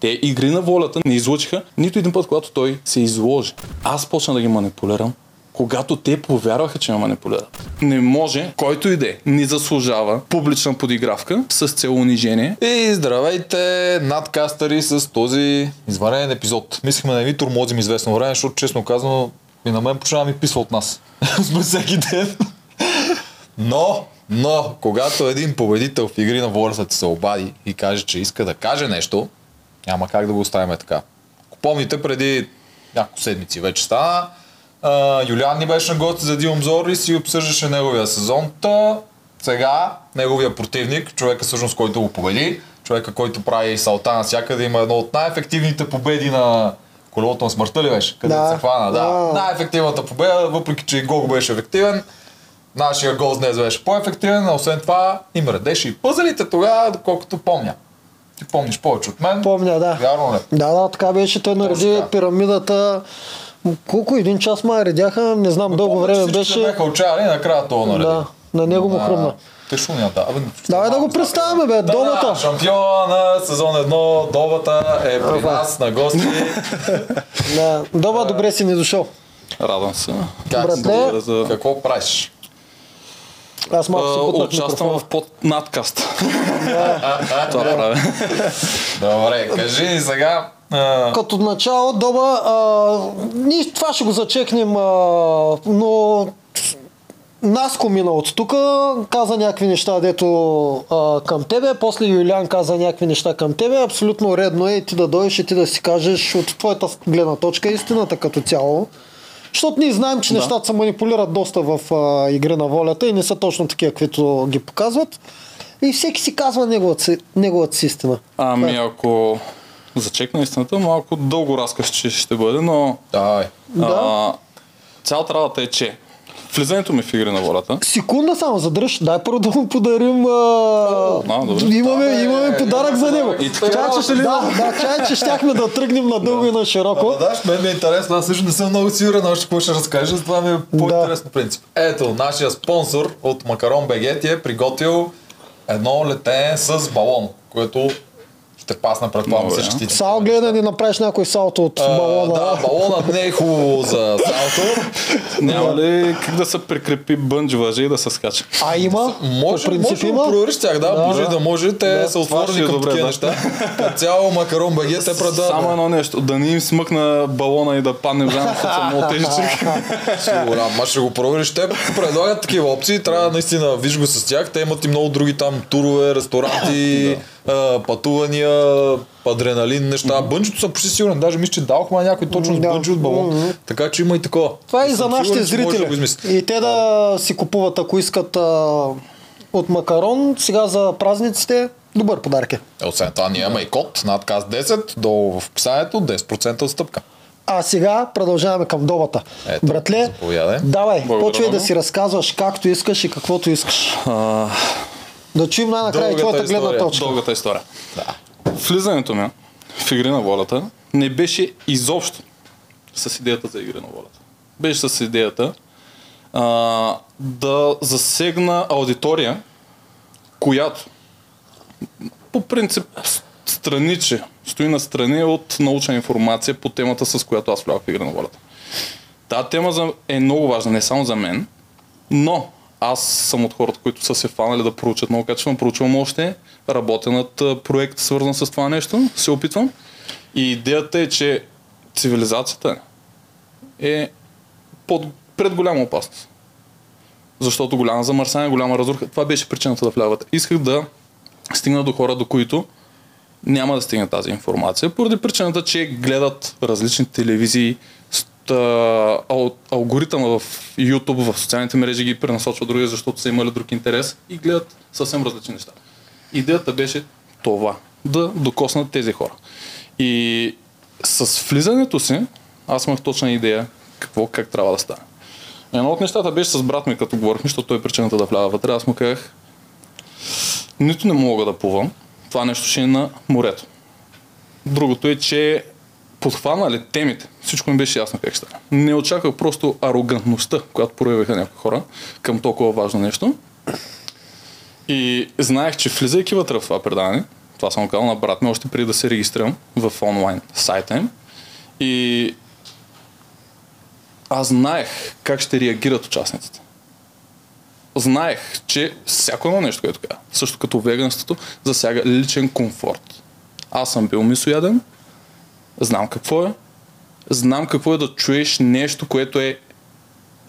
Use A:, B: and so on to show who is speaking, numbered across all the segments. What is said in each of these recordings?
A: Те игри на волята не излучиха нито един път, когато той се изложи. Аз почна да ги манипулирам, когато те повярваха, че ме манипулират. Не може, който иде, ни заслужава публична подигравка с цел унижение.
B: И здравейте, надкастъри с този извънреден епизод. Мислихме да не ви турмозим известно време, защото честно казано и на мен почва да ми писва от нас. Сме всеки ден. Но, но, когато един победител в игри на волята се обади и каже, че иска да каже нещо, няма как да го оставим така. Ако помните, преди няколко седмици вече стана, Юлиан ни беше на гости за един обзор и си обсъждаше неговия сезон. Та сега неговия противник, човека всъщност, който го победи, човека, който прави салта навсякъде, има едно от най-ефективните победи на колелото на смъртта ли беше? Къде
C: Да.
B: се хвана, да.
C: Да.
B: Най-ефективната победа, въпреки че и гол беше ефективен. Нашия гол днес беше по-ефективен, а освен това им редеше и пъзелите тогава, доколкото помня. Ти помниш повече от мен.
C: Помня, да.
B: Вярно ли?
C: Да, да, така беше. Той нареди пирамидата. Колко? Един час май редяха, не знам, дълго
B: Помня, че
C: време беше.
B: бяха отчаяли и накрая това нареди.
C: Да, на него му хрумна.
B: Те шунята. Абе,
C: Давай да го представяме, бе,
B: Да,
C: Добата.
B: Да, шампиона на сезон 1, Добата е при нас на гости.
C: Да. Доба, добре си ни дошъл.
A: Радвам се.
B: Как
C: Братле.
A: за...
B: Какво правиш?
C: Аз малко си бутнах
A: Участвам
C: микрофона.
A: в под надкаст. Това правя.
B: Добре, кажи ни сега. а,
C: Като начало, Доба, а, ние това ще го зачекнем, а, но Наско мина от тук, каза някакви неща, дето а, към тебе, после Юлиан каза някакви неща към тебе. Абсолютно редно е ти да дойдеш и ти да си кажеш от твоята гледна точка истината като цяло. Защото ние знаем, че
A: Да.
C: нещата се манипулират доста в а, игри на волята и не са точно такива, каквито ги показват. И всеки си казва неговата, неговата си истина.
A: Ами ако зачекна истината, малко дълго разказ, че ще бъде, но
B: Давай.
C: Да.
A: а, цялата работа е, че влизането ми в игри на волята,
C: Секунда само задръж, дай първо да му подарим. А...
A: А, добре.
C: имаме,
B: Да,
C: имаме подарък
B: имаме
C: за него.
A: И така,
C: Чакай, че, да, да, чай, че щяхме да тръгнем надълго и на широко.
B: Ама да, мен ми е интересно, аз също не съм много сигурен още какво ще разкажа, затова ми е по-интересно принцип. Ето, нашия спонсор от Макарон БГ ти е приготвил едно летене с балон, което ще пасна предполагам
A: Много е.
B: всички ти.
C: Само гледай да ни направиш някой салто от
B: А,
C: балона.
B: Да, балонът не е хубаво за салто.
A: няма ли как да се прикрепи бънж въже и да се скача?
C: А има?
B: Може,
C: По принцип
B: може да
C: има.
B: провериш тях, да,
C: Да.
B: може да може, те
C: Да.
B: са отворени
A: е
B: към
A: добре,
B: такива
A: да.
B: неща. Цяло Макарон БГ те предават.
A: Само едно нещо, да не им смъкна балона и да падне в заедно, защото съм много тежичък.
B: Сигурно, ама ще го провериш. Те предлагат такива опции, трябва наистина, виж го с тях. Те имат и много други там турове, ресторанти, а, пътувания, адреналин, неща. Бънджото съм почти сигурен, даже мисля, че дадохме на някой точно с
C: Да.
B: бънджо от балон. Така че има и такова.
C: Това е и за нашите
B: да
C: зрители.
B: измисли.
C: И те да си купуват, ако искат а, от макарон, сега за празниците, добър подарък е.
B: Е, Освен това, ние имаме и код, надказ 10, долу в описанието, 10% отстъпка.
C: А сега продължаваме към добата.
B: Ето,
C: Братле,
B: заповядай.
C: давай,
A: Благодаря
C: почвай да си разказваш както искаш и каквото искаш.
A: А,
C: Да чуем най-накрая и твоята гледна
B: история.
C: точка.
A: Дългата история.
B: Да.
A: Влизането ми в игри на волята не беше изобщо с идеята за игри на волята. Беше с идеята а, да засегна аудитория, която по принцип страниче, стои на страни от научна информация по темата, с която аз влязох в игри на волята. Тази тема за, е много важна, не само за мен, но аз съм от хората, които са се фанали да проучат много качествено. Проучвам още, работя над проект, свързан с това нещо, се опитвам. И идеята е, че цивилизацията е под, пред голяма опасност. Защото голяма замърсяване, голяма разруха. Това беше причината да вляват. Исках да стигна до хора, до които няма да стигне тази информация, поради причината, че гледат различни телевизии, алгоритъма в YouTube, в социалните мрежи ги пренасочва други, защото са имали друг интерес и гледат съвсем различни неща. Идеята беше това, да докоснат тези хора. И с влизането си, аз имах точна идея какво, как трябва да стане. Едно от нещата беше с брат ми, като говорихме, защото той е причината да вляза вътре. Аз му казах, нито не мога да плувам, това нещо ще е на морето. Другото е, че подхванали темите. Всичко ми беше ясно как ще стане. Не очаквах просто арогантността, която проявиха някои хора към толкова важно нещо. И знаех, че влизайки вътре в това предаване, Това съм казал на брат ми още преди да се регистрирам в онлайн сайта им. И аз знаех как ще реагират участниците. Знаех, че всяко едно нещо, което казва, също като веганството, засяга личен комфорт. Аз съм бил мисояден, знам какво е, знам какво е да чуеш нещо, което е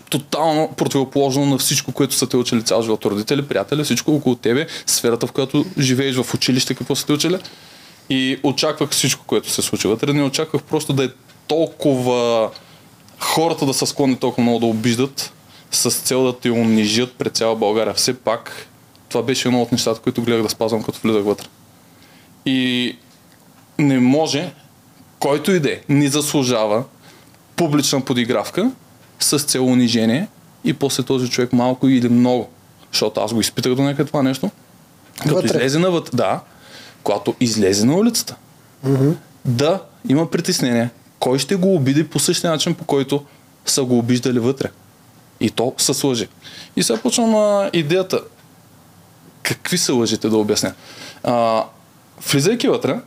A: тотално противоположно на всичко, което са те учили цял живот. Родители, приятели, всичко около тебе, сферата, в която живееш в училище, какво са те учили. И очаквах всичко, което се случи вътре. Не очаквах просто да е толкова хората да са склонни толкова много да обиждат с цел да те унижат пред цяла България. Все пак това беше едно от нещата, които гледах да спазвам като влизах вътре. И не може, който и да е, не заслужава публична подигравка с цел унижение и после този човек малко или много, защото аз го изпитах до някъде това нещо, като
C: Вътре.
A: излезе навътре, да, когато излезе на улицата, да има притеснение. Кой ще го обиди по същия начин, по който са го обиждали вътре? И то с лъжи. И сега почвам а, идеята. Какви са лъжите да обясня? А, влизайки вътре,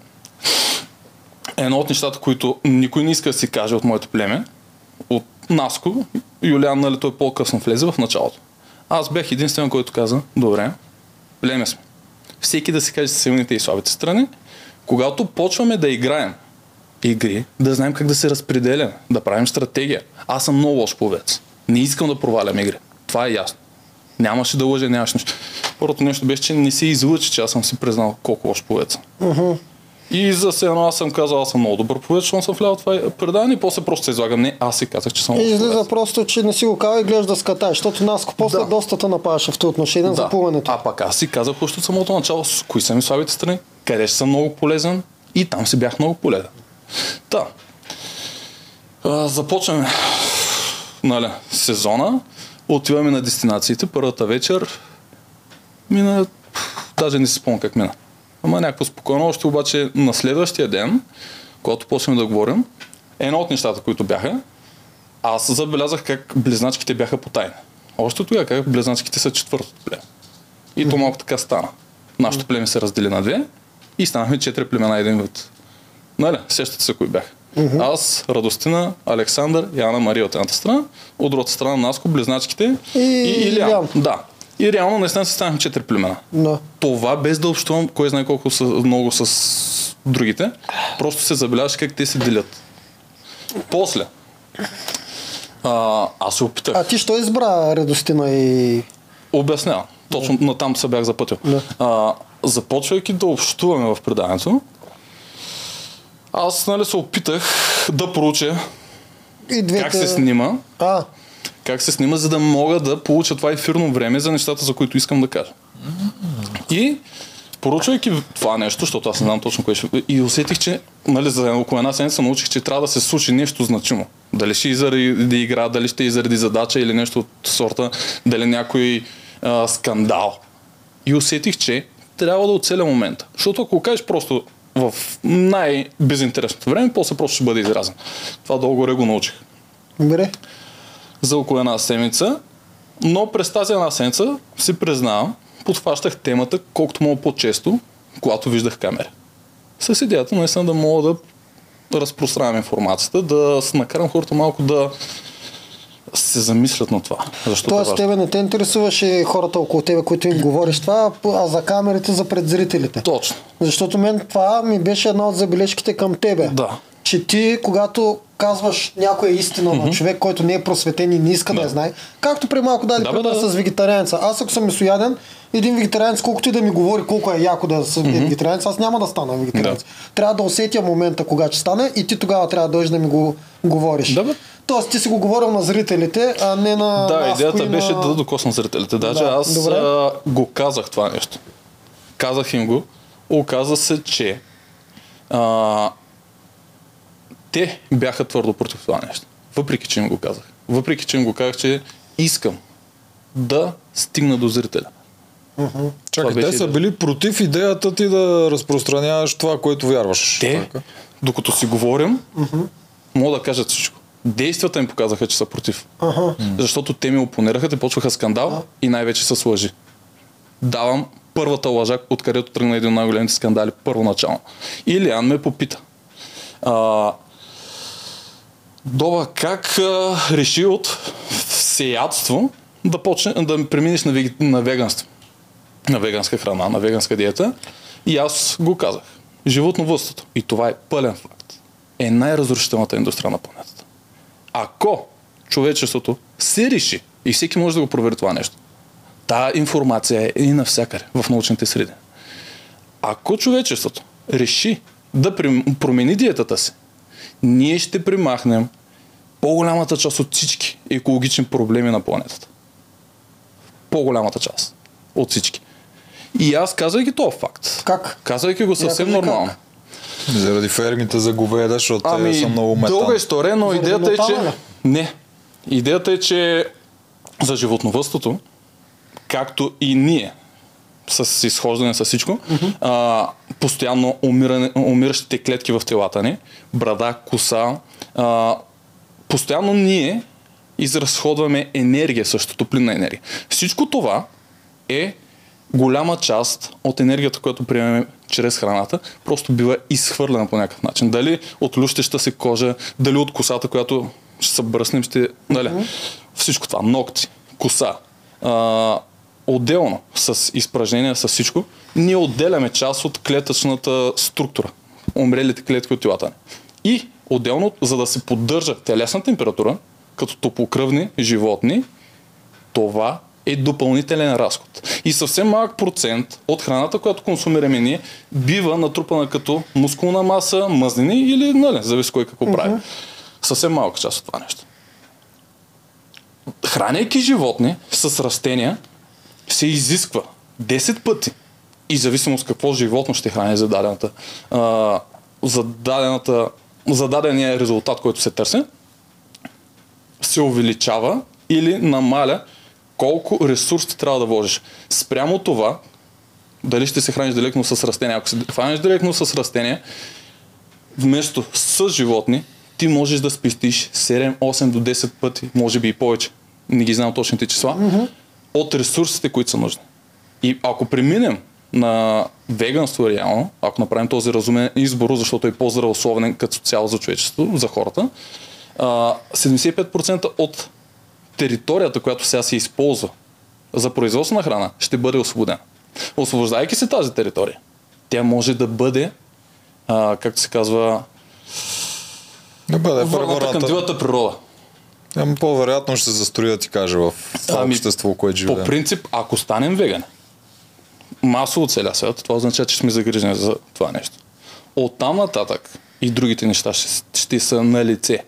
A: едно от нещата, които никой не иска да си каже от моето племе, от Наско, Юлиан, нали, той по-късно влезе в началото. Аз бях единствен, който каза, добре, племе сме. Всеки да си каже силните и слабите страни. Когато почваме да играем игри, да знаем как да се разпределяме, да правим стратегия. Аз съм много лош пловец. Не искам да провалям игри. Това е ясно. Нямаше да лъжа, нямаше нищо. Първото нещо беше, че не се излъчи, че аз съм си признал колко лош пловец съм. И за се едно аз съм казал, аз съм много добър повец, защото съм влял това предаване и после просто се излагам. Не, аз си казах, че съм
C: И излиза просто, че не си го казва и гледаш да скатаеш, защото Наско после
A: Да.
C: доста те напаваше в това отношение за плуването.
A: А пак аз си казах още от самото начало, с кои са ми слабите страни, къде ще съм много полезен и там си бях много полезен. Та, а, започваме нали, сезона, отиваме на дестинациите, първата вечер мина, даже не си спомням как мина. Ама някакво спокойно, още обаче на следващия ден, когато почнем да говорим, едно от нещата, които бяха, аз забелязах как близначките бяха потайни. Още тогава как близначките са четвъртото племе. И то малко така стана. Нашето племе се раздели на две и станахме четири племена един вид. Нали, сещате се кои бяха. Аз, Радостина, Александър и Ана Мария от едната страна, от другата страна Наско, близначките
C: И
A: Илиан.
C: Илиан.
A: Да. И реално наистина се станахме четири племена.
C: Да.
A: Това без да общувам кой знае колко са, много с другите, просто се забеляваш как те се делят. После, а, аз се опитах.
C: А ти що избра Редостина и...
A: Обяснявам. Точно на там се бях запътил.
C: Да.
A: А, започвайки да общуваме в преданието, аз нали, се опитах да проуча
C: и двете...
A: как се снима,
C: А,
A: как се снима, за да мога да получа това ефирно време за нещата, за които искам да кажа. И поручвайки това нещо, защото аз не знам точно кое ще... И усетих, че нали, за около една седмица научих, че трябва да се случи нещо значимо. Дали ще и заради игра, дали ще и заради задача или нещо от сорта, дали някой а, скандал. И усетих, че трябва да оцеля момента. Защото ако кажеш просто в най-безинтересното време, после просто ще бъде изразен. Това долу-горе го научих
C: бре.
A: За около една седмица, но през тази една седмица си признавам, подхващах темата колкото мога по-често, когато виждах камера. С идеята наистина да мога да разпространям информацията, да с- накарам хората малко да се замислят на това. Защото е
C: Тоест,
A: важно.
C: тебе не те интересуваше хората около тебе, които им говориш това, а за камерите, за пред зрителите.
A: Точно.
C: Защото мен това ми беше една от забележките към тебе.
A: Да.
C: Че ти, когато казваш някоя истина на човек, който не е просветен и не иска да,
A: Да.
C: я знае, както при малко даде
A: Да,
C: пример
A: да, да.
C: с вегетарианца. Аз ако съм месояден, един вегетарианец, колкото и да ми говори колко е яко да съм mm-hmm. вегетарианец, аз няма да стана вегетарианец.
A: Да.
C: Трябва да усетя момента, кога ще стане и ти тогава трябва да дойдеш да ми го говориш.
A: Да, бе.
C: Тоест ти си го говорил на зрителите, а не на
A: Да,
C: нас,
A: идеята
C: кои
A: беше
C: на...
A: да докосна зрителите. Даже
C: Да,
A: аз
C: добре.
A: а, го казах това нещо. Казах им го. Оказа се, че а, те бяха твърдо против това нещо. Въпреки, че им го казах. Въпреки, че им го казах, че искам да стигна до зрителя.
B: Чакай,
A: Това беше
B: те са били против идеята ти да разпространяваш това, което вярваш.
A: Те,
B: Така.
A: докато си говорим, мога да кажат всичко. Действията им показаха, че са против.
C: Аха.
A: Защото те ми опонираха, те почваха скандал и най-вече с лъжи. Давам първата лъжа, откъдето тръгна един от най-големите скандали първоначално. Илиан ме попита. А, Доба, как а, реши от всеядство да, почне, да преминеш на, веги- на веганство? На веганска храна, на веганска диета. И аз го казах. Животновъдството, и това е пълен факт, е най-разрушителната индустрия на планетата. Ако човечеството се реши, и всеки може да го провери това нещо, Тая информация е и навсякъде в научните среди. Ако човечеството реши да промени диетата си, ние ще примахнем по-голямата част от всички екологични проблеми на планетата. По-голямата част от всички. И аз казвайки този факт,
C: Как?
A: казвайки го съвсем
C: кажи
A: нормално,
C: как.
B: Заради фермите за говеда, защото
A: Ами,
B: те са много метан.
A: дълга история, но
C: Заради
A: идеята е, че...
C: метана ли?
A: Не. Идеята е, че за животновъдството, както и ние, с изхождане с всичко, а, постоянно умиране, умиращите клетки в телата ни, брада, коса, а, постоянно ние изразходваме енергия, също топлинна енергия. Всичко това е голяма част от енергията, която приемаме чрез храната, просто бива изхвърлена по някакъв начин. Дали от лющеща се кожа, дали от косата, която ще се бръснем, ще... Нали? Всичко това. Ногти, коса. А, отделно с изпражнения, с всичко, ние отделяме част от клетъчната структура. Умрелите клетки от телата ни. И отделно, за да се поддържа телесна температура, като топлокръвни животни, това е допълнителен разход. И съвсем малък процент от храната, която консумираме ние, бива натрупана като мускулна маса, мъзнини или, нали, зависи кой какво прави. Съвсем малка част от това нещо. Храняйки животни с растения, се изисква 10 пъти и зависимост какво животно ще храни за дадената, а, за дадената за дадения резултат, който се търси, се увеличава или намаля колко ресурс ти трябва да вложиш. Спрямо това, дали ще се храниш директно с растения. Ако се храниш директно с растения, вместо с животни, ти можеш да спестиш 7, 8 до 10 пъти, може би и повече, не ги знам точните числа, mm-hmm. От ресурсите, които са нужни. И ако преминем на веганство реално, ако направим този разумен избор, защото е по-здравословен като цяло за човечеството, за хората, а, 75% от територията, която сега се използва за производство на храна, ще бъде освободена. Освобождайки се тази територия, тя може да бъде, а, както се казва,
B: Да бъде
A: върната към дивата природа.
B: Ами, по-вероятно ще се застрои да ти кажа в това
A: Ами,
B: общество, което
A: По
B: живеем.
A: принцип, ако станем вегани, масово целия свят, това означава, че сме загрижени за това нещо. От там нататък и другите неща ще, ще са на лице.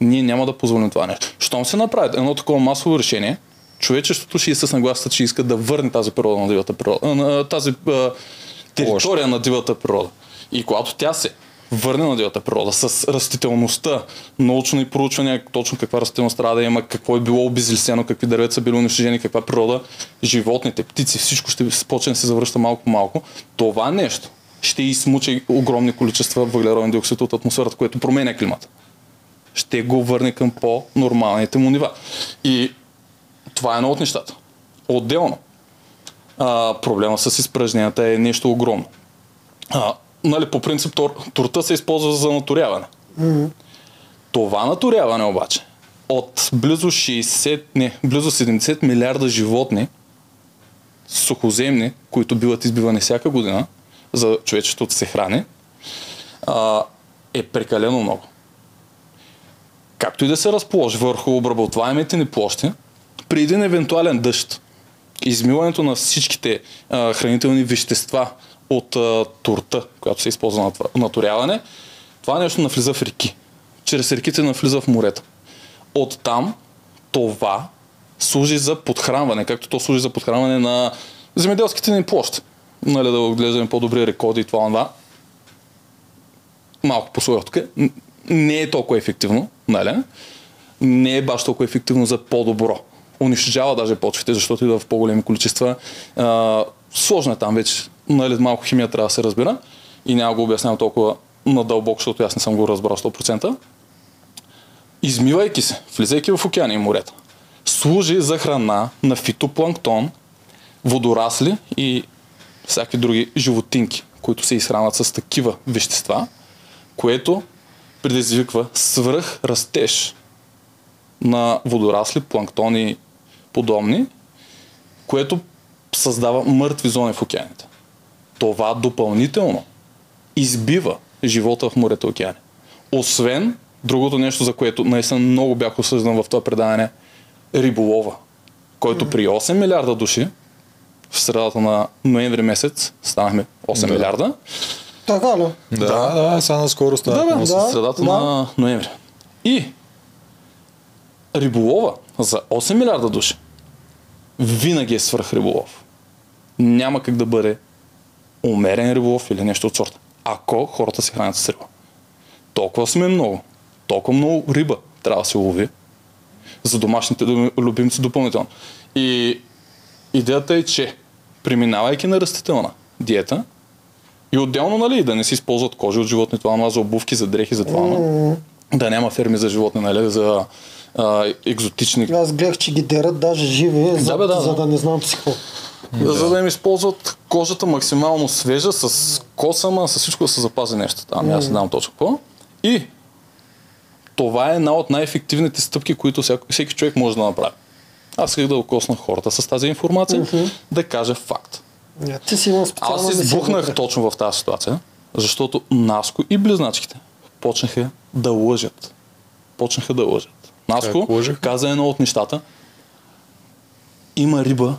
A: Ние няма да позволим това нещо. Щом се направи едно такова масово решение, човечеството ще е с нагласата, че иска да върне тази природа на дивата природа, на тази а, територия на дивата природа. И когато тя се върне на дивата природа с растителността, научни проучвания, точно каква растителност трябва да има, какво е било обезлесено, какви дървета са били унищожени, каква природа, животните, птици, всичко ще почне да се завръща малко по малко. Това нещо ще измучи огромни количества въглероден диоксид от атмосферата, което променя климата. Ще го върне към по-нормалните му нива. И това е едно от нещата. Отделно, а, проблема с изпражненията е нещо огромно. А, нали, по принцип тор, турта се използва за наторяване. Това наторяване обаче от близо 60, не, близо 70 милиарда животни, сухоземни, които биват избивани всяка година, за човечеството да се храни, а, е прекалено много. Както и да се разположи върху обработваемите ни площи, при един евентуален дъжд, измиването на всичките а, хранителни вещества от а, турта, която се използва на наторяване, това нещо навлиза в реки. Чрез реките навлиза в морето. Оттам това служи за подхранване, както то служи за подхранване на земеделските ни площи. Нали, да отглеждаме по-добри рекорди и това, това. Малко послуга тук. Не е толкова ефективно, нали? Не е баш толкова ефективно за по-добро. Унищожава даже почвите, защото идва в по-големи количества. А, сложно е там вече. Нали, малко химия трябва да се разбира. И няма го обяснявам толкова надълбоко, защото аз не съм го разбрал 100%. Измивайки се, влизайки в океани и морета, служи за храна на фитопланктон, водорасли и всякакви други животинки, които се изхранват с такива вещества, което предизвиква свръх растеж на водорасли, планктони подобни, което създава мъртви зони в океаните. Това допълнително избива живота в морето и океани. Освен другото нещо, за което наистина много бях осъждан в това предаване, риболова, който при 8 милиарда души в средата на ноември месец станахме 8
B: Да.
A: милиарда.
C: Така ли?
B: Да, да, сега наскоро става.
A: Да,
C: да.
A: в средата
C: да.
A: на ноември. И риболова за 8 милиарда души винаги е свръх риболов. Няма как да бъде умерен риболов или нещо от сорта. Ако хората се хранят с риба. Толкова сме много. Толкова много риба трябва да се лови за домашните любимци допълнително. И идеята е, че преминавайки на растителна диета, и отделно, нали, да не се използват кожи от животни, това за обувки, за дрехи, за това, но да няма ферми за животни, нали, за а, екзотични
C: Аз гледах, че ги дерат даже живи, за,
A: бе, да,
C: за
A: да.
C: да не знам си какво.
A: Да. За да им използват кожата максимално свежа, с косама, с всичко да се запази нещо. Ами аз не знам точно какво. И това е една от най-ефективните стъпки, които всяко, всеки човек може да направи. Аз исках да окосна хората с тази информация, да кажа факт.
C: Я, Ти си имал
A: Аз избухнах
C: вътре.
A: точно в тази ситуация, защото Наско и близначките почнаха да лъжат. Почнаха да лъжат. Наско каза едно от нещата. Има риба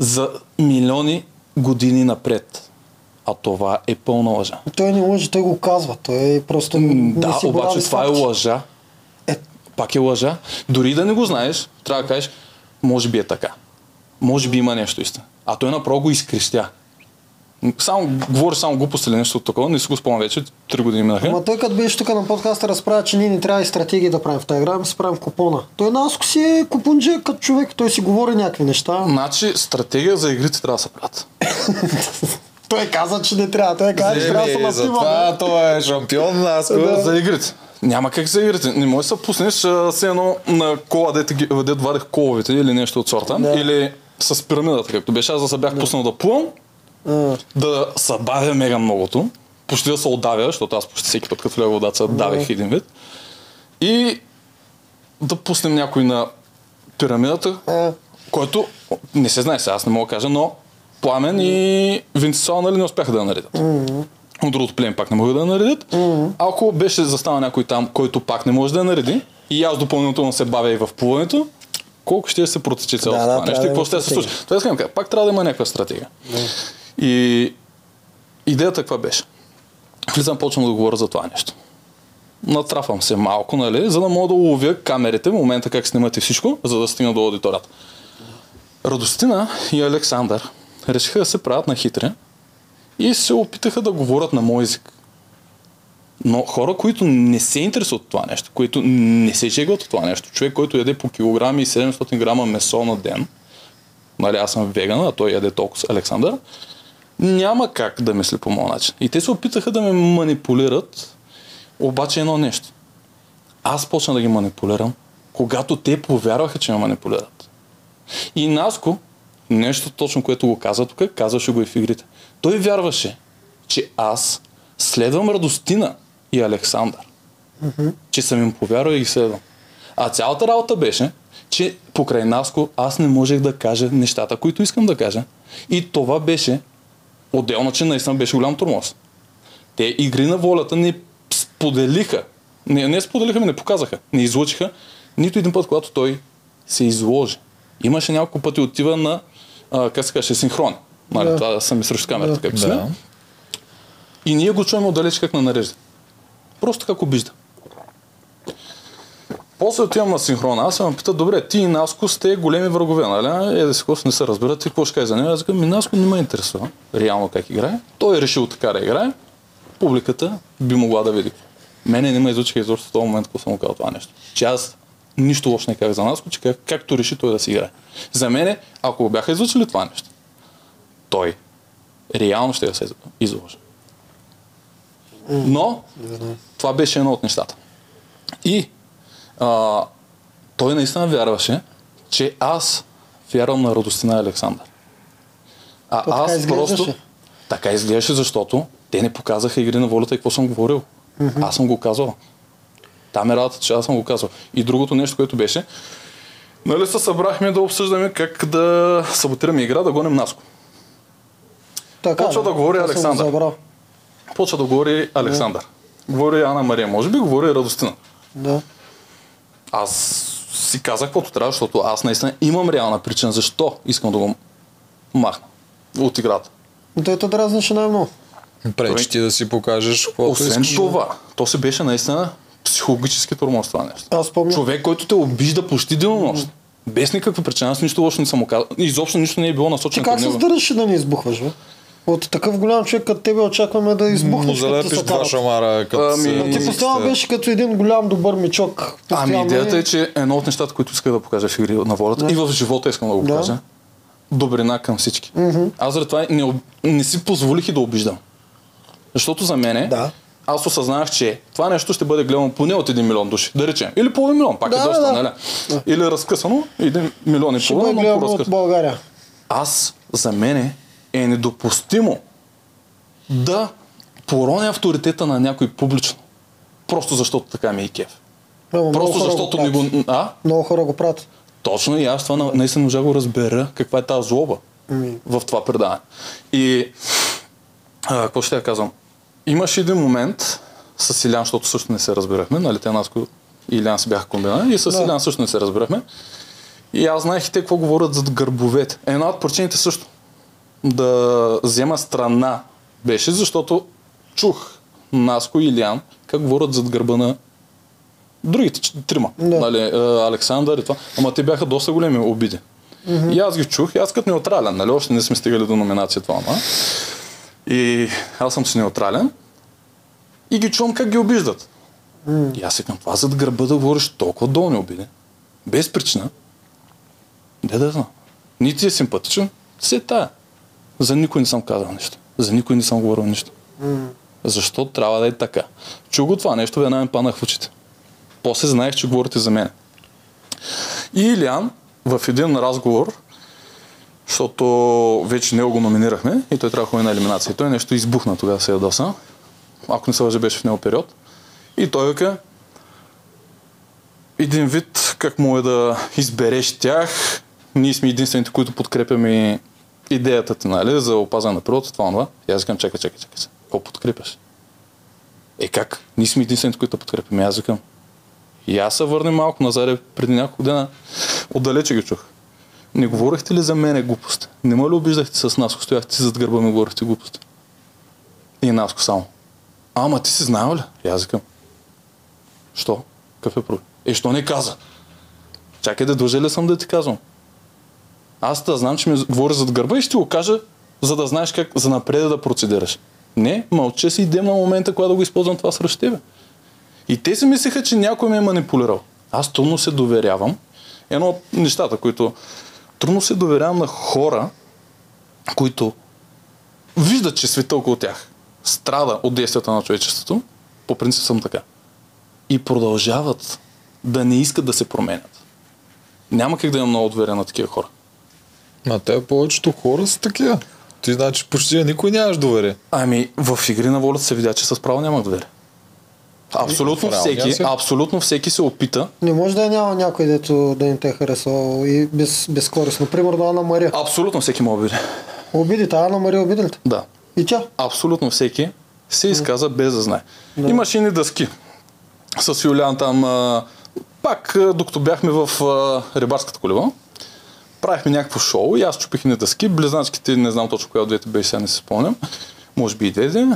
A: за милиони години напред. А това е пълна лъжа.
C: Той не лъжи, той го казва. Той просто не
A: Да,
C: си
A: обаче това е
C: факти.
A: лъжа.
C: Е,
A: Пак е лъжа. Дори да не го знаеш, трябва да кажеш, може би е така. Може би има нещо истина. А той направо го изкрещя. Само, говори само глупости или нещо от такова, не си го спомням вече, три години минаха.
C: Ама той като беше тук на подкаста разправя, че ние не трябва и стратегии да правим в тази игра, ами се правим купона. Той Наско си е купунджия като човек, той си говори някакви неща.
A: Значи, стратегия за игрите трябва да се правят.
C: Той каза, че не трябва. Той каза, че трябва да се
B: Еми,
C: напива.
B: затова той е шампион, аз
C: Да.
A: За игрите. Няма как за игрите. Не можеш да се пуснеш все едно на кола, дете, ги- дето вадих коловете или нещо от сорта.
C: Да.
A: Или с пирамидата, както беше. Аз да се бях пуснал да плувам, Да се бавя мега многото, почти да се отдавя, защото аз почти всеки път като влега в водата се давих един вид. И да пуснем някой на пирамидата, който не се знае сега, аз не мога да кажа, но Пламен и Винцесуал нали не успяха да я наредят. От другото племе пак не могат да я наредят. Ако беше застана някой там, който пак не може да я нареди, и аз допълнително се бавя и в плуването, колко ще се протече цялото
C: Да, да,
A: това нещо
C: трябва
A: и
C: да
A: какво ще се случи. Това искам да кажа, пак трябва да има някаква стратегия. И идеята каква беше? Влизам, почвам да говоря за това нещо. Натрафам се малко, нали, за да мога да уловя камерите, в момента как снимат и всичко, за да стигна до аудиторията. Радостина и Александър решиха да се правят на хитри и се опитаха да говорят на мой език. Но хора, които не се интересуват от това нещо, които не се жегват от това нещо, човек, който яде по килограми и 700 грама месо на ден, нали аз съм веган, а той яде толкова с Александър, няма как да мисли по моят начин. И те се опитаха да ме манипулират, обаче едно нещо. Аз почна да ги манипулирам, когато те повярваха, че ме манипулират. И Наско, нещо точно, което го каза тук, казваше го и в игрите. Той вярваше, че аз следвам Радостина и Александър. Че съм им повярвал и ги следвам. А цялата работа беше, че покрай Наско аз не можех да кажа нещата, които искам да кажа. И това беше отделно, че наистина беше голям тормоз. Те игри на волята не споделиха, не, не споделиха, ми не показаха, не излучиха нито един път, когато той се изложи. Имаше няколко пъти отива на, а, как се каже, синхрон. Нали,
C: Да.
A: Това да съм и срещу камерата,
C: Да.
A: както сме.
B: Да.
A: И ние го чуваме отдалеч как на нарежда. Просто как обижда. После отивам на синхрона, аз се ме пита, добре, ти и Наско сте големи врагове, нали? Е, да си какво не се разбират, ти какво ще кажеш за него? Аз казвам, ми Наско не ме интересува реално как играе. Той е решил така да играе. Публиката би могла да види. Мене не ме изучиха изобщо в този момент, когато съм му казал това нещо. Че аз нищо лошо не казах за Наско, че как, както реши той да си играе. За мене, ако го бяха изучили това нещо, той реално ще се изложи. Но това беше едно от нещата. И а, той наистина вярваше, че аз вярвам на радостина Александър. А
C: То така
A: аз
C: изглеждаше.
A: просто... Така изглеждаше, защото те не показаха игри на волята и какво съм говорил. Аз съм го казал. Там е работа, че аз съм го казал. И другото нещо, което беше, нали се събрахме да обсъждаме как да саботираме игра, да гоним Наско.
C: Така,
A: Почва да говори
C: това съм го
A: Александър. Почва да говори Александър. Говори Ана Мария, може би говори Радостина.
C: Да.
A: Аз си казах каквото трябва, защото аз наистина имам реална причина защо искам да го махна от играта.
C: Той те дразнеше най-много.
B: Пречи ти да си покажеш каквото
A: Освен
B: искаш.
A: това, то се беше наистина психологически тормоз това нещо.
C: Аз спомням.
A: Човек, който те обижда почти денонощ. Без никаква причина, аз нищо лошо не съм казал. Изобщо нищо не е било
C: Ти
A: насочено
C: как
A: към
C: се
A: него.
C: сдържаш да не избухваш, бе? От такъв голям човек като тебе очакваме да
B: Му
C: избухнеш. като
B: залепиш два шамара, като
A: Ами,
B: се...
A: ти
C: постоянно беше като един голям добър мичок.
A: Ами идеята
C: и-
A: е, че едно от нещата, които исках да покажа в игри на волята
C: Да.
A: и в живота искам да го
C: Да.
A: покажа, добрина към всички. Аз заради това не, не си позволих и да обиждам. Защото за мене,
C: Да.
A: аз осъзнах, че това нещо ще бъде гледано поне от 1 милион души, да речем. Или половин милион, пак
C: Да,
A: е доста,
C: да.
A: нали? Или разкъсано, 1 милион и
C: Ще бъде
A: половина, но
C: гледано от
A: по-разкъсано.
C: България.
A: Аз, за мене, е недопустимо да пороня авторитета на някой публично. Просто защото така ми е кеф.
C: Ама много
A: Просто защото
C: го правят.
A: го... А?
C: Много хора го правят.
A: Точно и аз това на- наистина можа да го разбера каква е тази злоба
C: Ами.
A: в това предаване. И а, какво ще я казвам? Имаше един момент с Илян, защото също не се разбирахме, нали, те Наско и Илян си бяха комбина и с
C: Да.
A: Илян също не се разбирахме. И аз знаех и те какво говорят зад гърбовете. Една от причините също да взема страна беше, защото чух Наско и Илян как говорят зад гърба на другите трима.
C: Да.
A: Нали, а, Александър и това. Ама те бяха доста големи обиди. И аз ги чух, и аз като неутрален, нали, още не сме стигали до номинация това, ама. И аз съм си неутрален. И ги чувам как ги обиждат. И аз викам, това зад гърба да говориш толкова долни обиди. Без причина. Де да знам. Нито ти е симпатичен, се е тая. За никой не съм казал нищо. За никой не съм говорил нищо. Защо трябва да е така? Чу го това нещо, веднага ми паднах в очите. После знаех, че говорите за мен. И Илиан в един разговор, защото вече него го номинирахме и той трябва да ходи на елиминация. Той нещо избухна тогава се ядоса. Ако не се лъжа, беше в него период. И той вика, един вид, как му е да избереш тях. Ние сме единствените, които подкрепяме идеята ти, нали, за опазване на природата, това, това. И аз викам, чакай, чакай, чакай. Какво подкрепяш? Е как? Ние сме единствените, които подкрепяме. Аз викам. И аз се върнем малко назад, преди няколко дена. Отдалече ги чух. Не говорихте ли за мене глупости? Не ли обиждахте с Наско? Стояхте си зад гърба ми говорихте глупости. И Наско само. Ама ти си знаел ли? И аз викам. Що? Какъв е проблем? Е, що не каза? Чакай да дължа ли съм да ти казвам? Аз да знам, че ми говори зад гърба и ще го кажа, за да знаеш как за напред да процедираш. Не, мълча си и идем на момента, когато да го използвам това срещу тебе. И те си мислеха, че някой ме е манипулирал. Аз трудно се доверявам. Едно от нещата, които трудно се доверявам на хора, които виждат, че света около тях страда от действията на човечеството. По принцип съм така. И продължават да не искат да се променят. Няма как да имам много доверие на такива хора.
B: Ма те повечето хора са такива. Ти значи почти никой нямаш доверие.
A: Ами, в игри на волята се видя, че с право нямах доверие. Абсолютно всеки,
B: свят?
A: абсолютно всеки се опита.
C: Не може да няма някой, дето да не те е харесал и без, безкорисно. Примерно Ана Мария.
A: Абсолютно всеки ме обиди.
C: Обидите, Ана Мария обиди ли?
A: Да.
C: И тя.
A: Абсолютно всеки се изказа без да знае. Имаше и дъски. С Юлиан там, а, пак а, докато бяхме в а, рибарската колева, правихме някакво шоу и аз чупих ни дъски. Близначките, не знам точно коя от двете беше, сега не се спомням. Може би и деде.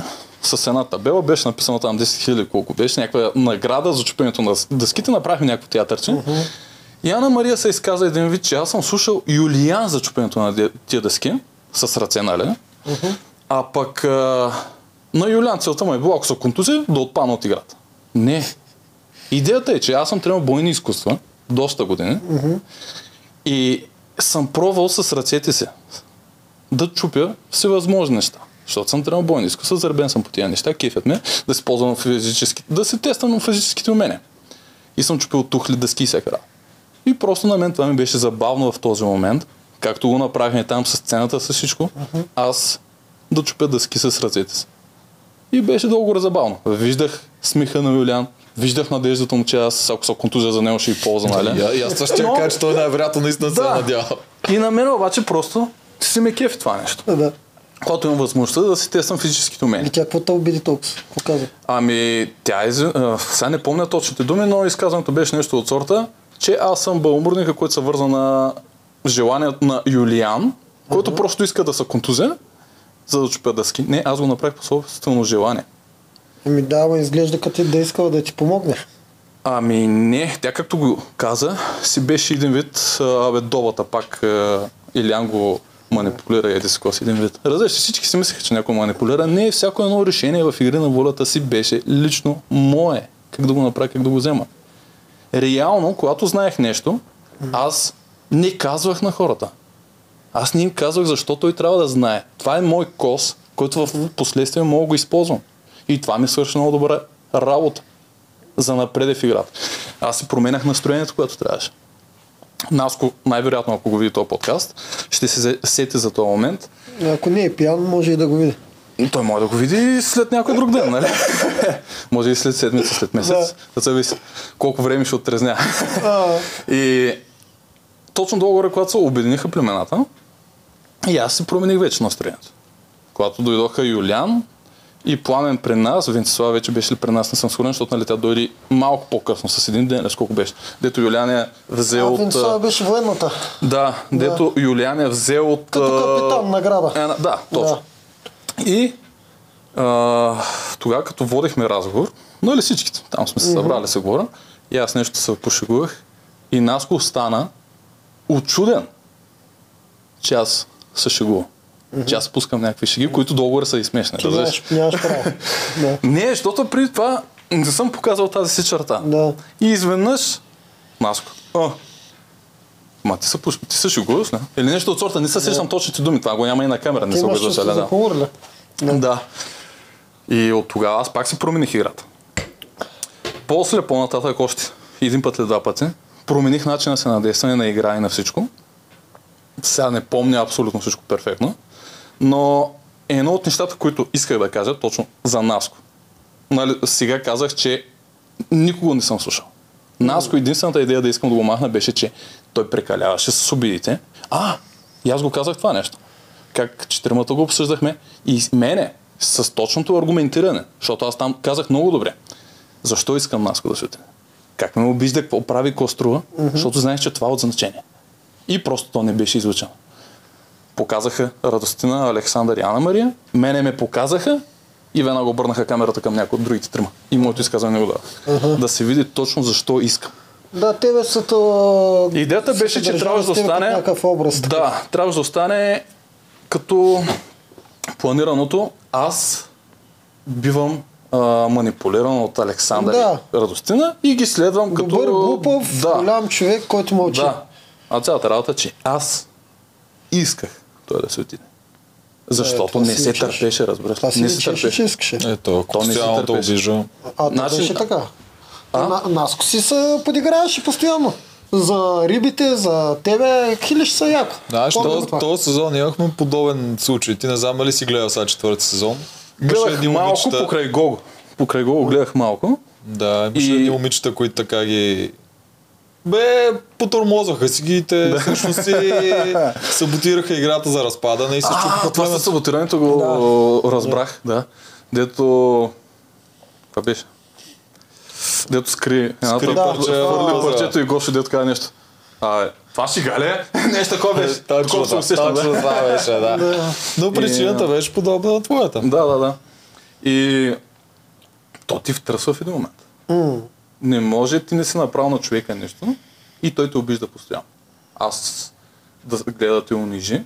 A: С една табела беше написано там 10 000 колко беше, някаква награда за чупенето на дъските. Направихме някакво театърче. И Ана Мария се изказа един вид, че аз съм слушал Юлиан за чупенето на тия дъски, с ръце, нали? А пък а, на Юлиан целта му е било, ако са контузия, да отпадна от играта. Не. Идеята е, че аз съм тренирал бойни изкуства доста години и съм пробвал с ръцете си да чупя всевъзможни неща. Защото съм тренирал бойни изкуства, заребен съм по тия неща, кефят ме, да се ползвам физически, да се тествам физическите умения. И съм чупил тухли, дъски и всяка. И просто на мен това ми беше забавно в този момент, както го направихме там с сцената, с всичко, аз да чупя дъски с ръцете си. И беше дълго забавно. Виждах смеха на Юлиан, виждах надеждата му, че аз, ако се контузия за него, ще и полза, нали?
B: И, аз това ще
A: Но-
B: кажа, че той най-вероятно наистина се е надява.
A: И на мен обаче просто си ме кефи това нещо.
C: Да.
A: Когато имам възможността да си тествам физическите умения.
C: И тя какво те обиди толкова? Какво каза?
A: Ами, тя е... а, Сега не помня точните думи, но изказването беше нещо от сорта, че аз съм бълмурника, който се върза на желанието на Юлиан, който просто иска да се контузя, за да чупя дъски. Не, аз го направих по собствено желание.
C: Ами да, ма изглежда като да искала да ти помогне.
A: Ами не, тя както го каза, си беше един вид, абе добата пак Илян го манипулира, еди си си един вид. Разбираш, всички си мислеха, че някой манипулира. Не, всяко едно решение в игри на волята си беше лично мое. Как да го направя, как да го взема. Реално, когато знаех нещо, аз не казвах на хората. Аз не им казвах защо той трябва да знае. Това е мой кос, който в последствие мога да го използвам. И това ми свърши много добра работа за напред в играта. Аз си променях настроението, което трябваше. Наско, най-вероятно, ако го види този подкаст, ще се сети за този момент.
C: Ако не е пиян, може и да го види.
A: Той може да го види след някой друг ден, нали? може и след седмица, след месец. Да. зависи колко време ще отрезня. И точно долу-горе, когато се обединиха племената, и аз си промених вече настроението. Когато дойдоха Юлян и Пламен при нас, Венцислава вече беше ли при нас, не съм сигурен, защото нали, тя дойде малко по-късно, с един ден, сколко беше. Дето Юлян е взел
C: а
A: от...
C: Венцислава беше военната.
A: Да, дето Юлян е взел от...
C: Като капитан награда.
A: Една, да, точно. И а, тогава, като водихме разговор, нали всичките, там сме се събрали се говоря, и аз нещо се пошегувах, и Наско стана очуден, че аз се шегувам. Че аз пускам някакви шеги, които долу са и смешни.
C: Ти нямаш, нямаш право. Да.
A: Не, защото преди това не съм показал тази си черта.
C: Да.
A: И изведнъж, Наско, а, ма ти се, пуш... ти се шегуваш, не? Или нещо от сорта, не се сещам точните думи, това го няма и на камера, не се
C: за
A: да. Да. И от тогава аз пак си промених играта. После, по-нататък още един път или два пъти, промених начина си на действане, на игра и на всичко. Сега не помня абсолютно всичко перфектно, но едно от нещата, които исках да кажа точно за Наско. Нали, сега казах, че никого не съм слушал. Наско единствената идея да искам да го махна беше, че той прекаляваше с обидите. А, и аз го казах това нещо. Как четиримата го обсъждахме и мене с точното аргументиране, защото аз там казах много добре. Защо искам Наско да отиде? Как ме обижда, какво прави, какво струва, защото знаеш, че това е от значение. И просто то не беше излучено. Показаха Радостина, Александър и Ана Мария, мене ме показаха и веднага обърнаха камерата към някой от другите трима. И моето изказване го дадох. Да се види точно защо искам.
C: Да, тебе са то...
A: Идеята беше, че трябваше да остане...
C: Някакъв образ.
A: Да, трябваше да остане като планираното. Аз бивам а, манипулиран от Александър
C: Да.
A: и Радостина и ги следвам като...
C: Добър, глупав,
A: да,
C: голям човек, който мълчи.
A: Да. А цялата работа, е, че аз исках той да се отиде. Защото
C: това
A: не
C: си
A: се
C: личеше.
A: търпеше, разбираш.
C: Това си
A: Не се
C: личеше, че
A: търпеше.
C: искаше.
B: Ето, ако
A: То не се търпеше.
B: обижа.
C: А, то
A: Значи-
C: беше така.
A: А?
C: На, Наско си се подиграваше постоянно. За рибите, за тебе, хилиш са яко.
B: Знаеш, този,
C: това.
B: този сезон имахме подобен случай. Ти не знам дали си гледал сега четвърти сезон.
A: Гледах
B: едни
A: малко
B: момичета-
A: покрай гол. Покрай гол гледах малко.
B: Да, имаше
A: И-
B: едни момичета, които така ги... Бе, потормозаха си ги и те всъщност си саботираха играта за разпадане и се
A: А,
B: чупиха
A: това със саботирането го разбрах, да. Дето... Това беше? Дето скри
B: Скри
A: пар-
B: парче, да.
A: парчето и Гошо дето каза нещо. А, това ще гале? Нещо такова беше.
B: Точно,
A: Такова се
B: да,
A: усещам,
B: точно
A: да.
B: това беше, да. Но причината беше подобна на твоята.
A: Да, да, да. И то ти втръсва в един момент. Не може ти не си направил на човека нещо и той те обижда постоянно. Аз да гледа да те унижи.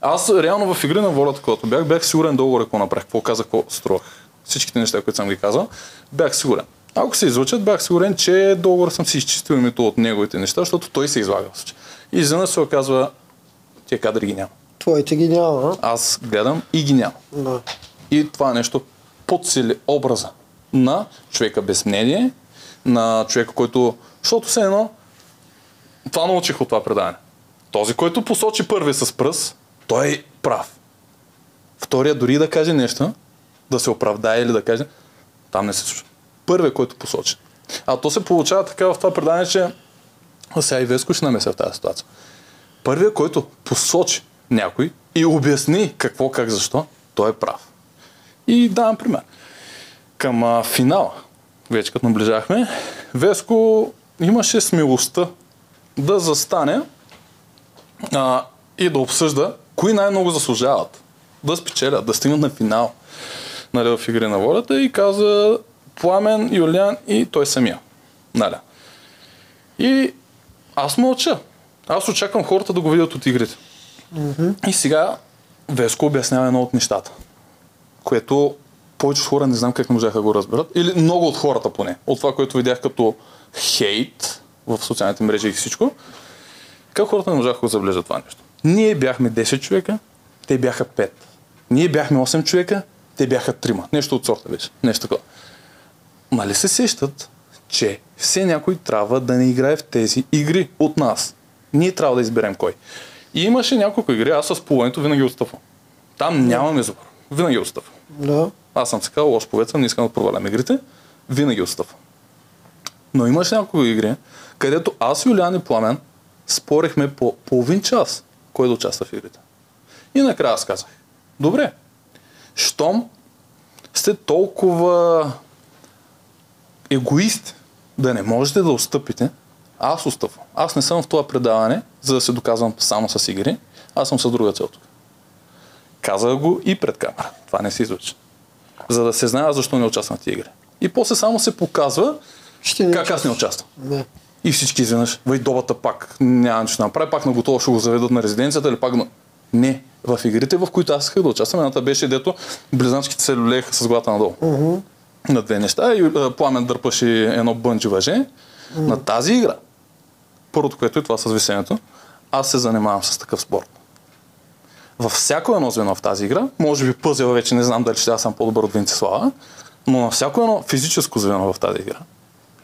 A: Аз реално в игри на волята, когато бях, бях сигурен долу какво направих, какво казах, какво струвах. Всичките неща, които съм ги казал, бях сигурен. Ако се излучат, бях сигурен, че долу съм си изчистил името от неговите неща, защото той се излага. в. И изведнъж се оказва, тия кадри ги няма.
C: Твоите ги няма,
A: Аз гледам и ги няма.
C: а? Да.
A: И това нещо подсили образа на човека без мнение, на човека, който... Защото все едно, това научих от това предаване. Този, който посочи първи с пръст, той е прав. Втория дори да каже нещо, да се оправдае или да каже, там не се случва. Първият, който посочи. А то се получава така в това предание, че а сега и Веско ще намеся в тази ситуация. Първият, който посочи някой и обясни какво, как, защо, той е прав. И давам пример. Към финала, вече като наближахме, Веско имаше смелостта да застане а, и да обсъжда кои най-много заслужават да спечелят, да стигнат на финал нали, в Игри на волята и каза Пламен, Юлиан и той самия. Нали. И аз мълча. Аз очаквам хората да го видят от игрите. Mm-hmm. И сега Веско обяснява едно от нещата, което повечето хора не знам как не можаха да го разберат. Или много от хората поне. От това, което видях като хейт в социалните мрежи и всичко. Как хората не можаха да го забележат това нещо? Ние бяхме 10 човека, те бяха 5. Ние бяхме 8 човека, те бяха 3. Нещо от сорта беше. Нещо такова. Нали се сещат, че все някой трябва да не играе в тези игри от нас. Ние трябва да изберем кой. И имаше няколко игри, аз с половинето винаги отстъпвам. Там нямам избор. Винаги отстъпвам.
C: Да.
A: Аз съм така лош повец, не искам да провалям игрите. Винаги отстъпвам. Но имаше няколко игри, където аз, Юлиан и Пламен спорихме по половин час кой да участва в игрите. И накрая аз казах, добре, щом сте толкова егоист да не можете да отстъпите, аз отстъпвам. Аз не съм в това предаване, за да се доказвам само с игри, аз съм с друга цел тук. Казах го и пред камера. Това не се излучи. За да се знае защо не участвам в тези игри. И после само се показва
C: Ще не
A: как аз не участвам.
C: Да.
A: И всички изведнъж, вай добата пак, няма нищо направи, пак на готово ще го заведат на резиденцията или пак на... Не, в игрите, в които аз исках да участвам, едната беше дето близначките се люлееха с главата надолу.
C: Мгм.
A: На две неща и а, Пламен дърпаше едно бънджи въже. На тази игра, първото, което е това с висенето, аз се занимавам с такъв спорт. Във всяко едно звено в тази игра, може би пъзел вече не знам дали ще аз съм по-добър от Венцислава, но на всяко едно физическо звено в тази игра,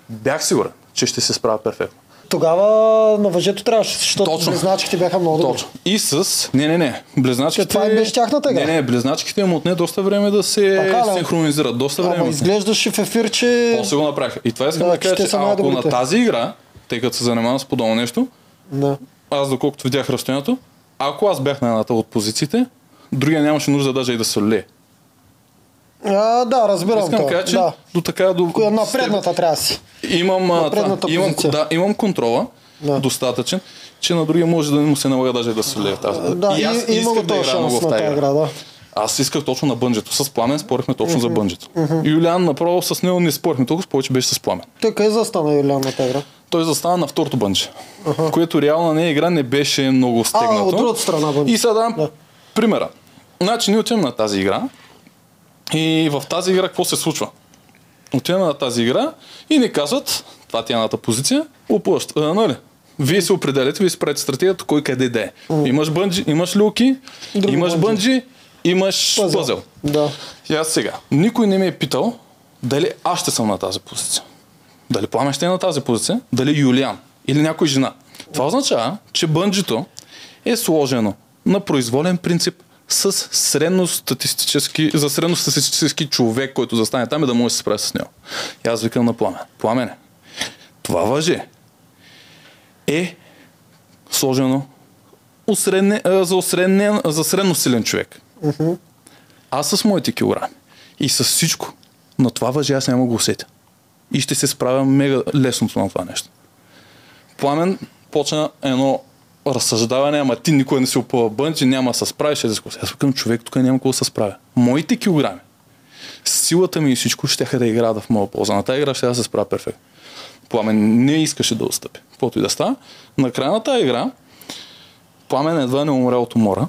A: бях сигурен, че ще се справя перфектно.
C: Тогава на въжето трябваше, защото
A: Точно.
C: близначките бяха много добри.
A: Точно. И с... Не, не, не. Близначките...
C: Те, това им беше тяхната игра.
A: Не, не, близначките им отне доста време да се
C: Така
A: синхронизират. Доста време.
C: Ама изглеждаше в ефир, че...
A: После го направиха. И това искам
C: Да,
A: да,
C: че
A: кажа, че
C: са
A: ако на тази игра, тъй като се занимавам с подобно нещо,
C: Да.
A: аз доколкото видях разстоянието, ако аз бях на едната от позициите, другия нямаше нужда даже и да се лее.
C: А, да, разбирам
A: Искам
C: това.
A: кажа, че
C: Да.
A: до така до...
C: Коя- На предната трябва си.
A: Имам, а, това, имам, да, имам контрола,
C: Да.
A: достатъчен, че на другия може да не му се налага даже да се лее в тази.
C: Да,
A: и аз
C: и,
A: исках да играя много в тази игра,
C: да.
A: Аз исках точно на бънджето. С пламен спорихме точно за бънджето. Юлиан направо с него не спорихме толкова, повече беше с пламен.
C: Той къде застана Юлиан на тази игра?
A: Той застана на второто бънче, което реално нея игра не беше много стегнато.
C: от другата страна бънче.
A: И сега давам
C: Да.
A: примера. Значи ние отиваме на тази игра и в тази игра какво се случва? Отиваме на тази игра и ни казват, това ти е едната позиция, опъващ, а, нали? Вие се определяте, вие си правите стратегията, кой къде да е. Имаш бънджи, имаш люки,
C: Друго
A: имаш
C: бънджи.
A: бънджи, имаш
C: пъзел. Да.
A: И аз сега, никой не ме е питал дали аз ще съм на тази позиция. Дали Пламен ще е на тази позиция, дали Юлиан или някой жена. Това означава, че бънджито е сложено на произволен принцип с средностатистически, за средностатистически човек, който застане там и да може да се справи с него. И аз викам на Пламен. Пламене, това въже е сложено осредне, а, за, осреднен, за средносилен човек. Аз с моите килограми и с всичко на това въже аз няма го усетя. И ще се справя мега лесното на това нещо. Пламен почна едно разсъждаване, ама ти никой не си опъва бънче, няма да се справиш. Аз викам, човек, тук няма какво да се справя. Моите килограми, силата ми и всичко ще да играят в моя полза. На тази игра ще да се справя перфектно. Пламен не искаше да отстъпи. Каквото и да става. На края на тази игра, Пламен едва не умря от умора.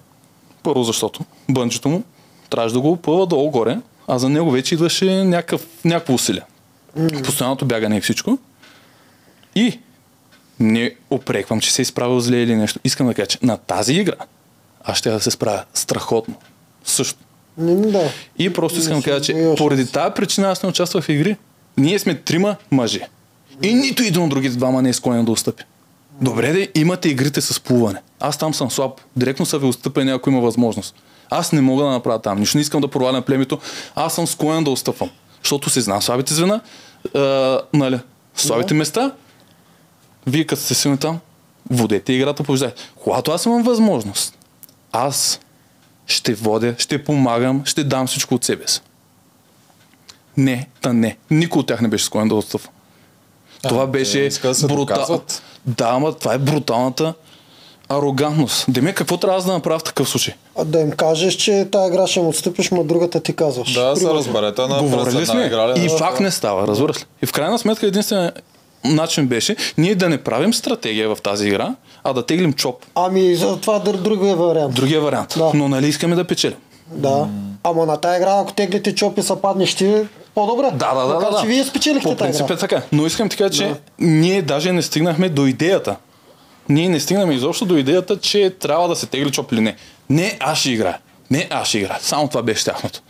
A: Първо защото бънчето му трябваше да го опъва долу-горе, а за него вече идваше някакъв, някакво усилие. Постоянното бягане и всичко. И не опреквам, че се е изправил зле или нещо. Искам да кажа, че на тази игра аз ще да се справя страхотно. Също.
C: Да.
A: И просто искам да кажа, че поради тази причина аз не участвах в игри. Ние сме трима мъже. И нито един от другите двама не е склонен да отстъпи. Добре, де, имате игрите с плуване. Аз там съм слаб. Директно са ви отстъпени, ако има възможност. Аз не мога да направя там. Нищо не искам да провалям племето. Аз съм склонен да отстъпвам. Защото си знам слабите звена, а, нали, слабите места. Вие като сте силни там, водете играта, побеждайте. Когато аз имам възможност, аз ще водя, ще помагам, ще дам всичко от себе си. Не, та не. Никой от тях не беше склонен да отстъпва. Това беше
B: да се
A: брутал...
B: доказват.
A: Да, ама това е бруталната арогантност. Деме, какво трябва да направя в такъв случай?
C: А да им кажеш, че тази игра ще му отстъпиш, ма другата ти казваш.
B: Да, се разберете на
A: Говорили сме
B: игра. ли?
A: и пак не става, разбираш ли? И в крайна сметка единственият начин беше ние да не правим стратегия в тази игра, а да теглим чоп.
C: Ами, за това другия вариант.
A: Другия вариант.
C: Да.
A: Но нали искаме да печелим?
C: Да. Ама на тази игра, ако теглите чопи са паднеш ти, по-добре.
A: Да, да, да.
C: Макар,
A: да, да.
C: че вие спечелихте
A: По принцип е така. Но искам така, че ние даже не стигнахме до идеята. Ние не стигнахме изобщо до идеята, че трябва да се тегли чоп или не. Не, аз ще играя. Не, аз ще играя. Само това беше тяхното.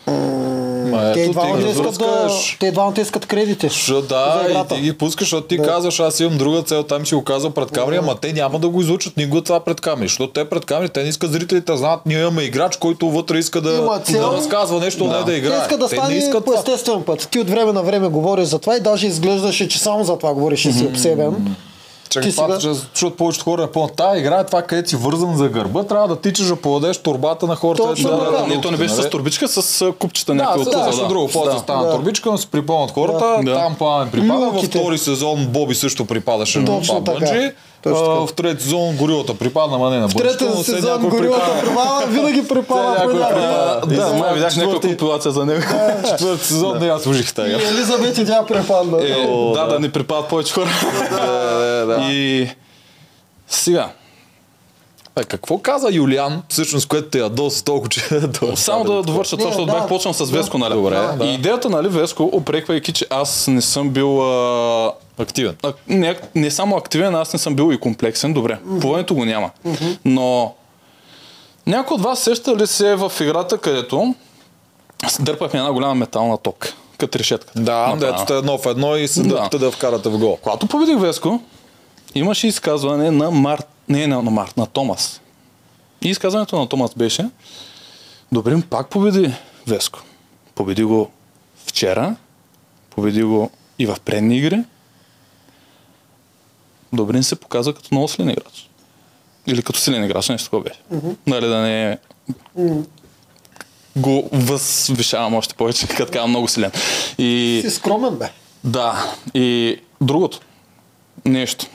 B: Ма
C: Те
B: ето, ти
C: искат да... Те и двамата искат кредити. За
B: да, и ти ги пускаш, защото ти казваш, аз имам друга цел, там си го казва пред камери, ама те няма да го излучат никога това пред камери, защото те пред камери, те не искат зрителите да знаят, ние имаме играч, който вътре иска да, да разказва нещо, не да
C: Те
B: играе.
C: искат да
B: те не
C: стане
B: искат
C: по естествен път. Ти от време на време говориш за това и даже изглеждаше, че само за това говориш и си обсебен.
B: Чакай, това,
C: сега-
B: че- защото повечето хора е по Тая игра е това, където си вързан за гърба, трябва да тичаш да подадеш турбата на хората.
C: Точно
B: да,
C: така.
B: да,
A: Не, то не беше
B: нали?
A: с турбичка, с купчета
B: Да,
A: някакви от
B: нещо друго. После
A: Да.
B: стана
C: Да.
B: турбичка, но се припомнят хората.
A: Да.
B: Там пламен припада. Във втори сезон Боби също припадаше на това бънджи.
C: Точно така.
B: А, В трети сезон горилата припадна, ма не на бънджи.
C: Третия сезон горилата припада, винаги припада.
A: Да,
B: И
A: май видях някаква компилация за него.
B: Четвърти сезон не я служих тази
C: И. Елизабет и тя припадна.
A: Е, да, да не припадат повече хора. И сега,
B: Е, какво каза Юлиан, всъщност, което те ядоса толкова, че...
A: Само да довърша това, защото
C: да.
A: бях почнал с Веско, нали?
B: Добре, да.
A: И идеята, нали, Веско, опреквайки, че аз не съм бил... А...
B: Активен.
A: а, Не, не само активен, аз не съм бил и комплексен. Добре, плуването го няма. Но някой от вас сеща ли се в играта, където дърпахме една голяма метална ток, като решетка.
B: Да, дето сте едно в едно и се
A: Да.
B: да вкарате в гол.
A: Когато победих Веско, имаше изказване на Март, не на, на Март, на Томас. И изказването на Томас беше, Добрин пак победи Веско. Победи го вчера, победи го и в предни игри. Добрин се показва като много силен играч. Или като силен играч, нещо такова беше. Нали да не го възвишавам още повече, като казвам много силен. И...
C: Си скромен бе.
A: Да, и другото нещо.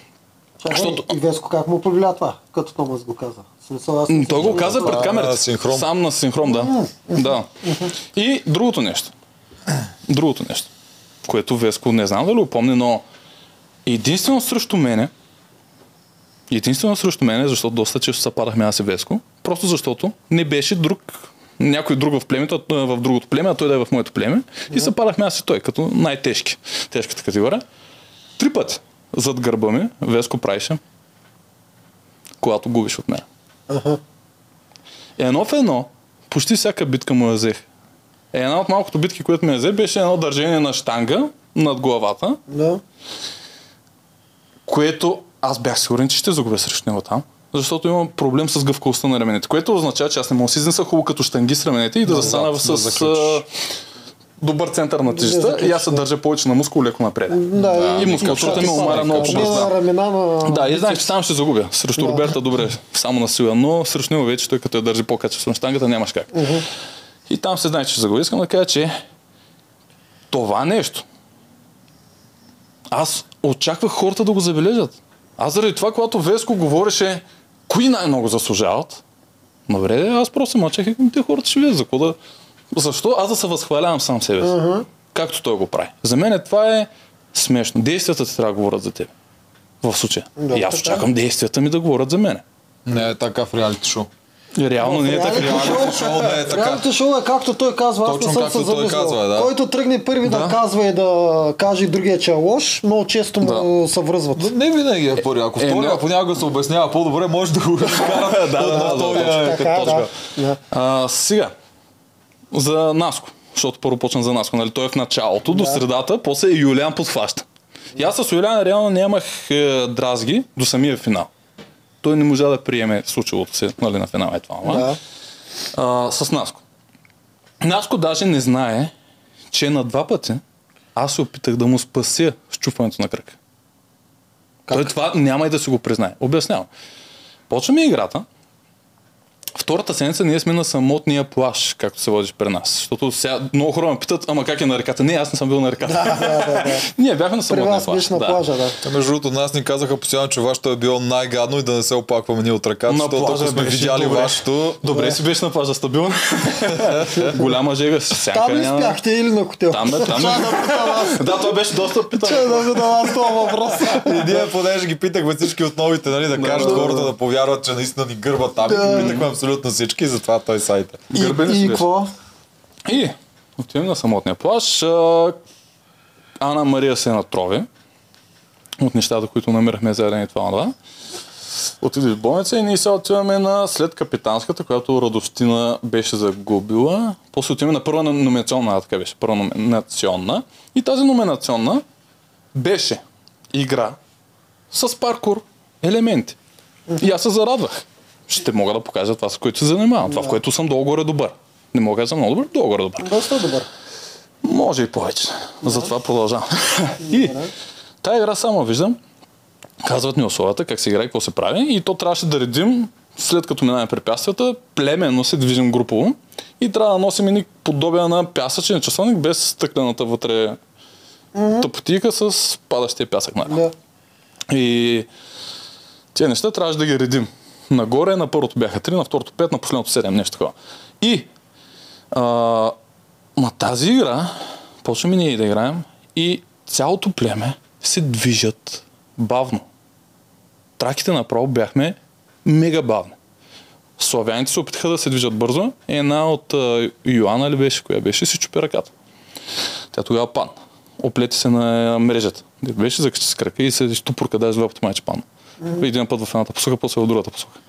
C: Чакай,
A: Защото-
C: И Веско как му повлия това, като Томас го каза? Смисъл, аз
A: Той го каза
C: това.
A: пред
B: на
A: камерата.
B: синхрон.
A: Сам на синхрон, да. да. И другото нещо. Другото нещо, което Веско не знам дали помни, но единствено срещу мене, единствено срещу мене, защото доста често се падахме аз и Веско, просто защото не беше друг, някой друг в племето, в другото племе, а той да е в моето племе. И се падахме аз и той, като най-тежки, тежката категория. Три пъти зад гърба ми Веско правише, когато губиш от мен.
C: Аха.
A: Едно в едно, почти всяка битка му я взех. Е, Една от малкото битки, които ми я взе, беше едно държение на штанга над главата,
C: Да.
A: което аз бях сигурен, че ще загубя срещу него там. Защото имам проблем с гъвкавостта на раменете, което означава, че аз не мога да си изнеса хубаво като штанги с раменете и да застана
B: да,
A: с
B: да
A: добър център на тежестта и аз се държа повече на мускул леко напред.
C: Да,
A: И мускулатурата ми омара много по-бързо.
C: на
A: да. и знаех, че там ще загубя. Срещу
C: Да.
A: Роберта добре, само на сила, но срещу него вече той като я държи по-качествено штангата, нямаш как. И там се знае, че ще загубя. Искам да кажа, че това нещо, аз очаквах хората да го забележат. Аз заради това, когато Веско говореше, кои най-много заслужават, добре, аз просто мълчах и те хората ще видят за какво да... Защо аз да се възхвалявам сам себе си? Както той го прави. За мен това е смешно. Действията ти трябва да говорят за теб. В случая.
C: Да,
A: и аз
C: така.
A: очаквам действията ми да говорят за мене.
B: Не е така в реалити шоу.
A: Реално не е така.
C: реалити шоу-
B: не е така.
C: Реалити шоу е както той казва, аз
B: Точно
C: не съм
B: както
C: се
B: казва, да.
C: Който тръгне първи да.
A: Да.
C: казва и да каже другия, че е лош, много често му се връзват.
B: Но Не винаги е първи. Ако
A: е,
B: втория
A: но-
B: понякога се обяснява по-добре, може да го разкара.
A: Да, да, да,
B: втория е
C: Така,
B: като
C: да.
B: точка.
C: да.
A: А, сега, за Наско. Защото първо почна за Наско. Нали? Той е в началото, до средата, после Юлиан подхваща. И аз с Юлиан реално нямах е, дразги до самия финал. Той не можа да приеме случилото се нали, на финала. Е това.
C: Да.
A: а, с Наско. Наско даже не знае, че на два пъти аз се опитах да му спася щупването на кръг. Той това няма и да си го признае. Обяснявам. Почваме играта. Втората седмица ние сме на самотния плаш, както се водиш при нас. Защото сега много хора ме питат, ама как е на реката? Не, аз не съм бил на реката.
C: Да, да, да, да.
A: ние бяхме на
C: При
A: самотния
C: вас
A: плаш.
C: на
A: да.
C: плажа, да.
B: Те, между другото, нас ни казаха постоянно, че вашето е било най-гадно и да не се опакваме ние от ръката,
A: На
B: защото ако сме видяли
A: добре.
B: вашето...
A: Добре си беше на плажа стабилно. Голяма жега.
C: Там ли
A: няма.
C: спяхте или на хотел?
A: Там, там.
C: Чакай да аз.
A: Да, той беше доста питан.
C: Чакай да задам аз този въпрос.
B: И ние, понеже ги питахме всички от новите, нали, да кажат хората
A: да.
B: повярват, че наистина ни гърбат там. Питахме абсолютно всички, затова той сайт е.
C: И,
A: Гърбен
C: и какво?
A: И отиваме на самотния плаж. Ана Мария се натрови от нещата, които намирахме заедно и това, това. Отиде в болница и ние сега отиваме на след капитанската, която Радостина беше загубила. После отиваме на първа номинационна, така беше, първа номинационна. И тази номинационна беше игра с паркур елементи. И аз се зарадвах. Ще мога да покажа това, с което се занимавам. Това, в което съм долу-горе добър. Не мога да кажа много добър, долу-горе добър.
C: Доста добър.
A: Може и повече. Затова продължавам. и тая игра само виждам, казват ни условията, как се играе, какво се прави и то трябваше да редим след като минаваме препятствията, племенно се движим групово и трябва да носим едни подобия на пясъчен часовник без стъклената вътре тъпотийка с падащия пясък. Нали?
C: Да.
A: И тези неща трябваше да ги редим. Нагоре, на първото бяха 3, на второто 5, на последното 7, нещо такова. И а, ма тази игра, почваме ние да играем и цялото племе се движат бавно. Траките направо бяхме мега бавни. Славяните се опитаха да се движат бързо. Една от а, Йоанна ли беше, коя беше, си чупи ръката. Тя тогава пан. Оплети се на мрежата. Беше закачи с крака и се штупурка, даже два пъти майче пан. Един път в едната посока, после в другата посока.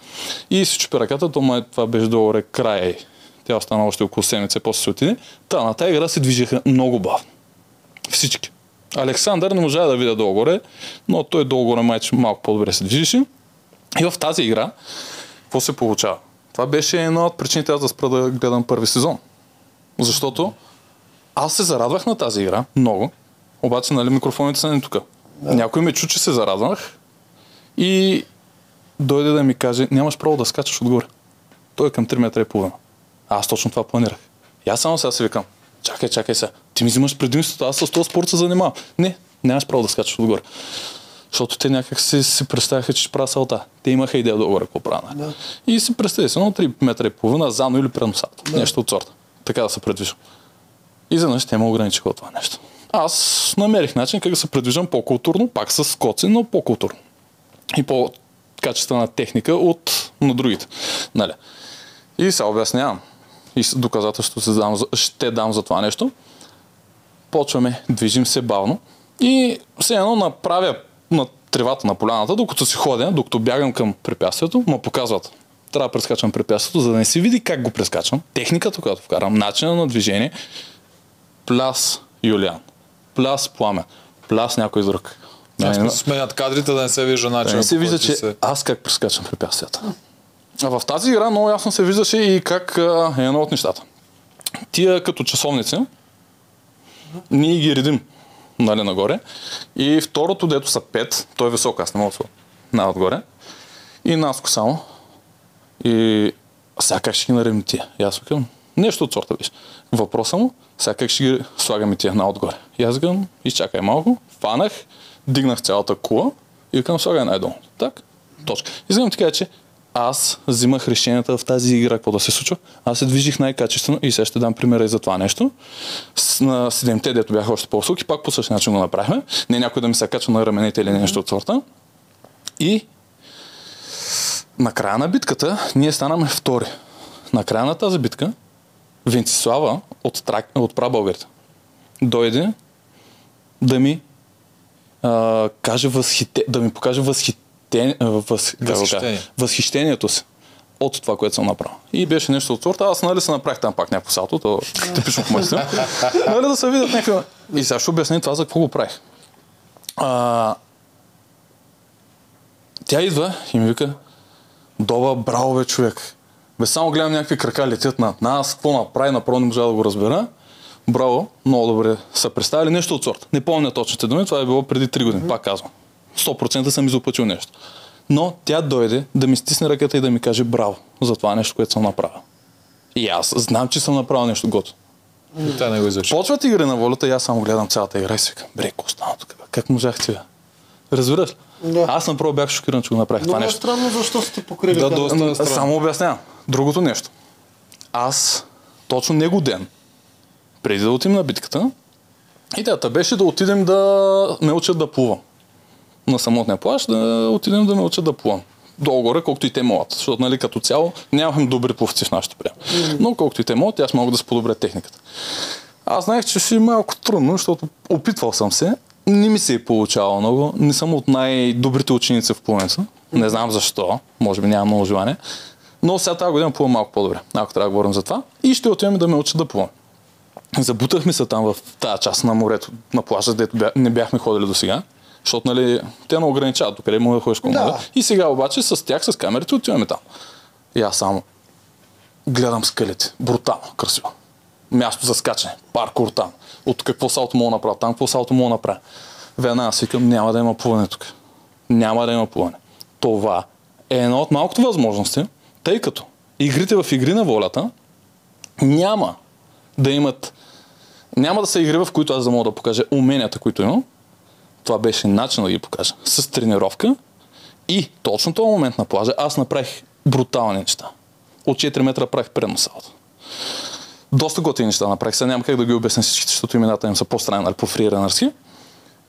A: И се чупи ръката, то май това беше долу край. Тя остана още около седмица, после се отиде. Та, на тази игра се движеха много бавно. Всички. Александър не можа да видя долу-горе, но той долу-горе майче малко по-добре се движеше. И в тази игра, какво се получава? Това беше една от причините аз да спра да гледам първи сезон. Защото аз се зарадвах на тази игра много, обаче нали, микрофоните са не тук. Да. Някой ме чу, че се зарадвах и дойде да ми каже, нямаш право да скачаш отгоре. Той е към 3 метра и половина. Аз точно това планирах. И аз само сега си викам, чакай, чакай сега, ти ми взимаш предимството, аз с този спорт се занимавам. Не, нямаш право да скачаш отгоре. Защото те някак си, си представяха, че ще правя салта. Те имаха идея долу-горе какво правя. нали?
C: Да.
A: И си представи се, едно 3 метра и половина, задно или преносата. Да. Нещо от сорта. Така да се предвижам. И заднъж те ме ограничиха от това нещо. Аз намерих начин как да се предвиждам по-културно, пак с скоци, но по-културно. И по-качествена техника от на другите. Нали? И се обяснявам. И с доказателство се дам, ще дам за това нещо. Почваме, движим се бавно. И все едно направя на тревата на поляната, докато си ходя, докато бягам към препятствието, ме показват. Трябва да прескачам препятствието, за да не се види как го прескачам. Техниката, която вкарам, начина на движение. Пляс Юлиан. Пляс Пламен. Пляс някой друг.
B: Значи
A: Не,
B: се сменят кадрите да не се вижда
A: да
B: начинът.
A: не се вижда, че
B: се-
A: аз как прескачам препятствията. А в тази игра много ясно се виждаше и как а, е едно от нещата. Тия като часовници, ние ги редим нали, нагоре. И второто, дето са пет, той е висок, аз не мога да се отгоре. И наско само. И сега как ще ги наредим тия? И аз викам, нещо от сорта виж. Въпроса му, сега как ще ги слагаме тия на отгоре? И аз викам, изчакай малко, фанах, дигнах цялата кула и викам, слагай най-долу. Так, точка. Искам ти кажа, че аз взимах решенията в тази игра, какво да се случва. Аз се движих най-качествено и сега ще дам примера и за това нещо. С, на 7-те, дето бяха още по-високи, пак по същия начин го направихме. Не някой да ми се качва на раменете или нещо от сорта. И на края на битката ние станаме втори. На края на тази битка Венцислава от, трак, от прабългарите дойде да ми а, каже възхите, да ми покаже възхите, а, въз,
B: Възхищение.
A: възхищението си от това, което съм направил. И беше нещо от сорта. Аз нали се направих там пак някакво салто, то типично по мъжство. нали да се видят някакви... И сега ще обясня това за какво го правих. А, тя идва и ми вика, Доба, браво бе човек. Бе само гледам някакви крака летят над нас, какво направи, направо не можа да го разбера. Браво, много добре са представили нещо от сорта. Не помня точните думи, това е било преди 3 години, пак казвам. 100% съм изопъчил нещо. Но тя дойде да ми стисне ръката и да ми каже браво за това нещо, което съм направил. И аз знам, че съм направил нещо готово.
B: Тя не го извърши.
A: Почват игри на волята и аз само гледам цялата игра и си викам, бре, какво стана тук? Как можахте? Бе? Разбираш ли?
C: Да.
A: Аз направо бях шокиран, че го направих това
C: Много е
A: нещо.
C: странно защо сте покрили
B: Да, доста. Странно.
A: Само обяснявам. Другото нещо. Аз точно него ден, преди да отидем на битката, идеята беше да отидем да ме учат да плувам. На самотния плаж да отидем да ме учат да плувам. Долу-горе, колкото и те могат. Защото, нали, като цяло, нямахме добри пловци в нашото прием. Но колкото и те могат, аз мога да сподобря техниката. Аз знаех, че ще е малко трудно, защото опитвал съм се. Не ми се е получавало много. Не съм от най-добрите ученици в плуването. Не знам защо. Може би нямам много желание. Но сега тази година плувам малко по-добре, ако трябва да говорим за това. И ще отидем да ме учат да плувам. Забутахме се там в тази част на морето, на плажа, където бя, не бяхме ходили до сега. Защото, нали, те не ограничават докъде мога да ходиш
C: Да.
A: да. И сега обаче с тях, с камерите отиваме там. И аз само гледам скалите. Брутално, красиво. Място за скачане. Паркур там. От какво салто мога да направя? Там какво салто мога да направя? Веднага си викам, няма да има плуване тук. Няма да има плуване. Това е една от малкото възможности, тъй като игрите в игри на волята няма да имат няма да са игри, в които аз да мога да покажа уменията, които имам. Това беше начин да ги покажа. С тренировка и точно този момент на плажа аз направих брутални неща. От 4 метра правих предно салто. Доста готини неща направих. Сега няма как да ги обясня всичките, защото имената им са по-странни, нали, по.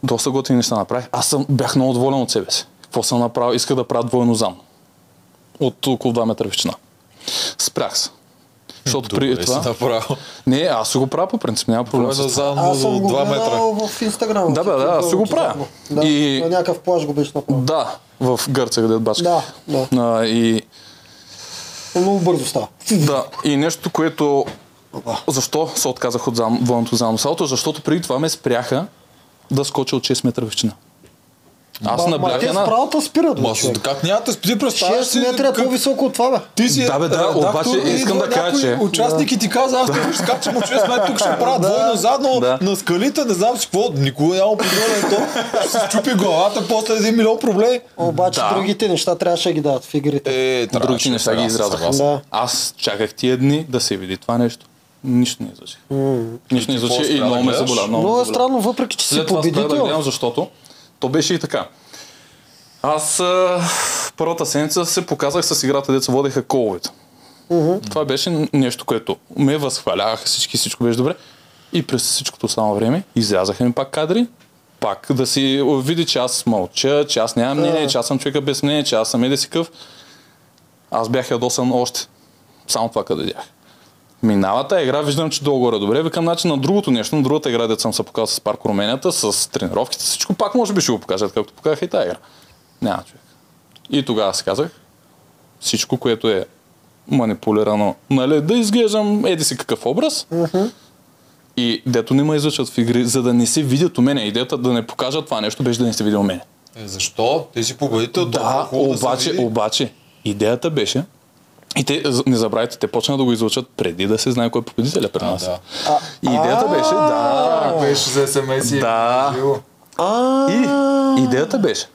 A: Доста готини неща направих. Аз съм, бях много доволен от себе си. Какво съм направил? Исках да правя двойно зам. От около 2 метра височина. Спрях се. Защото при
B: Добре
A: това...
B: си направил.
A: Не, аз си го правя по принцип, няма проблем това.
B: заедно
C: Аз съм го
B: 2 метра.
C: в Инстаграм.
A: Да, бе, да, аз си го правя.
C: Да,
A: И-
C: на някакъв плаж го беше направил.
A: Да, в Гърция, където бачках.
C: Да,
A: А, и,
C: Много бързо става.
A: да, и нещо, което... Защо се отказах от зам, двойното салто? Защото преди това ме спряха да скоча от 6 метра височина. Аз
C: Ма- ма
A: наблях
C: те с
A: една...
C: правото спират.
B: Ма
C: човек.
B: как няма да ти представяш
C: 6 метра е
B: как-
C: по-високо от това, бе.
B: Ти си
A: Да, бе, да,
B: редактор
A: обаче искам да кажа, че-
B: Участник и ти каза, аз тук ще скачам от 6 метра, тук ще правя
C: Да.
B: двойно задно
A: Да.
B: на скалите, не знам си какво, никога няма подробен то. Ще се чупи главата, после един милион проблеми.
C: Обаче
A: Да.
C: другите неща трябваше да ги дадат в игрите.
B: Е,
A: Другите неща ги изрязаха.
C: Да.
A: Аз чаках тия дни да се види това нещо. Нищо не излъчи. Нищо не излъчи и много ме заболя. Много,
C: е странно, въпреки че си
A: това да
C: победител.
A: гледам, защото то беше и така. Аз а, първата седмица се показах с играта, деца водеха коловете. Това беше нещо, което ме възхваляваха всички, всичко беше добре. И през всичкото само време изрязаха ми пак кадри, пак да си види, че аз мълча, че аз нямам мнение, че аз съм човека без мнение, че аз съм еди си къв. Аз бях ядосан още. Само това къде видях. Миналата игра виждам, че долу-горе добре. Викам, значи на другото нещо, на другата игра, дето съм се показал с парк уменията, с тренировките, всичко пак може би ще го покажат, както показаха и тази игра. Няма човек. И тогава си казах, всичко, което е манипулирано, нали, да изглеждам еди си какъв образ, и дето не ме излъчват в игри, за да не се видят у мене. Идеята да не покажат това нещо, беше да не се види у мене.
B: Е, защо? Ти си победител,
A: Да,
B: да
A: обаче,
B: види.
A: обаче, идеята беше, и те, не забравяйте, те почнаха да го излъчат преди да се знае кой е победителя при
B: А,
A: нас.
B: да.
A: И идеята беше, да,
B: беше за СМС и
A: Да.
B: живо.
C: А,
A: И идеята беше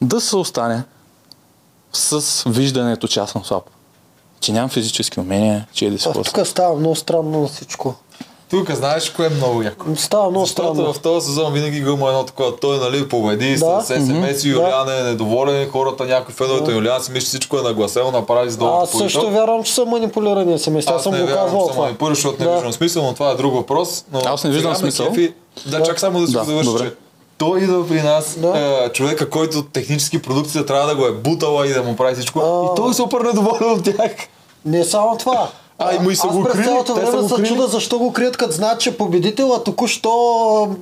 A: да се остане с виждането, че аз съм слаб. Че нямам физически умения, че какво си.
C: тук става много странно на всичко.
B: Тук знаеш кое е много яко.
C: Става много
B: Защото
C: странно.
B: в този сезон винаги го има едно такова. Той нали, победи
C: Да.
B: с СМС и Юлиан е недоволен. Хората, някои феновете на Юлиан си мисли, всичко е нагласено, направи за да
C: Аз също вярвам, че са манипулирани семейства. Аз съм
B: не
C: го
B: вярвам,
C: казвал
B: че съм
C: това.
B: манипулиран, защото не
C: Да.
B: виждам смисъл, но това е друг въпрос. Но
A: Аз не виждам смисъл.
B: кефи- Да, чак само да си
A: Да,
B: го завърша.
A: добре.
B: че Той идва при нас,
C: Да.
B: е, човека, който технически продукцията трябва да го е бутала и да му прави всичко.
C: А.
B: И той е супер недоволен от тях.
C: Не само това.
B: А, и му и са
C: Аз
B: го
C: през
B: крили,
C: цялото
B: те са
C: време
B: го
C: се
B: крили.
C: чуда защо го крият като знаят, че е победител, а току-що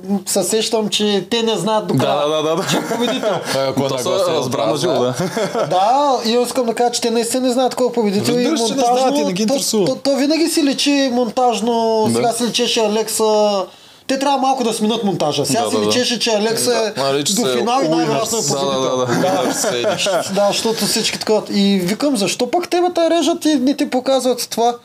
C: м, се сещам, че те не знаят до
A: Да,
C: края.
A: да, да, да.
C: че е победител.
B: Ако
A: То се разбра на живо, да.
C: да, и искам да кажа, че те наистина не знаят кой е победител и
B: Разбира се, че не
C: монтажно.
B: знаят и не ги
C: то,
B: интересува.
C: то, то, винаги си лечи монтажно,
A: Да.
C: сега си лечеше Алекса, те трябва малко да сменят монтажа. Сега
A: Да,
C: си
A: да, да.
C: личеше, че Алекс е
B: Нарича
C: до
B: се
C: финал и най-вероятно е
B: Да,
C: победител.
A: да, да.
C: Да, защото всички така. И викам, защо пък тебе те режат и не ти показват това?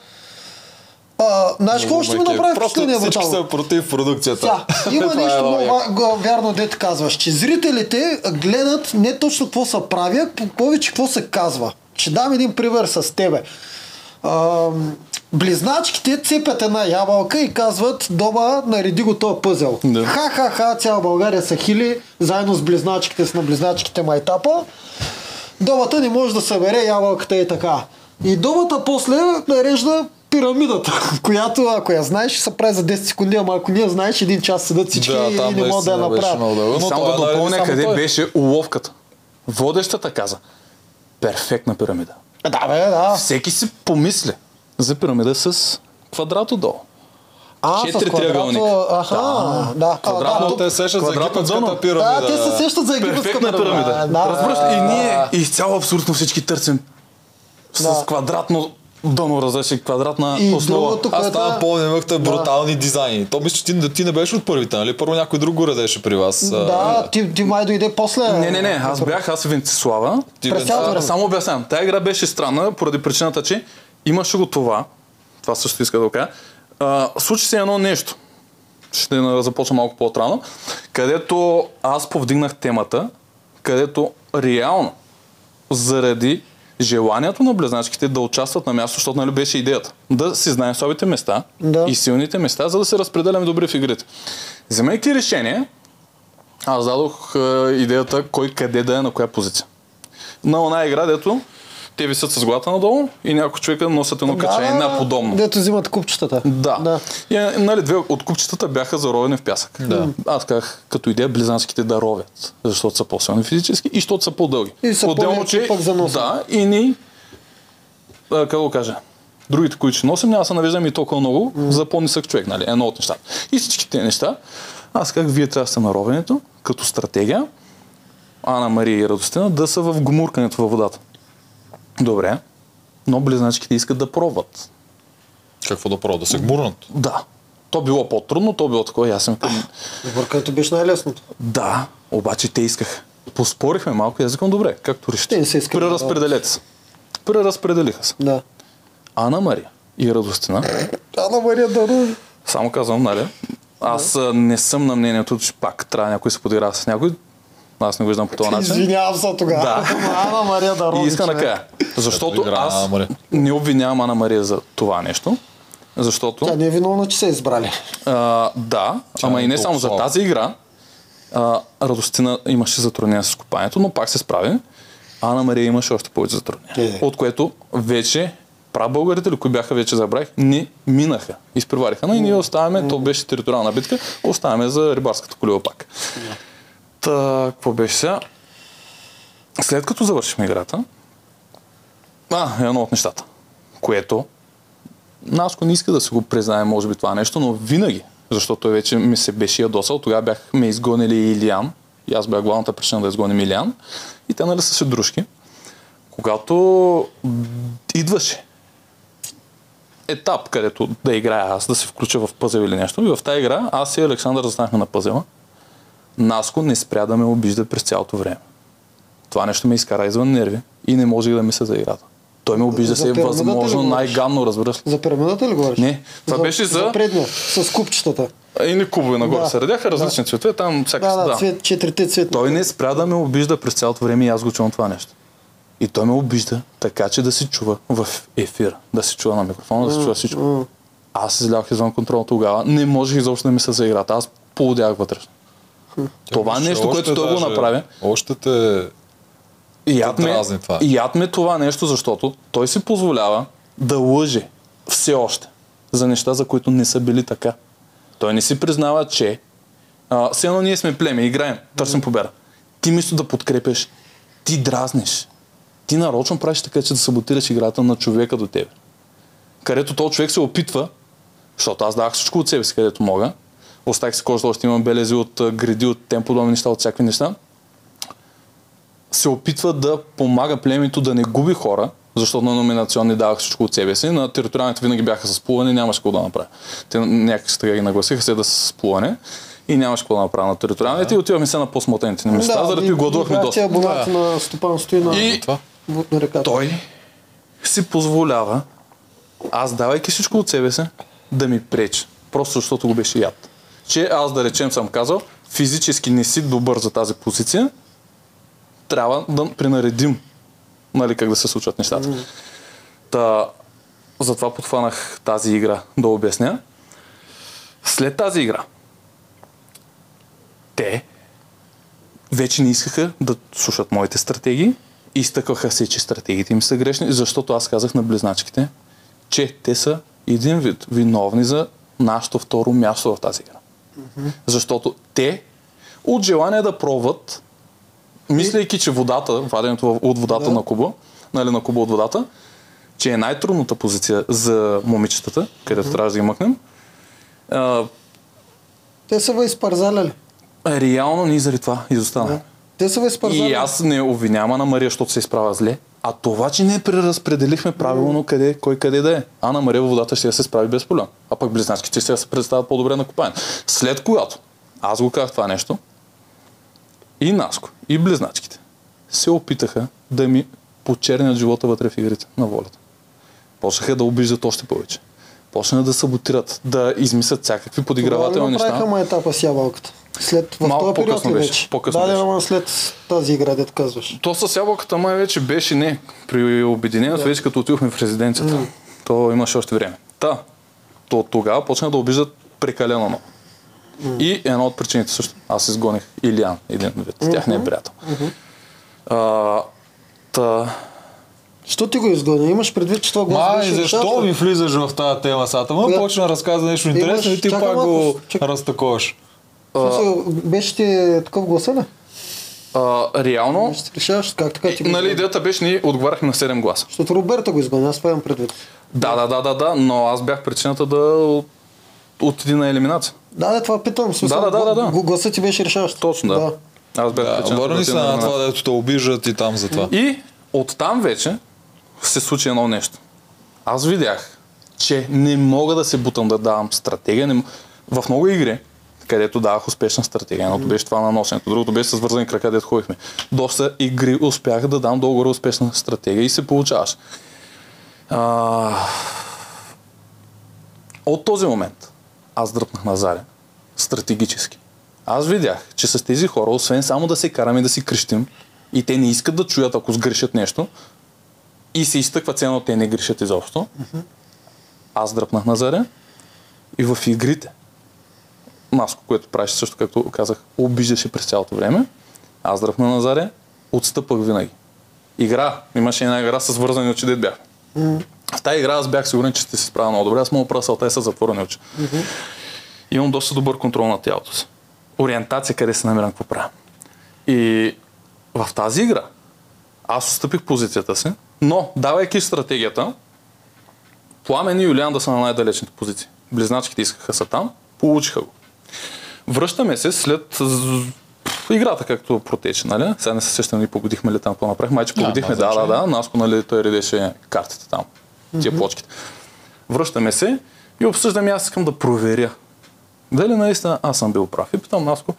C: А, знаеш какво ще ми направи впечатление,
B: Просто всички са против продукцията.
C: Сега, има
B: е
C: нещо
B: много
C: вярно, дете казваш, че зрителите гледат не точно какво се прави, а по- повече какво се казва. Ще дам един пример с тебе. А, близначките цепят една ябълка и казват, дома, нареди го този пъзел.
A: Да.
C: Ха-ха-ха, цяла България са хили, заедно с близначките с на близначките майтапа. Домата не може да събере ябълката и така. И домата после нарежда пирамидата, която ако я знаеш, ще се прави за 10 секунди, ама ако не я знаеш, един час седат всички
B: Да,
C: и не могат да я направят.
B: Но
A: само да допълня
B: само
A: къде
B: той.
A: беше уловката. Водещата каза, перфектна пирамида.
C: Да, бе, да.
A: Всеки си помисли за пирамида с квадрат отдолу.
C: А,
A: Четири триъгълника.
C: Аха, да. А,
A: Квадратно
C: да,
B: Те се сещат за египетската пирамида.
C: Да, те се сещат за египетска
A: Перфектна пирамида.
C: Да,
A: Разбираш ли? И ние изцяло абсолютно всички търсим с
C: Да.
A: квадратно дъно, разбираш ли, квадратна
C: И
A: основа.
C: другото,
B: Аз там
C: е-
B: помня, имахте брутални дизайни. То мисля, че ти, ти не беше от първите, нали? Първо някой друг го редеше при вас. а,
C: Да, ти, ти май дойде после.
A: Не, не, не, аз бях, аз Венцислава.
B: Ти
C: През
B: бе-
C: цялото
A: А,
C: време.
A: само обяснявам. Тая игра беше странна поради причината, че имаше го това. Това също иска да кажа. А, случи се едно нещо. Ще на- започна малко по-отрано. Където аз повдигнах темата, където реално заради желанието на близначките да участват на място, защото нали беше идеята. Да си знаем слабите места
C: Да.
A: и силните места, за да се разпределяме добре в игрите. Вземайки решение, аз дадох е, идеята кой къде да е на коя позиция. На една игра, дето те висят с главата надолу и някои човека носят едно качение на подобно.
C: Дето взимат купчетата.
A: Да.
C: да.
A: И, е, нали, две от купчетата бяха заровени в пясък.
B: Да.
A: Аз казах, като идея близанските да ровят, защото са по-силни физически и защото са по-дълги.
C: И са по-леки пък за носа.
A: Да, и ни, а, как да го кажа, другите, които ще носим, няма да се навеждаме и толкова много за по-нисък човек, нали? Едно от нещата. И всички тези неща, аз как вие трябва да сте на ровенето, като стратегия, Ана Мария и Радостина да са в гумуркането във водата. Добре, но близначките искат да пробват.
B: Какво да пробва? Да се гмурнат.
A: Да. То било по-трудно, то било такова ясно.
C: Бъркането беше най-лесното.
A: Да, обаче те искаха. Поспорихме малко и аз викам, добре, както решите.
C: Те не се искат да
A: Преразпределете се. Преразпределиха се.
C: Да.
A: Ана Мария и Радостина,
C: Ана Мария Дару.
A: само казвам, нали, аз а, не съм на мнението, че пак трябва някой да се подиграва с някой. Аз не го виждам по този начин.
C: Извинявам се тогава.
A: Да.
C: Ана Мария.
A: И да кажа, защото
B: игра на Ана
A: аз не обвинявам Ана Мария за това нещо, защото...
C: Тя не е виновна, че са избрали.
A: А, да,
B: Тя
A: ама
B: не
A: и
B: е
A: не само за
B: толкова
A: тази игра. А, Радостина имаше затруднения с копанието, но пак се справи. Ана Мария имаше още повече затруднения.
C: Е.
A: От което вече прабългарите, или кои бяха вече забравих, не минаха. Изпревариха. Но и ние оставяме, то беше териториална битка, оставяме за рибарската колива пак. Та, какво беше сега? След като завършихме играта, а, едно от нещата, което Наско не иска да се го признае, може би това нещо, но винаги, защото той вече ми се беше ядосал, тогава бяхме изгонили Илиан, и аз бях главната причина да изгоним Илиан, и те нали са се дружки. Когато идваше етап, където да играя аз, да се включа в пъзел или нещо, и в тази игра аз и Александър застанахме на пъзела, Наско не спря да ме обижда през цялото време. Това нещо ме изкара извън нерви и не можех да мисля за играта. Той ме обижда
C: За
A: се възможно най-гадно, разбираш ли?
C: За пирамидата ли говориш?
A: Не, това беше за-
C: За предния, с купчетата.
A: И ни кубове нагоре
C: Да.
A: се редяха, различни цветове, там всяка
C: Да, да,
A: да.
C: цвет, четирите цветни.
A: Той не спря да ме обижда през цялото време и аз го чувам това нещо. И той ме обижда така, че да се чува в ефир, да се чува на микрофона, да се чува всичко. Аз излях извън контрол тогава, не можех изобщо да мисля за играта, аз полудях вътрешно. Това нещо, което той го направи,
B: Още те...
A: и яд ме,
B: дразни това.
A: яд ме това нещо, защото той си позволява да лъже все още за неща, за които не са били така. Той не си признава, че а, все едно ние сме племе, играем, търсим победа. Ти мисто да подкрепяш, ти дразниш. Ти нарочно правиш така, че да саботираш играта на човека до тебе. Където този човек се опитва, защото аз давах всичко от себе си, където мога. Оставих си кожата, още имам белези от гради, от тем подобни неща, от всякакви неща се опитва да помага племето да не губи хора, Защото на номинационни давах всичко от себе си. На териториалните винаги бяха с плуване, нямаше какво да направя. Те някак си така ги нагласиха се да са с плуване и нямаше какво да направя на териториалните и отивахме се на по-смотените места, заради
C: и-
A: гладувахме доста.
C: абонати на стопанството и на,
A: И
C: на реката.
A: той си позволява, аз давайки всичко от себе си, да ми пречи. Просто защото го беше яд. Че аз да речем съм казал, физически не си добър за тази позиция, трябва да принаредим нали, как да се случват нещата. Та, затова подхванах тази игра да обясня. След тази игра, те вече не искаха да слушат моите стратегии. Изтъкваха се, че стратегиите им са грешни, защото аз казах на близначките, че те са един вид виновни за нашето второ място в тази игра. Защото те от желание да пробват, мислейки, че водата, ваденето от водата
C: Да.
A: на куба, нали, на куба от водата, че е най-трудната позиция за момичетата, където трябва да ги мъкнем, а,
C: Те са ви изпарзаляли.
A: реално ние заради това изостанахме.
C: Да. Те са ви изпарзаляли.
A: И аз не обвинявам Ана Мария, защото се изправя зле, а това, че не преразпределихме правилно къде, кой къде да е. Ана Мария водата ще се справи без проблем. А пък близначките ще се представят по-добре на купане. След когато аз го казах това нещо, и Наско, и близначките се опитаха да ми почернят живота вътре в игрите на волята. Почнаха да обиждат още повече. Почнаха да саботират, да измислят всякакви
C: ли
A: подигравателни неща.
C: направиха ма етапа с ябълката? След, в
A: Малко
C: този период
A: по-късно
C: ли
A: беше,
C: вече?
A: по-късно
C: да,
A: беше.
C: ама след тази игра, дето казваш.
A: То с ябълката май вече беше не. При обединението,
C: Да.
A: вече като отидохме в резиденцията. То имаше още време. Та, то тогава почна да обиждат прекалено много. И една от причините също. Аз изгоних Илиан, един вид. Тяхният приятел. А, та,
C: Що ти го изгони? Имаш предвид, че това го
B: Май,
C: беше
B: защо ми влизаш в тази тема сата? Ма
C: Коя?
B: почна да разказва нещо интересно и ти
C: чакай
B: пак
C: малко,
B: го
C: чакай.
B: разтаковаш.
C: Смисъл, Беше ти такъв гласа ли?
A: а, реално,
C: Ще решаваш как така ти
A: нали, идеята беше, ние отговаряхме на 7 гласа.
C: Защото Роберта го изгони, аз това имам предвид.
A: Да, да, да, да, да, но аз бях причината да отиди на елиминация.
C: Да, да, това питам. Смисъл,
A: Да, да, да, да, да.
C: гл- Гласът ти беше решаващ.
A: Точно, да. Аз бях
B: Да,
A: причината
B: върни се на това, дето те обиждат и там за това.
A: И оттам вече се случи едно нещо. Аз видях, че не мога да се бутам да давам стратегия. Не... В много игри, където давах успешна стратегия, едното беше това на носенето, другото беше с вързани крака, където ходихме. Доста игри успях да дам долу-горе успешна стратегия и се получаваш. А... От този момент аз дръпнах на Заря. Стратегически. Аз видях, че с тези хора, освен само да се караме да си крещим, и те не искат да чуят, ако сгрешат нещо, и се изтъква цено, те не грешат изобщо. Аз дръпнах на Заря и в игрите, Маско, което правеше също, както казах, обиждаше през цялото време, аз дръпна на Заря, отстъпах винаги. Игра, имаше една игра с вързани очи, дед бях. В тази игра аз бях сигурен, че ще се справя много добре. Аз мога правя салта и с затворени очи. Имам доста добър контрол на тялото си. Ориентация къде се намирам, какво правя. И в тази игра аз отстъпих позицията си, но давайки стратегията, Пламен и Юлиан да са на най-далечните позиции. Близначките искаха са там, получиха го. Връщаме се след играта, както протече, нали? Сега не се сещам, ние победихме ли там, какво направихме. Майче победихме, да, да, да. Наско, нали, той редеше картите там, тия плочките. Връщаме се и обсъждаме, аз искам да проверя. Дали наистина аз съм бил прав. И питам Наско,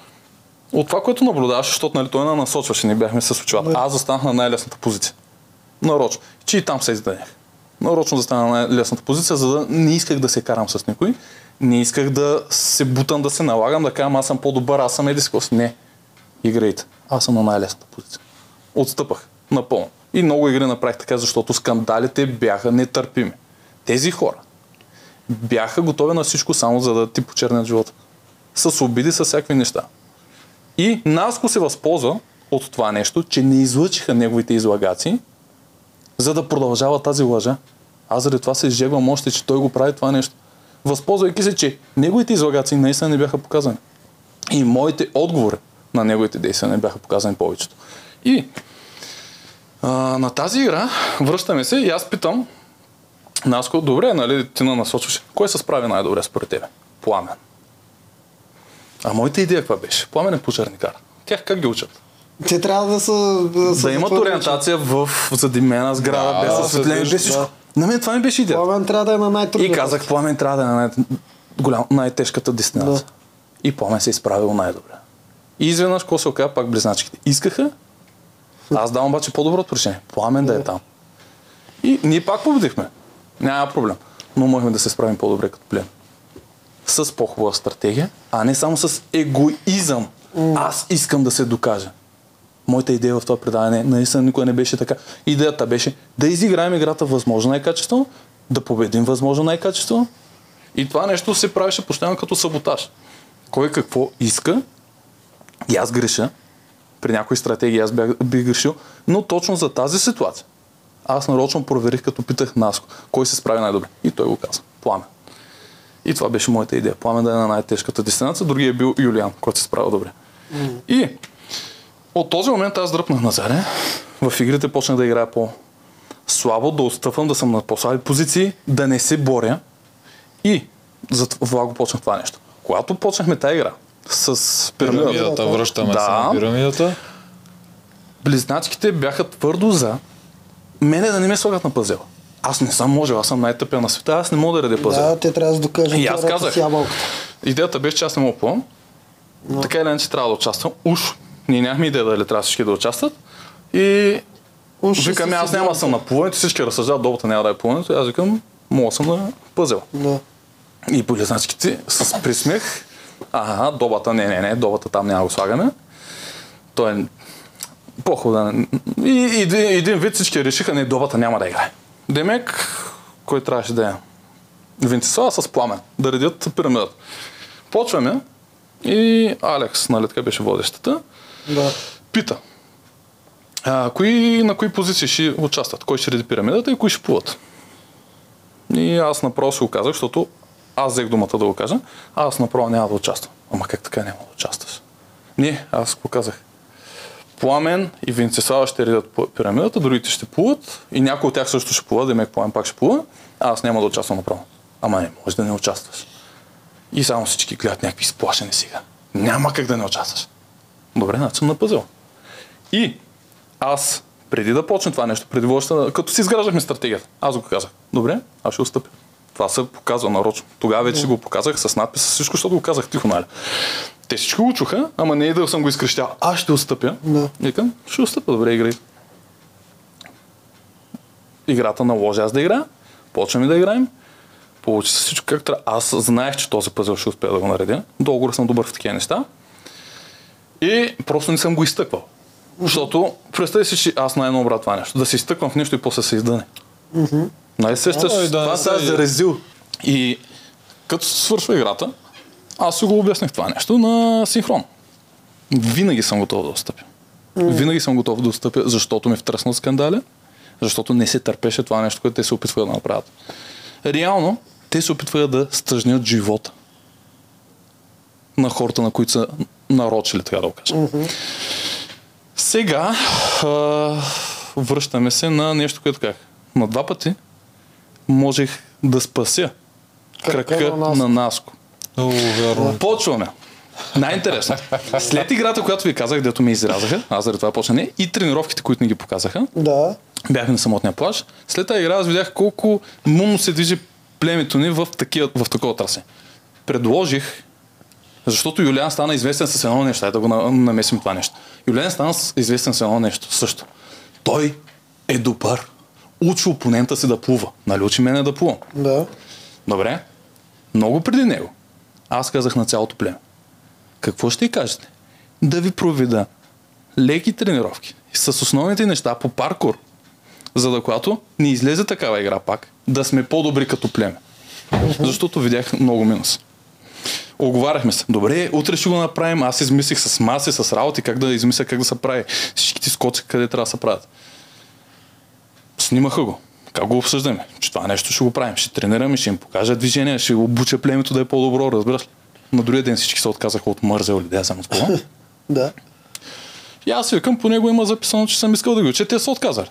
A: от това, което наблюдаваш, защото нали, той на насочваше, не бяхме с очилата. Аз застанах на най-лесната позиция. Нарочно. Че и там се издадех. Нарочно застана на най-лесната позиция, за да не исках да се карам с никой. Не исках да се бутам, да се налагам, да кажам аз съм по-добър, аз съм едискос. Не. Играйте. Аз съм на най-лесната позиция. Отстъпах. Напълно. И много игри направих така, защото скандалите бяха нетърпими. Тези хора бяха готови на всичко само за да ти почернят живота. С обиди, с всякакви неща. И Наско се възползва от това нещо, че не излъчиха неговите излагаци, за да продължава тази лъжа. Аз заради това се изжегвам още, че той го прави това нещо. Възползвайки се, че неговите излагаци наистина не бяха показани. И моите отговори на неговите действия не бяха показани повечето. И а, на тази игра връщаме се и аз питам Наско, добре, нали, ти на насочваш. Кой се справи най-добре според тебе? Пламен. А моята идея каква беше? Пламен е пожарникар. Тях как ги учат?
C: Те трябва да са... Да, са
A: Да имат ориентация в задимена сграда,
B: Да,
A: без осветление, без всичко.
C: да.
A: На мен това ми беше идеята.
C: Пламен трябва да е на най-трудната.
A: И казах, Пламен трябва да е на най- голям, най-тежката дестинация.
C: Да.
A: И Пламен се е изправил най-добре. И изведнъж, какво се оказа, пак близначките. Искаха, аз давам обаче по-доброто решение. Пламен да е там. И ние пак победихме. Няма проблем. Но можехме да се справим по-добре като плен. С по-хубава стратегия, а не само с егоизъм. Аз искам да се докажа. Моята идея в това предаване наистина никога не беше така. Идеята беше да изиграем играта възможно най-качествено, да победим възможно най-качествено. И това нещо се правеше постоянно като саботаж. Кой какво иска, и аз греша, при някои стратегии аз бях, бих грешил, но точно за тази ситуация. Аз нарочно проверих, като питах Наско, кой се справи най-добре. И той го каза. Пламен. И това беше моята идея. Пламен да е на най-тежката дестинация, другия е бил Юлиан, който се справил добре. И от този момент аз дръпнах назаде. В игрите почнах да играя по-слабо, да отстъпвам, да съм на по-слаби позиции, да не се боря. И за това го почнах това нещо. Когато почнахме тази игра с пирамидата,
B: Пирамидата, връщаме се
A: Да.
B: на пирамидата.
A: близначките бяха твърдо за мене да не ме слагат на пъзела. Аз не съм можел, аз съм най-тъпия на света, аз не мога да реда пъзел.
C: Да, те трябва да се докажат
A: И аз казах.
C: с ябълката.
A: Идеята беше, че аз не мога плувам. Така или иначе трябва да участвам. Уж, ние нямахме идея дали трябва всички да участват. И
C: Уж си
A: аз няма да съм на плуването, всички разсъждават, долата няма да е плуването. И аз викам, мога съм на пъзел.
C: Да.
A: И полезначките с присмех. Ага, добата, не, не, не, добата там няма го слагаме. Той е по-хубава. И, и, един- един вид всички решиха, не, добата няма да играе. Демек, кой трябваше да е? Венцислава с пламен, да редят пирамидата. Почваме и Алекс, нали така беше водещата,
C: Да.
A: пита. А, кои, на кои позиции ще участват? Кой ще реди пирамидата и кои ще плуват? И аз направо си го казах, защото аз взех думата да го кажа. Аз направо няма да участвам. Ама как така няма да участваш? Не, аз го казах. Пламен и Венцеслава ще редят пирамидата, другите ще плуват и някой от тях също ще плува, Демек Пламен пак ще плува, а аз няма да участвам направо. Ама не, може да не участваш. И само всички гледат някакви сплашени сега. Няма как да не участваш. Добре, значи съм на пъзел. И аз, преди да почне това нещо, преди въобще, като си изграждахме стратегията, аз го казах. Добре, аз ще отстъпя. Това се показва нарочно. Тогава вече го показах с надпис, с всичко, защото го казах тихо, нали? Те всичко го чуха, ама не и да съм го изкрещял. Аз ще отстъпя.
C: Да.
A: Викам, ще отстъпя, добре, играй. Играта наложи аз да играя. Почваме да играем. Получи се всичко как трябва. Аз знаех, че този пъзел ще успея да го наредя. Долу съм добър в такива неща. И просто не съм го изтъквал. Защото, представи си, че аз най-много брат това нещо. Да се изтъквам в нещо и после се издъне. Най-сещаш,
B: Ама и да не
A: това
B: се-
A: се е зарезил. И като свършва играта, аз си го обясних това нещо на синхрон. Винаги съм готов да отстъпя. Винаги съм готов да отстъпя, защото ме втръснат скандали, защото не се търпеше това нещо, което те се опитваха да направят. Реално, те се опитваха да стъжнят живота на хората, на които са нарочили, така да го кажа. Сега а, връщаме се на нещо, което как. На два пъти можех да спася
C: Крака
A: крака
C: на Наско.
A: на Наско.
B: О, вярно.
A: Почваме. Най-интересно. След играта, която ви казах, дето ме изрязаха, аз заради това почна не, и тренировките, които ни ги показаха,
C: Да.
A: бяхме на самотния плаж. След тази игра аз видях колко мумно се движи племето ни в, такива, в такова трасе. Предложих, защото Юлиан стана известен с едно нещо, ай да го на- намесим това нещо. Юлиан стана известен с едно нещо също. Той е добър. Учи опонента си да плува. Нали учи мене да плувам?
C: Да.
A: Добре. Много преди него. Аз казах на цялото племе. Какво ще й кажете? Да ви проведа леки тренировки с основните неща по паркур, за да когато ни излезе такава игра пак, да сме по-добри като племе. Защото видях много минус. Оговаряхме се. Добре, утре ще го направим. Аз измислих с маси, с работи, как да измисля как да се прави. Всички ти скоци къде трябва да се правят. Снимаха го. Как го обсъждаме? Че това нещо ще го правим. Ще тренираме, ще им покажа движение, ще обуча племето да е по-добро, разбираш ли? На другия ден всички се отказаха от мързел или да я съм от кола.
C: Да.
A: И аз викам, по него има записано, че съм искал да го уча. Те са отказали.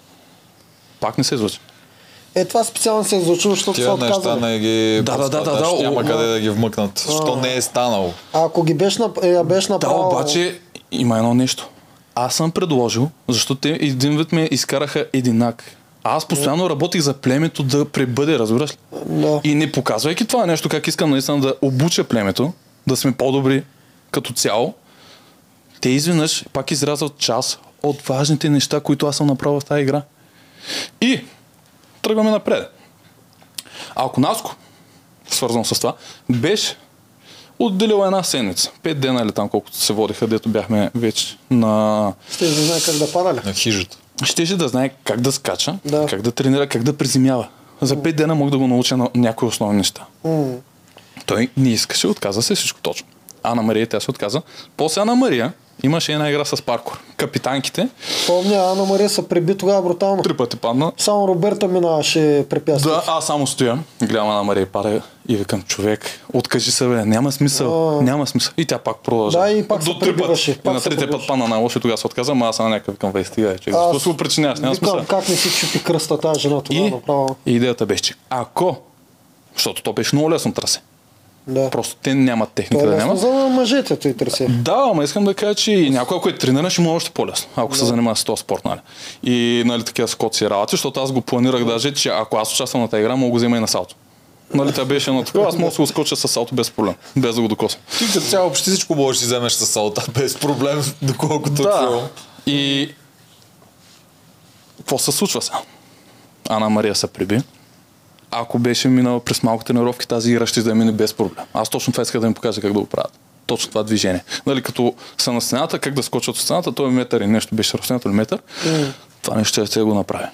A: Пак не се излучи.
C: Е, това специално се е случило, защото са
B: Тия неща
C: отказали.
B: не ги...
A: Да, да, да, да, да,
B: Няма къде да ги вмъкнат. Що не е станало?
C: А ако ги беше, нап... я беше
A: Да,
C: направил...
A: обаче има едно нещо. аз съм предложил, защото те един вид ме изкараха единак. Аз постоянно работих за племето да пребъде, разбираш ли?
C: Да.
A: И не показвайки това нещо, как искам наистина да обуча племето, да сме по-добри като цяло, те изведнъж пак изрязват част от важните неща, които аз съм направил в тази игра. И тръгваме напред. А ако Наско, свързано с това, беше отделил една седмица, пет дена или там колкото се водиха, дето бяхме вече на...
C: Ще да знае как да пада ли?
B: На хижата.
A: Щеше да знае как да скача,
C: Да.
A: как да тренира, как да приземява. За пет дена мога да го науча на някои основни неща.
C: М.
A: Той не искаше, отказа се всичко точно. Ана Мария тя се отказа. После Ана Мария имаше една игра с паркур. Капитанките
C: Помня, Ана Мария се преби тогава брутално.
A: три пъти падна.
C: Само Роберта минаваше препятствия.
A: Да, аз само стоя, гледам Ана Мария пада и викам, човек, откажи се, бе, няма смисъл,
C: А.
A: няма смисъл. И тя пак продължа.
C: Да, и пак се
A: До пъти.
C: пак
A: И на
C: се
A: третия път падна най-лошо и тогава се отказа, ама аз на някакъв викам, вей, стига, че
C: Аз
A: защо се го причиняваш, няма смисъл.
C: Викам, как не си чупи кръста тази жена тогава
A: И,
C: направо.
A: и идеята беше, че ако, защото то беше много лесно трасе,
C: Да.
A: просто те нямат техника да нямат.
C: за мъжете, той търси.
A: Да, ама искам да кажа, че и някой, ако е трениран, ще му е още по-лесно, ако се занимава с този спорт, нали. И нали, такива скоци работи, защото аз го планирах даже, че ако аз участвам на тази игра, мога да го взема и на салто. Нали, тя беше едно такова, аз мога да се го скоча с салто без проблем, без да го докосвам.
B: Ти като цяло почти всичко можеш да си вземеш с салта без проблем, доколкото чувам.
A: И какво се случва сега? Ана Мария се приби. Ако беше минала през малко тренировки, тази игра ще да мине без проблем. Аз точно това исках да им покажа как да го правят. Точно това движение. Нали, като са на стената, как да скочат от стената, той е метър и нещо беше разстоянието или метър. Това нещо ще го направи.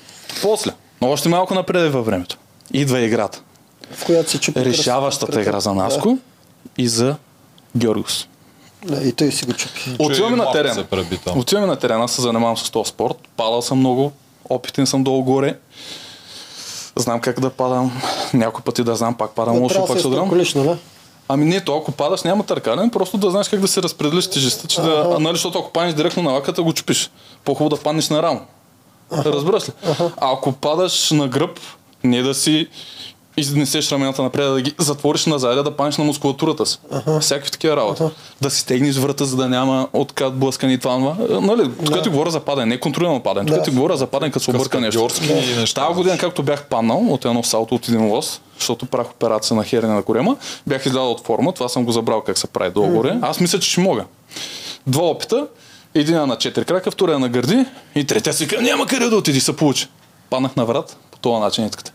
A: После, но още малко напред във времето. Идва играта.
C: В която се чупи.
A: Решаващата игра за Наско и за Георгиус.
C: Да, и той си го чупи.
A: Отиваме на терен. Отиваме на терена, се занимавам с този спорт. Падал съм много, опитен съм долу-горе. Знам как да падам. Някои пъти да знам, пак падам
C: Да,
A: лошо, пак
C: да
A: се
C: се
A: удрям.
C: нали?
A: Ами не, то ако падаш няма търкане, просто да знаеш как да се разпределиш тежестта, че да, а, нали, защото ако паднеш директно на лаката, го чупиш. По-хубаво да паднеш на рамо. Разбираш ли? А ако падаш на гръб, не да си изнесеш рамената напред, да ги затвориш назад, да паднеш на мускулатурата си. Всякакви такива работи. Да си стегнеш врата, за да няма откат блъскане и това. това. Нали, тук ти говоря за падане, не контролирано падане. Тук
C: Да.
A: ти говоря за падане, като се обърка нещо.
B: Неща.
A: Тази година, както бях паднал от едно салто от един лос, защото правих операция на херния на корема, бях излязъл от форма, това съм го забрал как се прави долу-горе. Аз мисля, че ще мога. Два опита, един на четири крака, втория на гърди и третия си казва, няма къде да отиди, се получи. Паднах на врат, по този начин искате.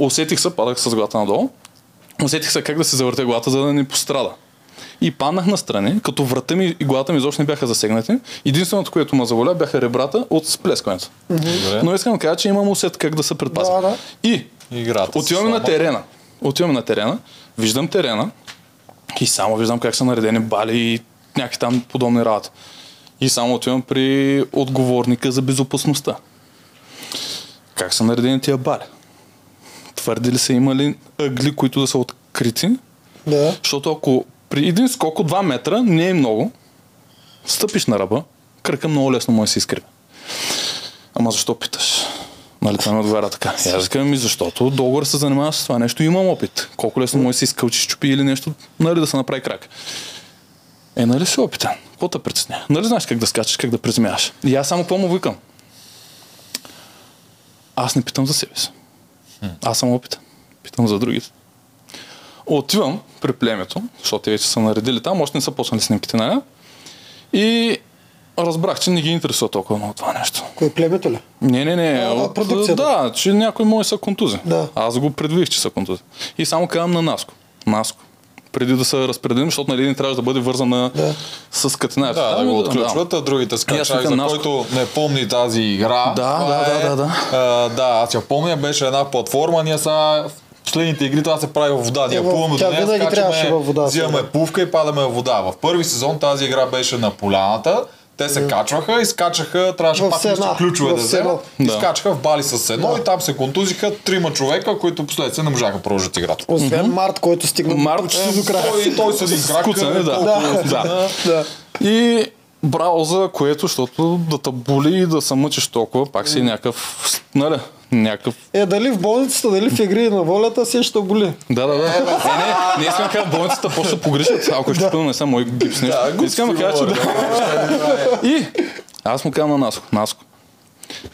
A: Усетих се, падах с главата надолу, усетих се как да се завъртя главата, за да не пострада. И паднах настрани, като врата ми и главата ми изобщо не бяха засегнати. Единственото, което ме заволя, бяха ребрата от сплескването.
B: Добре.
A: Но искам да кажа, че имам усет как да се предпазя.
C: Да, да.
A: И
B: Играта. с
A: отиваме на терена. Отиваме на терена, виждам терена и само виждам как са наредени бали и някакви там подобни работи. И само отивам при отговорника за безопасността. Как са наредени тия бали? Твърди ли са имали ъгли, които да са открити?
C: Да.
A: Защото ако при един скок от 2 метра не е много, стъпиш на ръба, кръка много лесно може да се изкриви. Ама защо питаш? Нали, това ми отговаря така. И аз казвам ми, защото долу се занимава с това нещо имам опит. Колко лесно може да се изкълчиш, чупи или нещо, нали, да се направи крак. Е, нали си опитан? Какво те притесня? Нали знаеш как да скачаш, как да приземяваш? И аз само какво му викам? Аз не питам за себе си. Аз съм опитан. Питам за другите. Отивам при племето, защото те вече са наредили там, още не са почнали снимките, нали? И разбрах, че не ги интересува толкова много това нещо.
C: Кой племето ли?
A: Не, не, не.
C: А,
A: от,
C: продукцията.
A: да, че някой може са контузи.
C: Да.
A: Аз го предвидих, че са контузи. И само казвам на Наско. Наско. Преди да се разпределим, защото нали един трябваше да бъде вързан на...
C: Да.
A: с катината.
B: Да, да го отключват, а другите скачали, за
A: Наско.
B: който не помни тази игра.
A: Да, да,
B: е,
A: да, да,
B: А, да, аз я помня, беше една платформа, ние в последните игри това се прави във вода. Ние
C: в-
B: плуваме до нея, скачаме,
C: във вода,
B: взимаме пувка и падаме във вода. В първи сезон тази игра беше на поляната. Те се качваха и скачаха, трябваше
C: В
B: пак
C: сена,
B: ключове
C: в
B: да вземат.
A: Да.
B: скачаха в бали с сено и там се контузиха трима човека, които последствие не можаха да продължат играта.
C: Освен Март, който стигна
A: Март,
C: почти до края.
B: Той, той седи с крак.
A: Скуцане, да.
B: колко-
A: Да.
C: Да.
A: И браво за което, защото да те боли и да се мъчиш толкова, пак си някакъв, нали, някакъв
C: Е, дали в болницата, дали в игри на волята, си ще боли.
A: Да, да, да. Не, не, не искам да кажа в болницата, после погрешат. Ако ще да. не са мои гипс нещо.
B: Да,
A: искам да кажа, че да. И Аз му казвам на Наско, Наско,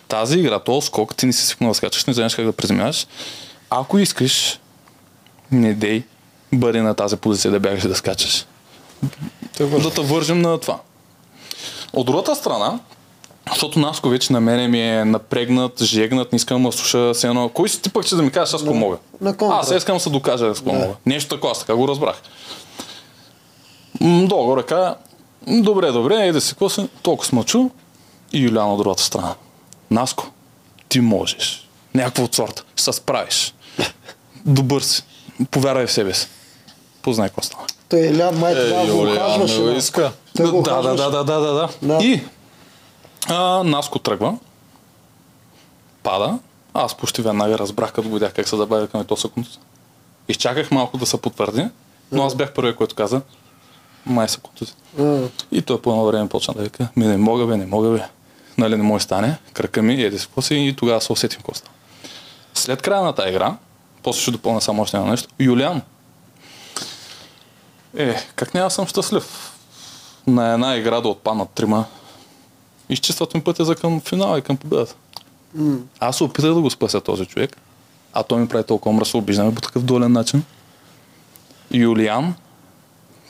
A: тази игра, този скок, ти не си свикнал да скачаш, не знаеш как да приземяваш. Ако искаш, не дей, бъди на тази позиция да бягаш да скачаш. Да те вържем на това. От другата страна, защото Наско вече на мене ми е напрегнат, жегнат, не искам да слуша се едно. Кой си ти пък, че да ми кажеш, аз какво мога?
C: на контра.
A: Аз искам да се докажа с какво мога. Нещо такова, аз така го разбрах. М, Долу ръка, добре, добре, еде си, какво се, толкова смълчу и Юлиан от другата страна. Наско, ти можеш. Някакво от сорта. Ще се справиш. Добър си. Повярвай в себе си. Познай какво става.
C: Той Илян май тогава го
B: Юлиан
C: ухажваше.
B: не го
C: да.
B: иска.
C: Той го
A: да, да, да, да, да, да, да.
C: Да.
A: И а, Наско тръгва, пада, аз почти веднага разбрах, като го видях как се забавя към ето секундата. Изчаках малко да се потвърди, но аз бях първият, който каза, май са контузи. И той по едно време почна да вика, ми не мога бе, не мога бе. Нали не може стане, кръка ми, еди си си и тогава се усетим какво става. След края на тази игра, после ще допълня само още едно нещо, Юлиан. Е, как няма съм щастлив? На една игра да отпаднат трима. Изчистват ми пътя за към финала и към победата.
C: м.
A: Аз се опитах да го спася този човек, а той ми прави толкова мръсно, обиждаме по такъв долен начин. Юлиан,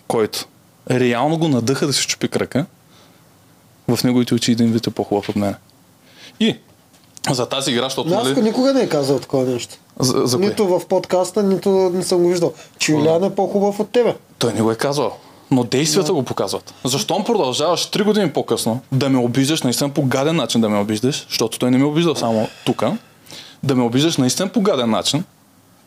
A: който реално го надъха да си чупи крака, в неговите очи един вид е по-хубав от мен. И за тази игра, защото
C: Наско
A: нали...
C: никога не е казал такова нещо.
A: За, за?
C: Нито в подкаста, нито не съм го виждал. Че Юлиан е по-хубав от тебе.
A: Той не го е казал. Но действията го показват. Защо продължаваш 3 години по-късно да ме обиждаш наистина по гаден начин да ме обиждаш, защото той не ме обиждал само тук, да ме обиждаш наистина по гаден начин,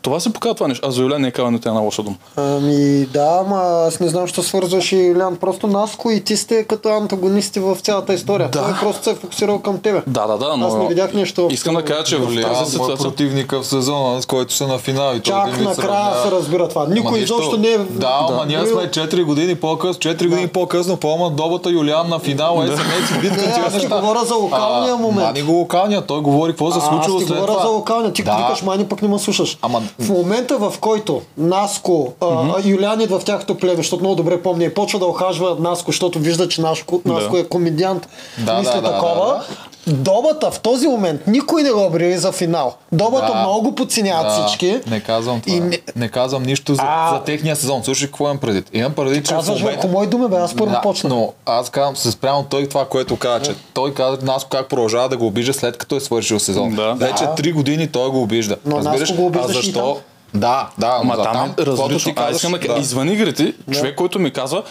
A: това се показва това нещо. А за Юля не е казал нито една лоша дума.
C: Ами да, ама аз не знам, що свързваш и Юлиан. Просто Наско и ти сте като антагонисти в цялата история.
A: Да.
C: Той просто се е фокусирал към тебе.
A: Да, да, да, но...
C: Аз не видях общо.
A: Искам да кажа, че в
B: Юлиан
A: тази
B: му е
A: ситуация...
B: противника в сезона, с който са на финал. И
C: Чак накрая се разбира това. Никой изобщо не е...
B: Да, ама ние сме 4 години по-късно, 4 години по-късно, по добата Юлиан на финал, е СМС, битка,
C: Не, аз ти говоря за локалния
B: А,
C: момент.
B: Мани го локалния, той говори какво се
C: А,
B: случило
C: аз ти
B: след
C: говоря
B: това.
C: за локалния. Ти
B: да.
C: викаш, мани пък не ме слушаш.
B: Ама-
C: В момента, в който Наско, а, Юлиан идва в тяхното племе, защото много добре помня и почва да охажва Наско, защото вижда, че Наско, Наско е комедиант,
B: Да,
C: мисли
B: да, да,
C: такова. Добата в този момент никой не го обяви за финал. Добата
B: Да.
C: много подценяват
B: Да,
C: всички.
B: Не казвам това.
C: И
B: не...
C: не-
B: казвам нищо за,
C: А.
B: за техния сезон. Слушай, какво имам предвид? Имам предвид, че
C: Казваш върху мои думи, бе, аз първо
B: да,
C: почна.
B: Но аз казвам се спрямо той това, което каза, че той каза Наско как продължава да го обижда след като е свършил сезон.
A: Да.
B: Вече. 3 години той го обижда.
C: Но
B: Разбираш?
C: Го обиждаше
B: а защо?
C: там.
B: Да, да,
A: Ама
B: за
A: там
B: каквото
A: различно.
B: ти
A: А,
B: казваш,
A: да. извън игрите, човек, който ми казва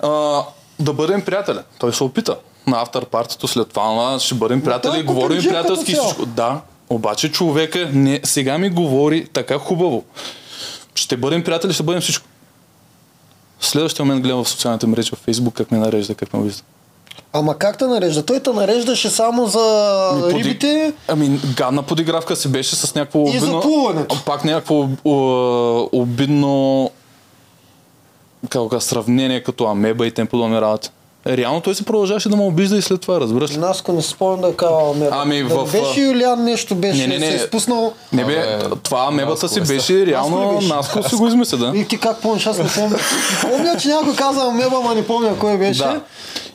A: а, да бъдем приятели. Той се опита. На автор партито след това ще бъдем приятели, говорим приятелски всичко. Да, обаче човека не, сега ми говори така хубаво. Ще бъдем приятели, ще бъдем всичко. В Следващия момент гледам в социалните мрежи, в Фейсбук, как ме нарежда, как ме вижда.
C: Ама как те нарежда? Той те нареждаше само за
A: поди-
C: рибите.
A: Ами, гадна подигравка си беше с някакво
C: И за
A: обидно...
C: плуването.
A: Пак някакво обидно... Как сравнение като амеба и тем подобни работи. Реално той си продължаваше да ме обижда и след това, разбираш ли?
C: Наско не спомням да е казал Меба.
A: Ами,
C: да
A: в-
C: не беше Юлиан нещо беше,
A: Не, не, не.
C: се е спуснал.
A: Не бе, това амебата си
B: е
A: беше реално
C: беше?
A: Наско си го измисля, да.
C: И ти как помниш, аз не помня. помня, че някой каза Амеба, ама не помня кой беше.
A: Да.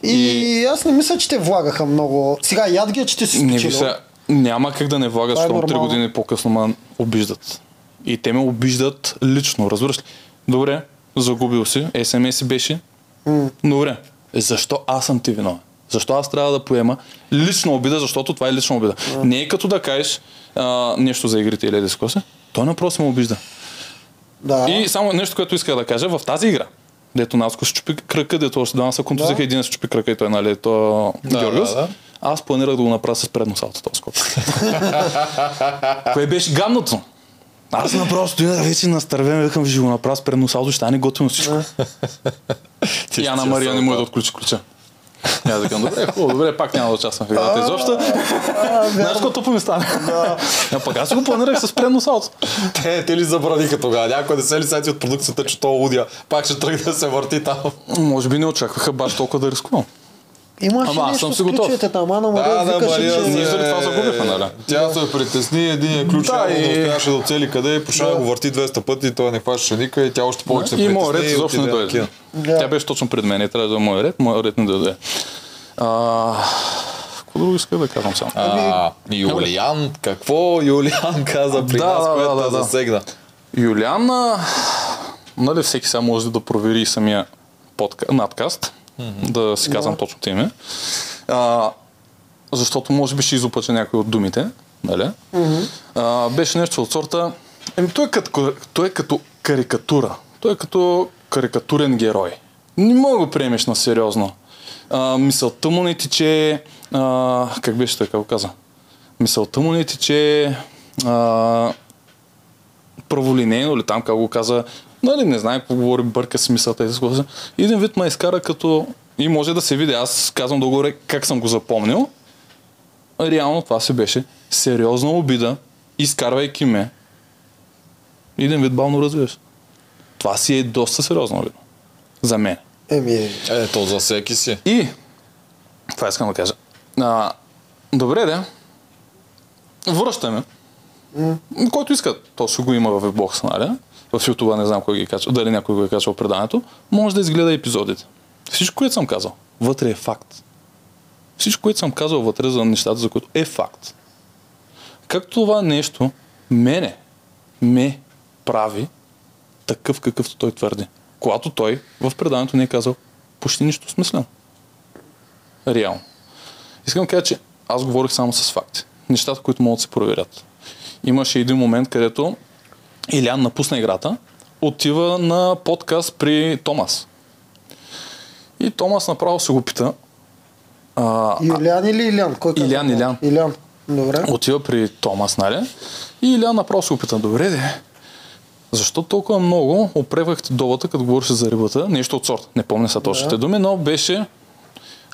C: И... аз не мисля, че те влагаха много. Сега яд ги, е, че ти си
A: Не
C: спечелил.
A: вижда, няма как да не влагаш,
C: Това е
A: защото 3
C: нормално.
A: години по-късно ме обиждат. И те ме обиждат лично, разбираш ли? Добре, загубил си, СМС беше. Добре, защо аз съм ти виновен? Защо аз трябва да поема лична обида, защото това е лична обида. Не е като да кажеш а, нещо за игрите или дискоса. Той напросто ме обижда.
C: Да.
A: И само нещо, което исках да кажа, в тази игра, дето Наско се чупи крака, дето още двама се контузиха,
C: Да.
A: един се чупи крака и той, нали, то
B: Да,
A: Георгиус.
B: да, да.
A: Аз планирах да го направя с предно салто този скок. Кое беше гадното? Аз направо стоя вече настървен, викам, ще го направя с предно салто, ще стане готино всичко. И Ана Мария не може да отключи ключа. И аз викам, добре, хубаво, добре, пак няма да участвам в играта изобщо. Знаеш колко тъпо ми стане? А пък аз го планирах с предно салто.
B: Те, те ли забраниха тогава? Някой не се ли сети от продукцията, че то лудия пак ще тръгне да се върти там.
A: Може би не очакваха баш толкова да рискувам.
C: Имаше
A: Ама
C: нещо
A: съм си готов.
C: ключовете там. Ана Мария викаше, че...
A: Ние заради това загубихме, нали?
B: Тя се притесни, един ключ
A: Да,
B: да,
A: и-
B: успяваше да оцели къде, и почна да го върти 200 пъти, той не хващаше ника и тя още повече се
A: И
B: притесни.
A: моят ред
B: и
A: изобщо не дойде.
C: Да.
A: Тя беше точно пред мен и трябва да е моят ред, моят ред не дойде. А, какво друго иска да казвам само?
B: А, Юлиан, какво Юлиан каза при
A: Да,
B: нас,
A: да,
B: което
A: да,
B: да,
A: да.
B: засегна?
A: Юлиан, нали всеки сега може да провери и самия подка... надкаст, да си казвам
C: Да.
A: точното име. А, защото може би ще изопача някои от думите, нали? а, беше нещо от сорта... Еми, той е, като, той е като карикатура. Той е като карикатурен герой. Не мога да го приемеш на сериозно. А, мисълта му не тече... А, как беше така го каза? Мисълта му не тече... А, праволинейно ли там, как го каза, нали, не знае какво говори, бърка си мисълта и такова. И Един вид ме изкара като... И може да се види, аз казвам долу как съм го запомнил. Реално това се беше сериозна обида, изкарвайки ме. Един вид бавно развиваш. Това си е доста сериозна обида. За мен.
C: Еми,
B: Е, то за всеки си.
A: И, това искам да кажа. А, добре, да. Връщаме. Който иска, то ще го има в вебокс, нали? В YouTube не знам кой ги качва, дали някой го е качвал преданието. Може да изгледа епизодите. Всичко, което съм казал, вътре е факт. Всичко, което съм казал вътре за нещата, за които е факт. Как това нещо мене ме прави такъв, какъвто той твърди. Когато той в преданието не е казал почти нищо смислено. Реално. Искам да кажа, че аз говорих само с факти. Нещата, които могат да се проверят. Имаше един момент, където Илян напусна играта, отива на подкаст при Томас. И Томас направо се го пита. А,
C: Юлиан или Илян? Кой?
A: Илян, Илян.
C: Илян. Добре.
A: отива при Томас, нали? И Илян направо се опита, добре де, защо толкова много опревахте долата, като говореше за рибата? Нещо от сорта. Не помня са точните думи, но беше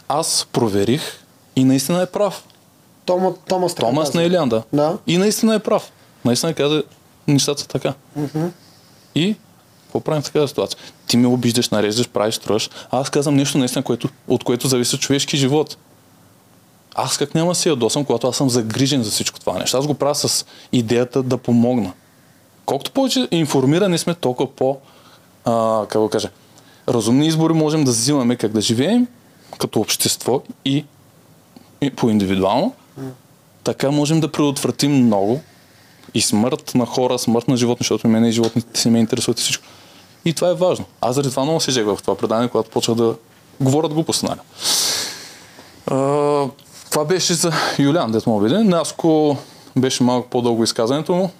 A: аз проверих и наистина е прав.
C: Тома, Томас така
A: Томас на Илян, да.
C: Да.
A: И наистина е прав. Наистина каза, нещата са така. И какво правим в такава ситуация? Ти ме обиждаш, нареждаш, правиш, струваш. А аз казвам нещо наистина, което, от което зависи човешки живот. Аз как няма се ядосам, когато аз съм загрижен за всичко това нещо. Аз го правя с идеята да помогна. Колкото повече информирани сме, толкова по, а, как го кажа, разумни избори можем да взимаме как да живеем като общество и, и по индивидуално. Така можем да предотвратим много и смърт на хора, смърт на животни, защото мене и животните си ме интересуват и всичко. И това е важно. Аз заради това много се жега в това предание, когато почвах да говорят глупости. Нали. Това беше за Юлян, дето му обиде. Наско беше малко по-дълго изказването му.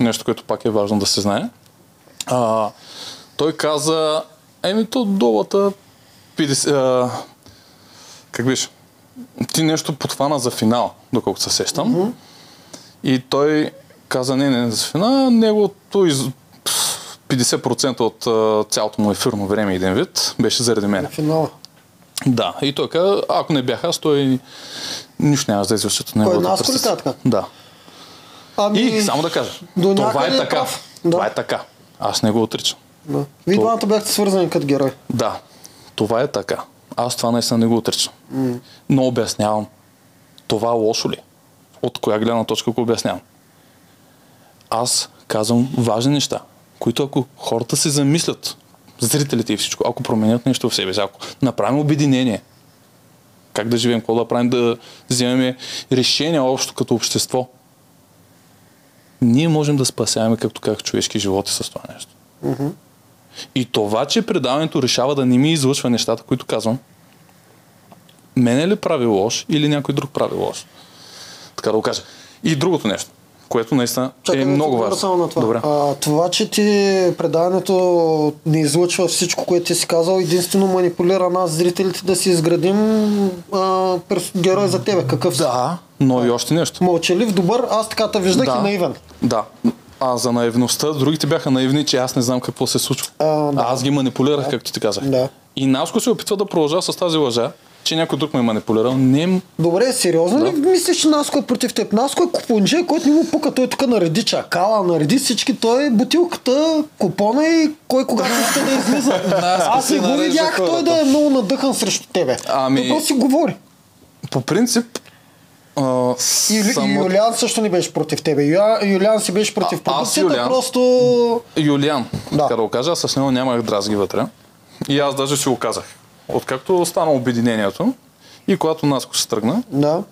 A: Нещо, което пак е важно да се знае. А, той каза, еми то долата 50, а, как беше? Ти нещо подхвана за финал, доколкото се сещам. И той каза, не, не, за финал, неговото из... 50% от а, цялото му ефирно време един вид беше заради мен.
C: На финала.
A: Да, и той каза, ако не бях аз, той нищо няма да извърши от неговата
C: Наско ли
A: присъствие.
C: каза така?
A: Да.
C: Ами,
A: И само да кажа, това е
C: е
A: така.
C: прав. Да.
A: Това е така. Аз не го отричам.
C: Да. Вие двамата бяхте свързани като герой.
A: Да, това е така. Аз това наистина не го отричам. Но обяснявам. Това лошо ли? От коя гледна точка го обяснявам? Аз казвам важни неща, които ако хората се замислят, зрителите и всичко, ако променят нещо в себе си, ако направим обединение, как да живеем, какво да правим, да вземем решения общо като общество, ние можем да спасяваме, както как човешки животи с това нещо. И това, че предаването решава да не ми излъчва нещата, които казвам, мене ли прави лош или някой друг прави лош? Така да го кажа. И другото нещо, което наистина
C: Чакай
A: е
C: да
A: много важно.
C: Само на това.
A: Добре.
C: А, това, че ти предаването не излъчва всичко, което ти си казал, единствено манипулира нас, зрителите, да си изградим а, герой за тебе. Какъв си?
A: Да, но и още нещо.
C: Мълчалив, добър, аз така те виждах и наивен.
A: Да. А за наивността, другите бяха наивни, че аз не знам какво се случва.
C: А, да.
A: Аз ги манипулирах, както ти казах.
C: Да.
A: И Наско се опитва да продължава с тази лъжа, че някой друг ме е манипулирал. Не,
C: Добре, сериозно
A: Да.
C: ли мислиш, че Наско е против теб? Наско е купонджия, който не му пука. Той тук нареди чакала, нареди всички. Той е бутилката, купона и кой когато иска да излиза. Аз не го видях той да е много надъхан срещу тебе.
A: Ами-
C: Но то си говори.
A: по принцип, а,
C: И, и
A: само-
C: Юлиан също не беше против тебе. Юля, Юлиан си беше против
A: А-
C: продукцията,
A: Юлиан-
C: просто...
A: Юлиан,
C: Да.
A: така да го кажа, аз с него нямах дразги вътре. И аз даже си го казах. Откакто стана обединението И когато Наско се тръгна,
C: Да.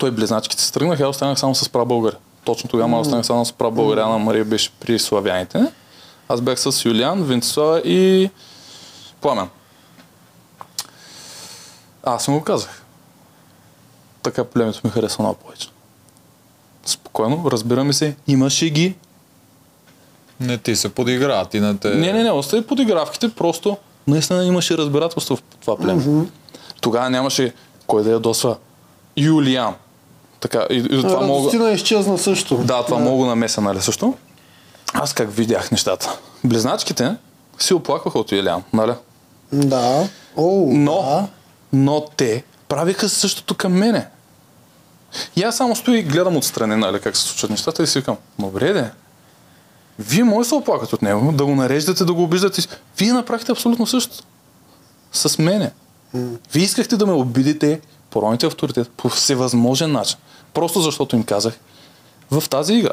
A: той близначките се тръгнаха, аз останах само с прав българи. Точно тогава аз останах само с прав българяна, Мария беше при славяните. Аз бях с Юлиан, Венцислава и Пламен. Аз съм го казах. Така племето ми харесва много повече. Спокойно, разбираме се, имаше ги.
B: Не ти се подигра, ти не те...
A: Не, не, не, остави подигравките, просто наистина имаше разбирателство в това племе. Тогава нямаше кой да ядосва Юлиан. Така, и, и това мога...
C: Радостина изчезна също.
A: Да, това мога го намеся, нали също? Аз как видях нещата. Близначките си оплакваха от Юлиан, нали?
C: Да. О,
A: Но,
C: да.
A: но те правиха същото към мене. И аз само стои и гледам отстрани, нали, как се случват нещата и си викам, добре де, вие може да се оплакат от него, да го нареждате, да го обиждате. Вие направихте абсолютно същото. С мене. Вие искахте да ме обидите, пороните авторитет по всевъзможен начин. Просто защото им казах, в тази игра,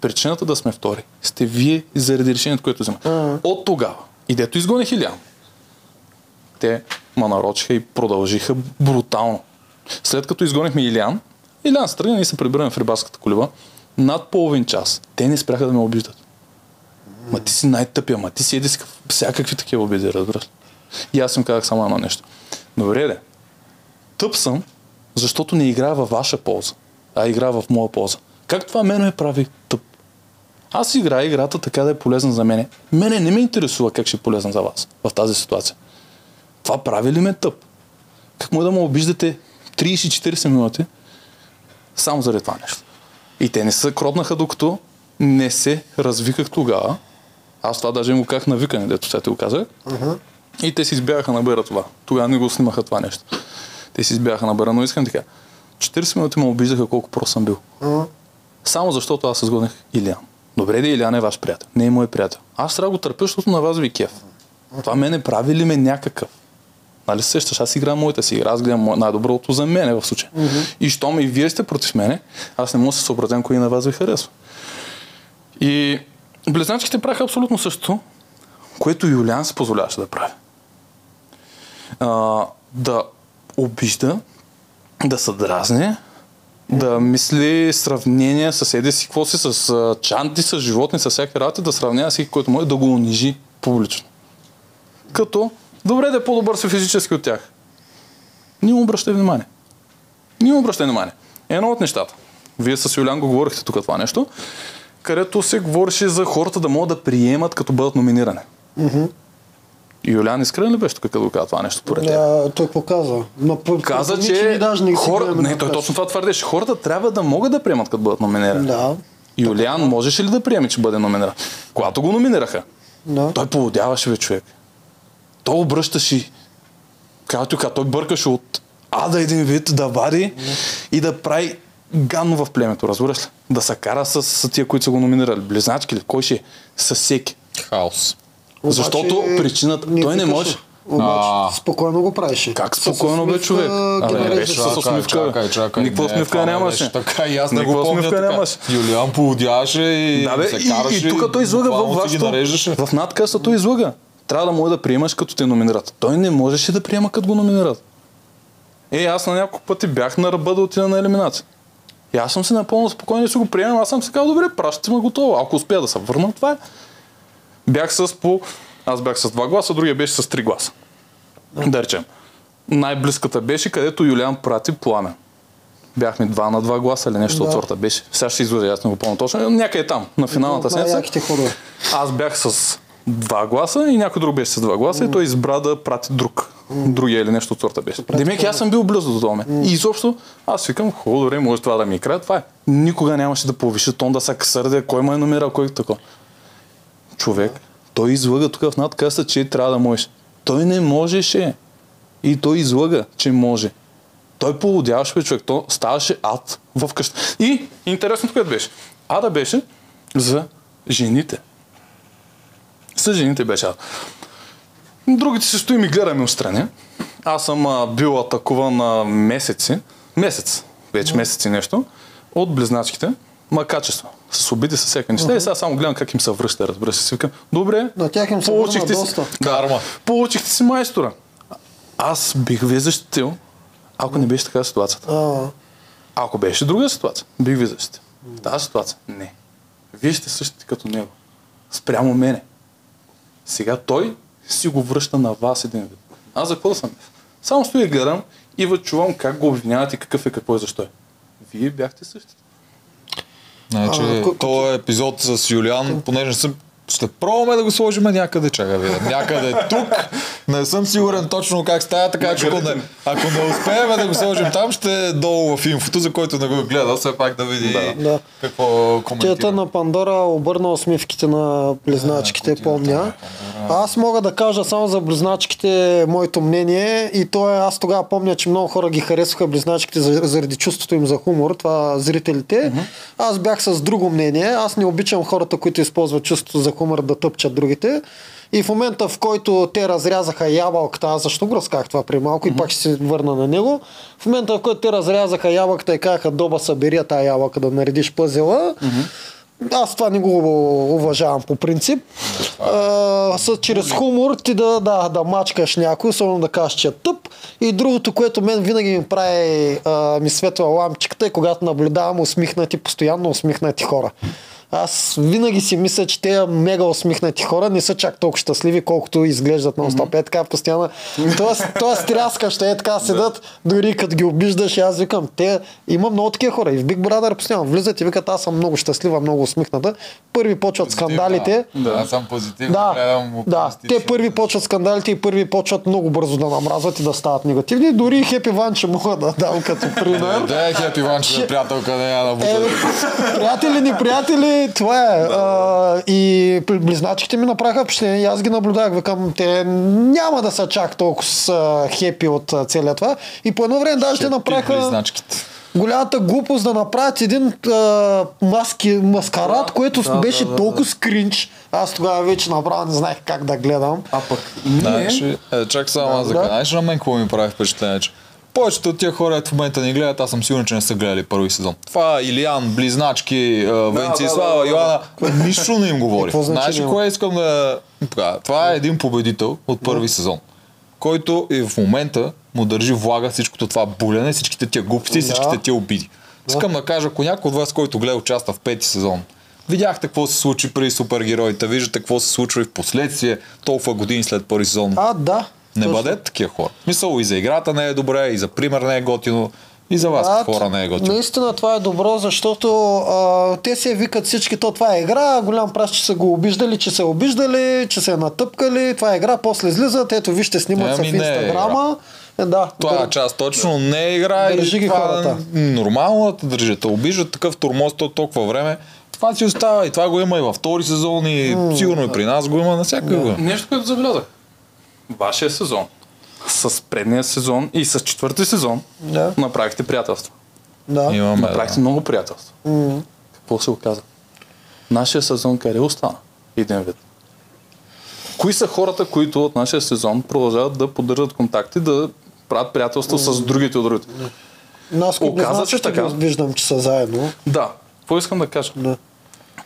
A: причината да сме втори, сте вие заради решението, което взема. От тогава, и дето изгоних Илян, те ма нарочиха и продължиха брутално. След като изгонихме Илян, Илян се и се прибираме в рибарската колиба. Над половин час. Те не спряха да ме обиждат. Ма ти си най-тъпия, ма ти си еди всякакви такива обиди, разбираш. И аз им казах само едно нещо. Добре, де. Тъп съм, защото не играя във ваша полза, а играя в моя полза. Как това мене ме прави тъп? Аз играя играта така да е полезна за мене. Мене не ме интересува как ще е полезна за вас в тази ситуация. Това прави ли ме тъп? Как може да му обиждате 30-40 минути само заради това нещо? И те не се кропнаха, докато не се развиках тогава. Аз това даже им го казах на викане, дето сега ти го казах. И те си избягаха на бера това. Тогава не го снимаха това нещо. Те си избягаха на бера, но искам така. 40 минути ме обиждаха колко прост съм бил.
C: А,
A: Само защото аз сгодних Илиан. Добре, да Илиан е ваш приятел. Не е мой приятел. Аз трябва да го търпя, защото на вас ви е кеф. Това мене прави ли ме някакъв? Нали се сещаш, аз играя моята си игра, аз гледам най-доброто за мене в случая. И щом и вие сте против мене, аз не мога да се съобразям кой на вас ви харесва. И близначките правиха абсолютно същото, което Юлиан се позволяваше да прави. А, да обижда, да се дразни, да мисли сравнения с еди си, какво си, с чанти, с животни, с всякакви работи, да сравнява всеки, който може да го унижи публично. Като, добре да е по-добър си физически от тях. Не му обръщай внимание. Не му обръщай внимание. Едно от нещата. Вие с Юлян го говорихте тук това нещо, където се говореше за хората да могат да приемат като бъдат номинирани. И Юлян искрен ли беше тук, като каза това нещо поред теб?
C: да, той показа. Но по-
A: Каза, че
C: не
A: хора... Не, той точно това твърдеше. Хората трябва да могат да приемат, като бъдат номинирани.
C: Да.
A: Юлиан можеше ли да приеме, че бъде номиниран? Когато го номинираха,
C: Да.
A: той поводяваше бе човек. Той обръщаше, както каза, той бъркаше от ада един вид да вади и да прави ганно в племето, разбираш ли? Да се кара с, с тия, които са го номинирали. Близначки ли? Кой ще е? С всеки.
B: Хаос.
C: Обаче,
A: Защото причината- той не може.
C: Обаче,
B: А.
C: спокойно го правеше.
A: Как спокойно бе човек? Абе, не беше с усмивка.
B: Чакай, чакай.
A: Никаква
B: Не,
A: усмивка
B: не
A: нямаше.
B: Така и аз не го помня така.
A: нямаше.
B: Юлиан поудяваше и
A: Да, бе,
B: се
A: и,
B: караше.
A: и тук той излъга в
B: буквално си ги
A: вашето... В надкаста той излъга. Трябва да може да приемаш като те номинират. Той не можеше да приема като го номинират. Е, аз на няколко пъти бях на ръба да отида на елиминация. И аз съм си напълно спокоен и си го приемам. Аз съм си казал, добре, пращате ме готово. Ако успея да се върна, това е. Бях с по... Аз бях с два гласа, другия беше с три гласа. Да речем. Най-близката беше, където Юлиан прати пламен. Бяхме два на два гласа или нещо
C: Да.
A: от сорта беше. Сега ще излъжа, аз не го помня точно. Някъде там, на финалната седмица. Аз бях с два гласа и някой друг беше с два гласа и той избра да прати друг. Другия или нещо от сорта беше. Демек, аз съм бил близо до това. И изобщо аз викам, хубаво, добре, може това да ми е край, това е. Никога нямаше да повиши тон, да се сърдя, кой ме е номерал, кой е тако. Човек, той излъга тук в надкаста, че трябва да можеш. Той не можеше. И той излъга, че може. Той полудяваше, човек. То ставаше ад в къща. И интересното, което беше. Ада беше за жените. С жените беше. Другите се стоим и гледаме отстрани. Аз съм а, бил атакуван на месеци. Месец. Вече месеци нещо. От близначките. Ма качество. С обиди, с всяка неща. И сега само гледам как им се връща, разбира се. Си викам, добре,
C: На тях им се
A: получихте си,
C: доста.
A: да,
B: Карма.
A: получихте си майстора. аз бих ви защитил, ако не беше така ситуацията.
C: А,
A: Ако беше друга ситуация, бих ви защитил. В тази ситуация, не. Вие сте същите като него. Спрямо мене. Сега той си го връща на вас един вид. Аз за какво да съм? Само стоя и гледам и чувам как го обвинявате, какъв е, какво е, защо е. Вие бяхте същите.
B: Значи,
C: А,
B: този епизод с Юлиан, понеже не съм ще пробваме да го сложим някъде, чакай видя. Някъде тук. Не съм сигурен точно как става, така че ако не, ако не успеем да го сложим там, ще е долу в инфото, за който не го е гледал, все пак да види
C: Да.
B: какво
C: Тията
B: коментира.
C: на Пандора обърна усмивките на близначките,
B: Да, готино,
C: помня. Аз мога да кажа само за близначките моето мнение и то е, аз тогава помня, че много хора ги харесваха близначките за- заради чувството им за хумор, това зрителите. Аз бях с друго мнение, аз не обичам хората, които използват чувството за хумор да тъпчат другите. И в момента, в който те разрязаха ябълката, аз защо го разказах това при малко и пак ще се върна на него, в момента, в който те разрязаха ябълката и казаха, доба събери тая ябълка да наредиш пъзела, аз това не го уважавам по принцип. А, с, чрез хумор ти да, да, да мачкаш някой, особено да кажеш, че е тъп. И другото, което мен винаги ми прави, а, ми светва ламчиката е когато наблюдавам усмихнати, постоянно усмихнати хора. Аз винаги си мисля, че те мега усмихнати хора не са чак толкова щастливи, колкото изглеждат на стоп Е така постоянно. Тоест, тоест стряскаща е така седат, дори като ги обиждаш, аз викам, те има много такива хора. И в Big Brother постоянно влизат и викат, аз съм много щастлива, много усмихната. Първи почват скандалите.
B: Да, аз съм позитивно,
C: Да,
B: гледам
C: да, те първи почват скандалите и първи почват много бързо да намразват и да стават негативни. Дори Хепи Ванче мога да дам като пример.
B: Да, е хепи Иванче за приятелка, не я да
C: Е, приятели, не това е. А, и при- близначките ми направиха впечатление. И аз ги наблюдах. Викам, те няма да са чак толкова с, а, хепи от а, целият това. И по едно време даже те направиха
B: Близначките.
C: голямата глупост да направят един а, маски, маскарад,
A: Да,
C: което
A: да,
C: беше
A: да, да,
C: толкова скринч. Аз тогава вече направо не знаех как да гледам.
A: А пък ние...
B: Знаеш, е, чак само аз да
C: да.
B: кажа, знаеш на мен какво ми прави впечатление, че повечето от тия хора в момента ни гледат, аз съм сигурен, че не са гледали първи сезон. Това Илиан, Близначки, Венцислава,
A: да, да, да.
B: Йоана, нищо не им говори.
C: Значение
B: Знаеш ли кое искам да? Това е един победител от първи сезон, който и в момента му държи влага всичкото това булене, всичките тия глупости, всичките тия обиди. Искам да кажа, ако някой от вас, който гледа участва в пети сезон, Видяхте какво се случи при супергероите, виждате какво се случва и в последствие, толкова години след първи сезон.
C: А, да.
B: Не
C: Точно.
B: бъдете такива хора. Мисъл и за играта не е добре, и за пример не е готино, и за вас като хора не е готино.
C: Наистина това е добро, защото а, те се викат всички, то това е игра, голям прас, че са го обиждали, че са обиждали, че са натъпкали, това е игра, после излизат, ето вижте, снимат се
B: Ами
C: в
B: не е
C: инстаграма. Е, да,
B: Това
C: дър-
B: е част точно не е игра
C: Държи
B: и
C: ги
B: това
C: хората.
B: е нормално да те държат. Обиждат такъв турмоз то толкова време. Това си остава и това го има и във втори сезон и сигурно и при нас го има, навсякъде го има.
A: Нещо, което забелязах. Вашия сезон с предния сезон и с четвърти сезон
C: Да.
A: направихте приятелство.
C: да.
B: Имаме,
A: Направихте
B: да.
A: много приятелство.
C: М.
A: Какво се оказа? Нашия сезон къде остана? Един вид. Кои са хората, които от нашия сезон продължават да поддържат контакти, да правят приятелство с другите от другите?
C: Нас
A: Оказа се
C: Оказа, че
A: така.
C: така. виждам, че са заедно.
A: Да. Какво искам да кажа?
C: Да.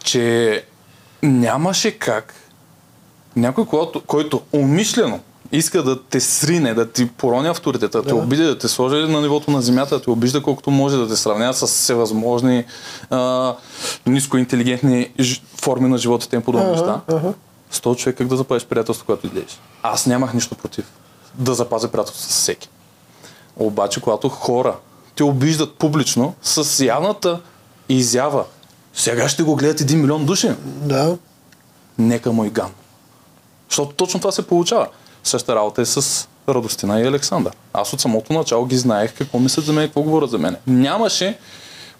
A: че нямаше как някой, който, който умишлено иска да те срине, да ти порони авторитета, да те обиди, да те сложи на нивото на земята, да те обижда колкото може, да те сравнява с всевъзможни а, нискоинтелигентни ж- форми на живота, тем подобни неща. С този човек как да запазиш приятелство, когато излезеш? Аз нямах нищо против да запазя приятелство с всеки. Обаче, когато хора те обиждат публично с явната изява, сега ще го гледат един милион души,
C: Да.
A: нека му и гам. Защото точно това се получава. Същата работа е с Радостина и Александър. Аз от самото начало ги знаех какво мислят за мен и какво говорят за мен. Нямаше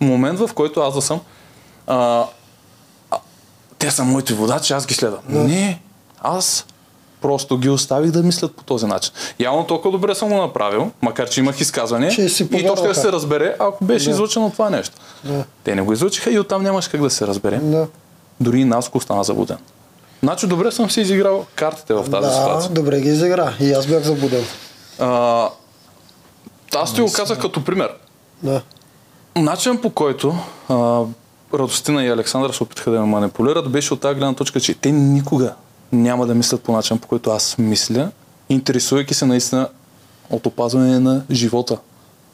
A: момент, в който аз да съм а, а, те са моите водачи, аз ги следвам. Не, аз просто ги оставих да мислят по този начин. Явно толкова добре съм го направил, макар че имах изказване
C: Че си
A: и то ще се разбере, ако беше
C: Да.
A: излъчено това нещо.
C: Да.
A: Те не го излъчиха и оттам нямаше как да се разбере.
C: Да.
A: Дори и Наско остана забуден. Значи добре съм си изиграл картите в тази
C: да,
A: ситуация.
C: добре ги изигра. И аз бях забуден.
A: А, аз ти го казах като пример.
C: Да.
A: Начинът по който а, Радостина и Александър се опитаха да ме манипулират беше от тази гледна точка, че те никога няма да мислят по начин, по който аз мисля, интересувайки се наистина от опазване на живота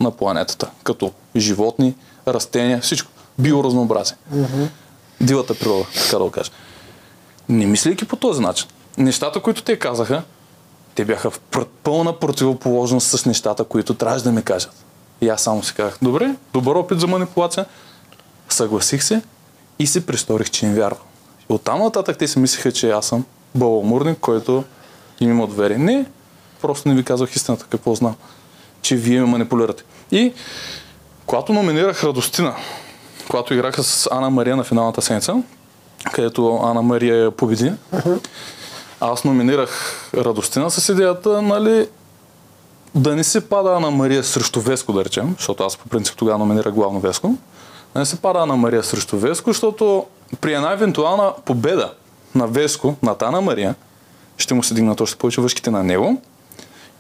A: на планетата, като животни, растения, всичко. Биоразнообразие. Дивата природа, така да го кажа. Не мислейки по този начин, нещата, които те казаха, те бяха в пълна противоположност с нещата, които трябваше да ми кажат. И аз само си казах, добре, добър опит за манипулация, съгласих се и се престорих, че им вярвам. Оттам нататък те си мислеха, че аз съм баламурник, който им има доверие. Не, просто не ви казвах истината, какво знам, че вие ме манипулирате. И когато номинирах Радостина, когато играха с Ана Мария на финалната седмица, където Ана Мария я победи, аз номинирах Радостина с идеята, нали, да не се пада Ана Мария срещу Веско, да речем, защото аз по принцип тогава номинирах главно Веско. Да не се пада Ана Мария срещу Веско, защото при една евентуална победа на Веско, над Ана Мария, ще му се дигнат още повече въшките на него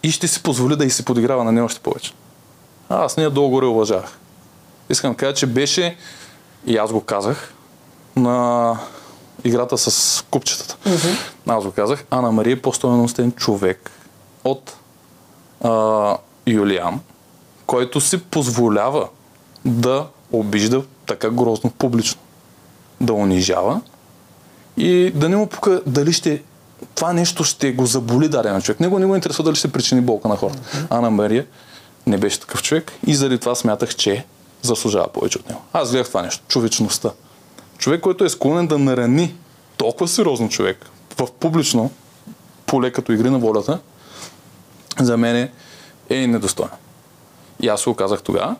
A: и ще си позволи да и се подиграва на нея още повече. Аз нея долу-горе уважавах. Искам да кажа, че беше, и аз го казах, на играта с купчетата. Аз го казах, Ана Мария е по-стоеностен човек от а, Юлиан, който си позволява да обижда така грозно публично. Да унижава и да не му пука дали ще това нещо ще го заболи даден човек. Него не го интересува дали ще причини болка на хората. Ана Мария не беше такъв човек и заради това смятах, че заслужава повече от него. Аз гледах това нещо. Човечността. Човек, който е склонен да нарани толкова сериозно човек в публично поле като игри на волята, за мен е недостоен. И аз го казах тогава.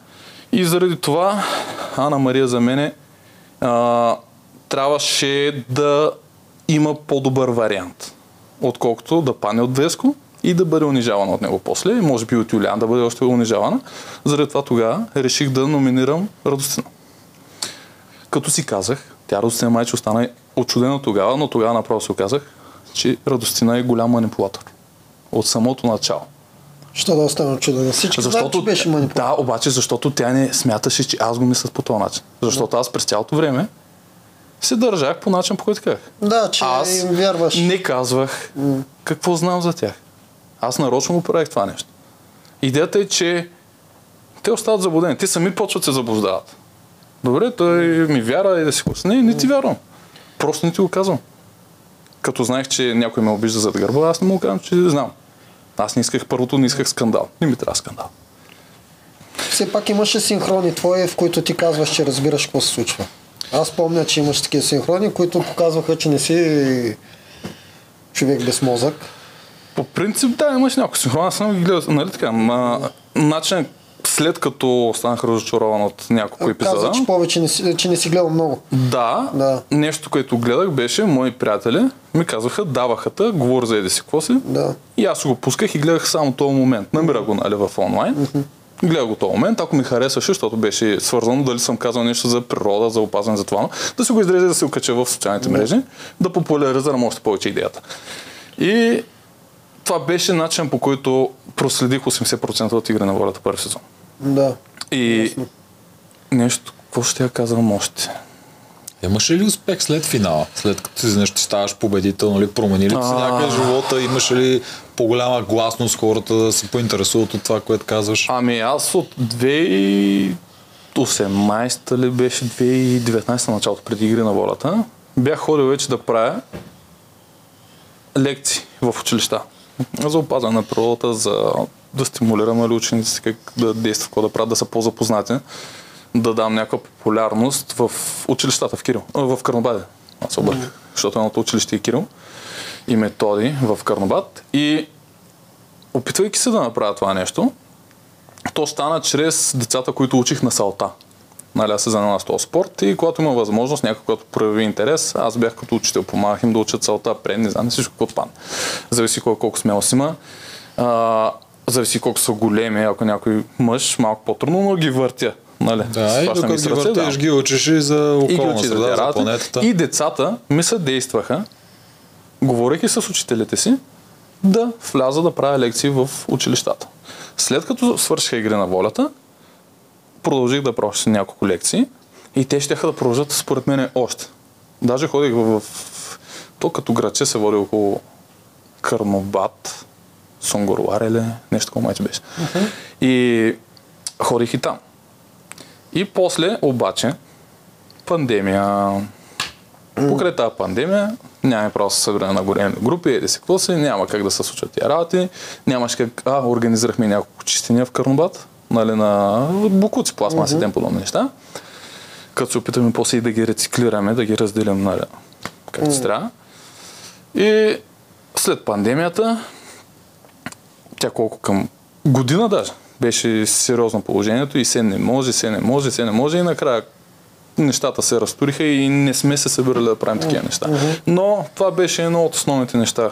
A: И заради това Ана Мария за мене а, трябваше да има по-добър вариант, отколкото да пане от Веско и да бъде унижавана от него после, може би от Юлиан да бъде още унижавана. Заради това тогава реших да номинирам Радостина. Като си казах, тя Радостина майче остана очудена тогава, но тогава направо се оказах, че Радостина е голям манипулатор. От самото начало.
C: Що да остана чуден? Всички знаят, че беше манипулация.
A: Да, обаче защото тя не смяташе, че аз го мисля по този начин. Защото аз през цялото време се държах по начин, по който казах.
C: Да, че
A: Аз
C: им вярваш.
A: не казвах какво знам за тях. Аз нарочно го правих това нещо. Идеята е, че те остават заблудени. Те сами почват да се заблуждават. Добре, той ми вяра и да си куса. Не, не ти вярвам. Просто не ти го казвам. Като знаех, че някой ме обижда зад гърба, аз не му казвам, че знам. Аз не исках първото, не исках скандал. Не ми трябва скандал.
C: Все пак имаше синхрони твои, в които ти казваш, че разбираш какво се случва. Аз помня, че имаш такива синхрони, които показваха, че не си човек без мозък.
A: По принцип, да, имаш някой синхрон. Аз съм ги гледал, нали така, ма, начин, след като станах разочарован от няколко епизода.
C: Каза, че повече не си, че не си гледал много.
A: Да,
C: Да.
A: нещо, което гледах беше, мои приятели ми казваха, даваха те, говори за еди си какво си.
C: Да.
A: И аз го пусках и гледах само този момент. Намира го нали, в онлайн. Гледах го този момент. Ако ми харесваше, защото беше свързано дали съм казал нещо за природа, за опазване, за това, да си го изрежа и да се окача в социалните мрежи, да популяризирам още повече идеята. И това беше начин по който проследих 80% от игри на волята първи сезон.
C: Да.
A: И нещо, какво ще я казвам още?
B: Имаше ли успех след финала? След като си нещо ставаш победител, нали, промени ли се
A: А.
B: някъде живота? Имаше ли по-голяма гласност хората да се поинтересуват от това, което казваш?
A: Ами аз от 2018 ли беше 2019 началото, преди игри на волята, бях ходил вече да правя лекции в училища. За опазване на природата, за да стимулирам нали, учениците как да действат, какво да правят, да са по-запознати, да дам някаква популярност в училищата в Кирил, в Карнобаде. Аз обърках, защото едното училище е Кирил и методи в Карнобад. И опитвайки се да направя това нещо, то стана чрез децата, които учих на салта. Нали, аз се занимавам с този спорт и когато има възможност, някой, който прояви интерес, аз бях като учител, помагах им да учат салта, пред, не знам, всичко какво падне. Зависи колко, колко смелост има. А, зависи колко са големи, ако някой мъж, малко по-трудно, но ги въртя. Нали?
B: Да, и докато ги въртеш,
A: да.
B: ги учиш и за
A: И
B: околна
A: да
B: среда, за планетата.
A: И децата ми съдействаха, говорейки с учителите си, да вляза да правя лекции в училищата. След като свършиха игри на волята, продължих да правя още няколко лекции и те ще да продължат според мен още. Даже ходих в, в то като градче се води около Карнобат, Сонгоруар или нещо такова майче беше. И ходих и там. И после обаче пандемия. Покрай тази пандемия нямаме право да се събираме на големи групи, еди се какво няма как да се случат тия работи. Нямаше как... А, организирахме няколко чистения в Карнобат, нали, на букуци, пластмаси, mm-hmm. подобни неща. Като се опитаме после и да ги рециклираме, да ги разделим, нали, както mm-hmm. трябва. И след пандемията, тя колко към година даже, беше сериозно положението и се не може, се не може, се не може и накрая нещата се разтуриха и не сме се събирали да правим такива неща. Но това беше едно от основните неща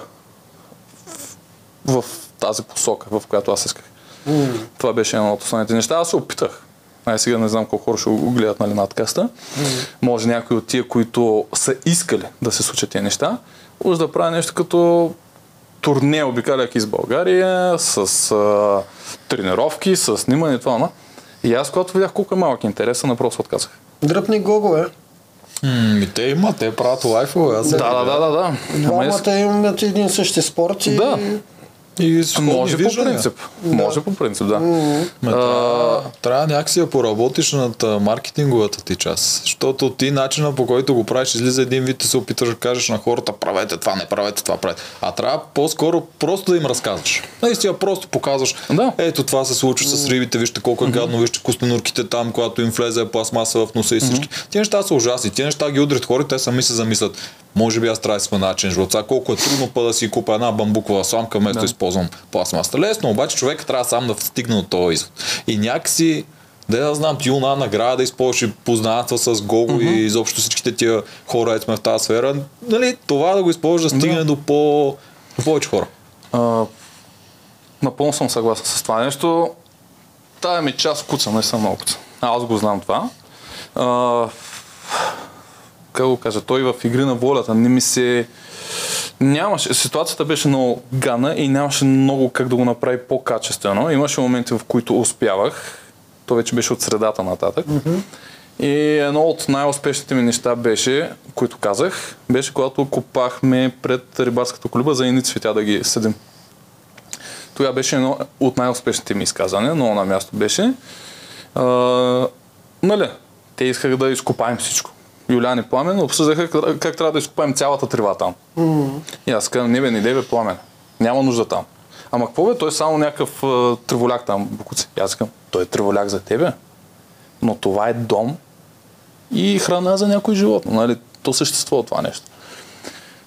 A: в, в тази посока, в която аз исках. Това беше едно от основните неща. Аз се опитах. Ай сега не знам колко хора ще го гледат нали, надкаста. Може някои от тия, които са искали да се случат тези неща, може да правя нещо като турне, обикаляйки из България, с а, тренировки, с снимане, това, но. И аз, когато видях колко е малък интереса, на просто отказах.
C: Дръпни гогове.
B: М, и те имат, те правят лайфове. Аз
A: Да, да, да, да, да.
C: Двамата имат един същи спорт и...
A: Да.
B: И
A: Може по принцип. Може по принцип, да.
B: Ме, трябва, трябва някакси да поработиш над маркетинговата ти част. Защото ти начина по който го правиш, излиза един вид и се опитваш да кажеш на хората, правете това, не правете това, правете. А трябва по-скоро просто да им разказваш. Наистина просто показваш.
A: Да.
B: Ето това се случва с рибите, вижте колко е гадно, вижте костенурките там, когато им влезе пластмаса в носа и всички. Тези неща са ужасни. Тези неща ги удрят хората, те сами се замислят. Може би аз трябва да начин живот. Колко е трудно па да си купа една бамбукова сламка, вместо да използвам пластмаса. Лесно, обаче човек трябва сам да стигне от този извод. И някакси да да знам, ти една награда да използваш и познанства с Гого и изобщо всичките тия хора, ето сме в тази сфера. Нали, това да го използваш да стигне до, по, до повече хора.
A: А, напълно съм съгласен с това нещо. Тая ми част куца, не съм много куца. Аз го знам това. А, как го кажа, той в игри на волята не ми се... Нямаше, ситуацията беше много гана и нямаше много как да го направи по-качествено. Имаше моменти, в които успявах. То вече беше от средата нататък. И едно от най-успешните ми неща беше, които казах, беше когато копахме пред рибарската колиба за едни цветя да ги съдим. Тогава беше едно от най-успешните ми изказвания, много на място беше. А, нали, те искаха да изкопаем всичко. Юлян и Пламен обсъждаха как, как трябва да изкопаем цялата трива там. И аз казвам, не бе, не бе, Пламен. Няма нужда там. Ама какво бе, той е само някакъв а, треволяк там, букуци. И аз казвам, той е треволяк за тебе. Но това е дом и храна за някой животно. Нали? То съществува това нещо.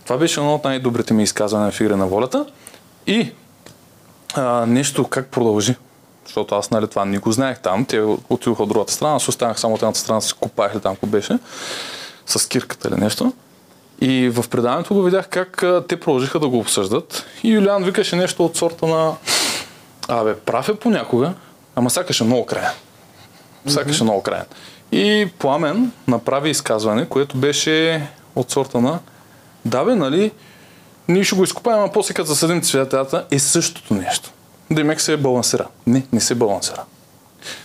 A: Това беше едно от най-добрите ми изказвания в Игра на волята. И а, нещо как продължи. Защото аз нали, това не го знаех там. Те отидоха от другата страна, аз останах само от едната страна, се копаех ли там, ако беше, с кирката или нещо. И в предаването го видях как те продължиха да го обсъждат. И Юлиан викаше нещо от сорта на Абе, прав е понякога, ама сякаш е много краен. Сякаш е много краен. И Пламен направи изказване, което беше от сорта на Да бе, нали, ние ще го изкопаем, а после като засъдим цветята е същото нещо. Демек се е балансира. Не, не се балансира.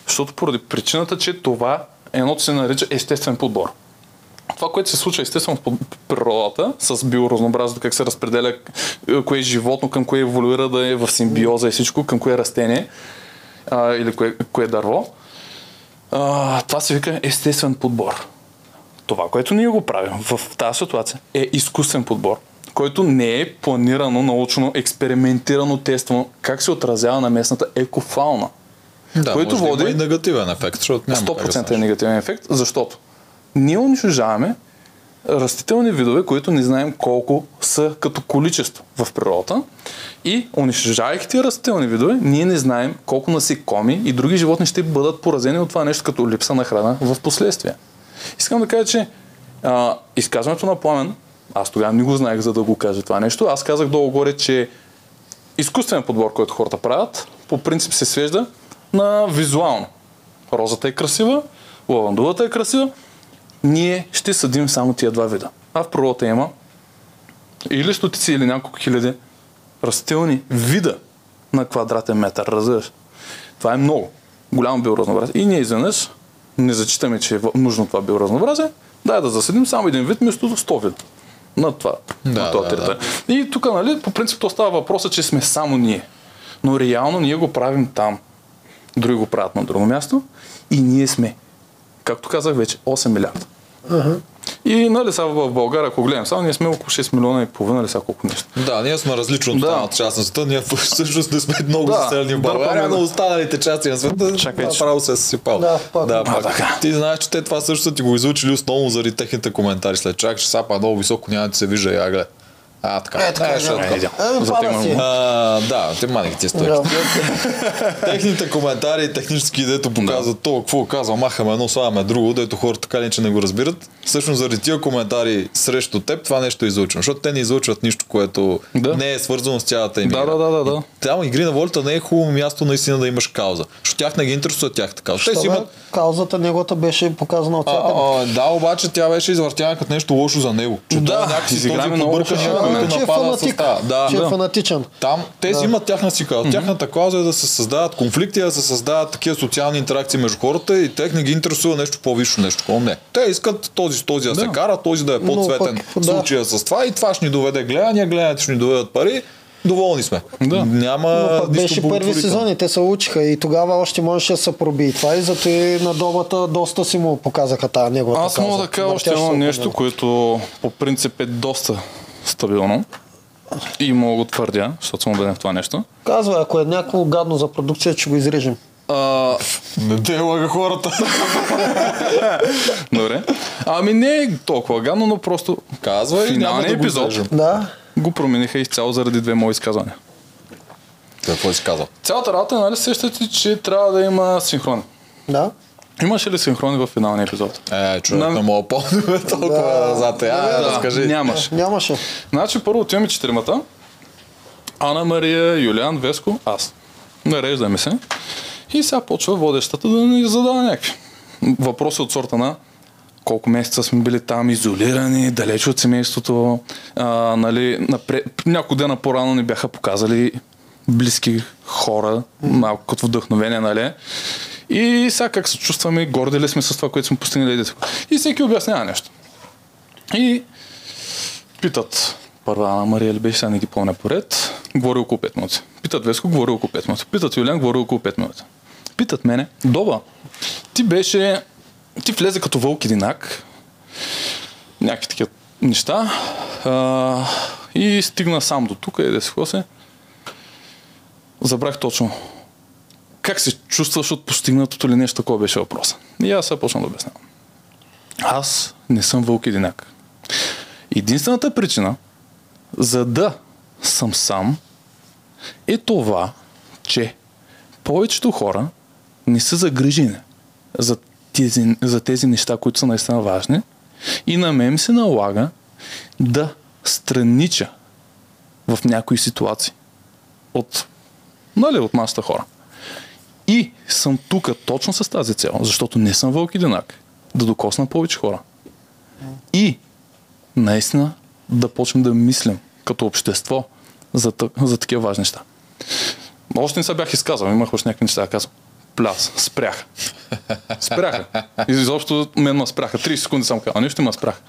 A: Защото поради причината, че това едното се нарича естествен подбор. Това, което се случва естествено в природата, с биоразнообразието, как се разпределя е, кое е животно, към кое еволюира да е в симбиоза и всичко, към кое растение а, или кое, кое дърво, а, това се вика естествен подбор. Това, което ние го правим в тази ситуация е изкуствен подбор, който не е планирано, научно, експериментирано, тествано, как се отразява на местната екофауна.
B: Да,
A: Който
B: може да
A: води-
B: има и негативен ефект, защото няма как да
A: 100% е негативен ефект, защото ние унищожаваме растителни видове, които не знаем колко са като количество в природата. И унищожавайки тези растителни видове, ние не знаем колко насекоми и други животни ще бъдат поразени от това нещо като липса на храна в последствие. Искам да кажа, че а, изказването на Пламен, аз тогава не го знаех за да го кажа това нещо, аз казах долу-горе, че изкуственият подбор, който хората правят, по принцип се свежда на визуално. Розата е красива, лавандулата е красива, ние ще съдим само тия два вида. А в природата има или стотици, или няколко хиляди растителни вида на квадратен метър, разбираш. Това е много. Голямо биоразнообразие. И ние изведнъж не зачитаме, че е нужно това биоразнообразие, дай да засадим само един вид вместо 100 вида. На това.
B: Да,
A: на това
B: да,
A: територия. И тук, нали, по принцип, то става въпроса, че сме само ние. Но реално ние го правим там. Други го правят на друго място и ние сме, както казах вече, 8 милиарда. И нали сега в България, ако гледам само, ние сме около 6 милиона и половина или сега колко нещо.
B: Да, ние сме различни от
A: Да.
B: останалата част на света. Ние всъщност не сме много
A: Да,
B: заселени в България, но
A: да.
B: останалите части на света
A: Чакай, че-
B: направо се съсипал.
C: Да, пак.
B: да,
C: А,
B: пак.
A: така.
B: Ти знаеш, че те това също са ти го изучили основно заради техните коментари. След чак, че сапа много високо, няма да се вижда я гледа. А, така.
C: Е, така,
B: Нещо
C: да.
A: Е, идеално.
C: Еми,
A: За
C: пада
A: тема
C: си.
A: му.
B: А, да, те маних ти стои.
C: Да.
B: Техните коментари, технически, дето показват то, какво казва, махаме едно, слагаме друго, дето хората така ли, че не го разбират. Всъщност заради тия коментари срещу теб, това нещо излучвам. Защото те не излучват нищо, което
A: Да.
B: не е свързано с цялата им
A: Да, да, да, да, да.
B: Там игри на волята не е хубаво място наистина да имаш кауза. Защото тях не ги интересува тяхната кауза. Те си имат
C: Каузата неговата беше показана от всякъде.
B: да, обаче тя беше извъртяна като нещо лошо за него. Че
A: Да,
B: някакси този
A: лошо.
B: Който
C: че е фанатик.
B: състава. Да,
C: че е
B: да.
C: фанатичен.
B: Там те си имат тяхна си кауза. Тяхната кауза е да се създават конфликти, да се създават такива социални интеракции между хората и тех не ги интересува нещо по-висше, нещо такова. Не. Те искат този с този да, се
A: Да.
B: кара, този да е по-цветен
C: пък,
B: в
C: да.
B: случая с това и това ще ни доведе гледания, гледанията ще ни доведат пари. Доволни сме.
A: Да.
B: Няма
C: Но пък беше първи сезон и те се учиха и тогава още можеше да се проби това и зато и на домата доста си му показаха тази неговата
A: Аз мога да кажа още
C: Въртящ
A: едно
C: се
A: нещо, което по принцип е доста стабилно. И мога да го твърдя, защото съм убеден в това нещо.
C: Казва, ако е някакво гадно за продукция, ще го изрежем.
A: А,
B: Не те лага хората.
A: добре. Ами не е толкова гадно, но просто
B: Казва и няма
A: финалният
B: да го
A: епизод
B: изрежем.
C: Да.
A: го промениха изцяло заради две мои изказвания.
B: Какво си казал?
A: Цялата работа, нали сещате, че трябва да има синхрон.
C: Да.
A: Имаше ли синхрони в финалния епизод?
B: Е, човек
A: На-
B: не мога помня толкова
C: Да.
B: назад. А,
A: Да,
B: разкажи.
A: Нямаше.
C: Нямаше.
A: Значи първо отиваме четиримата. Ана Мария, Юлиан, Веско, аз. Нареждаме се. И сега почва водещата да ни задава някакви въпроси от сорта на колко месеца сме били там, изолирани, далеч от семейството. А, нали, напред, няколко дена по-рано ни бяха показали близки хора, малко като вдъхновение, нали? И сега как се чувстваме, горди ли сме с това, което сме постигнали. И всеки обяснява нещо. И питат първа Ана Мария ли беше, сега не ги помня поред, говори около 5 минути. Питат Веско, говори около 5 минути. Питат Юлян, говори около 5 минути. Питат мене, Доба, ти беше, ти влезе като вълк единак, някакви такива неща а, и стигна сам до тук и да се се. Забрах точно как се чувстваш от постигнатото или нещо такова беше въпроса. И аз сега почна да обяснявам. Аз не съм вълк единак. Единствената причина, за да съм сам, е това, че повечето хора не са загрижени за тези, за тези неща, които са наистина важни и на мен се налага да странича в някои ситуации от, нали, от масата хора. И съм тук точно с тази цел, защото не съм вълк единак, да докосна повече хора. И наистина да почнем да мислим като общество за, за такива важни неща. Още не се бях изказал, имах още някакви неща да казвам. Пляс, спрях. Спряха. И изобщо мен ме спряха. 30 секунди съм казал, нищо ме спрях.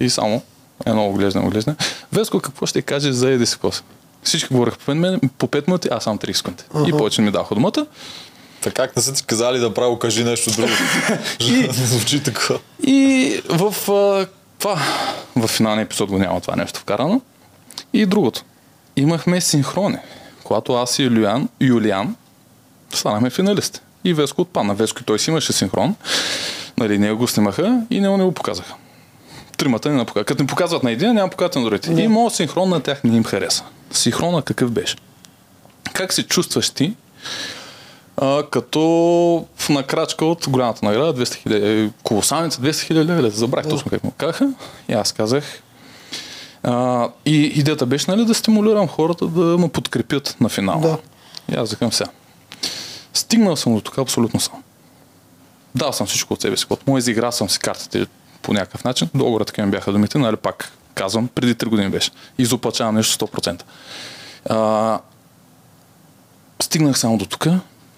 A: И само едно оглеждане, оглеждане. Веско, какво ще кажеш за еди си коса? Всички говореха по 5, мен, по 5 минути, аз само 30 секунди. И повече не ми даха думата.
B: Така как не са ти казали да право кажи нещо друго.
A: И-
B: звучи така.
A: И в а, това, в финалния епизод го няма това нещо вкарано. И другото. Имахме синхрони, когато аз и Юлиан, Юлиан станахме финалисти. И Веско отпадна. Веско и той си имаше синхрон. Нали, ние го снимаха и не, не го показаха. Тримата не показват. Като ни показват на един, няма показват на другите. И моят синхрон на тях не им хареса. Синхрона какъв беше? Как се чувстваш ти, а, като в накрачка от голямата награда, 200 хиляди, колосалница, 200 хиляди лева, забрах точно как му казаха. И аз казах. А, и идеята беше нали, да стимулирам хората да ме подкрепят на финала.
C: Да.
A: И аз викам сега. Стигнал съм до тук абсолютно сам. Дал съм всичко от себе си. От моя изиграл съм си картите по някакъв начин. Долу така ми бяха думите, нали пак казвам, преди 3 години беше. Изопачавам нещо 100%. А, стигнах само до тук,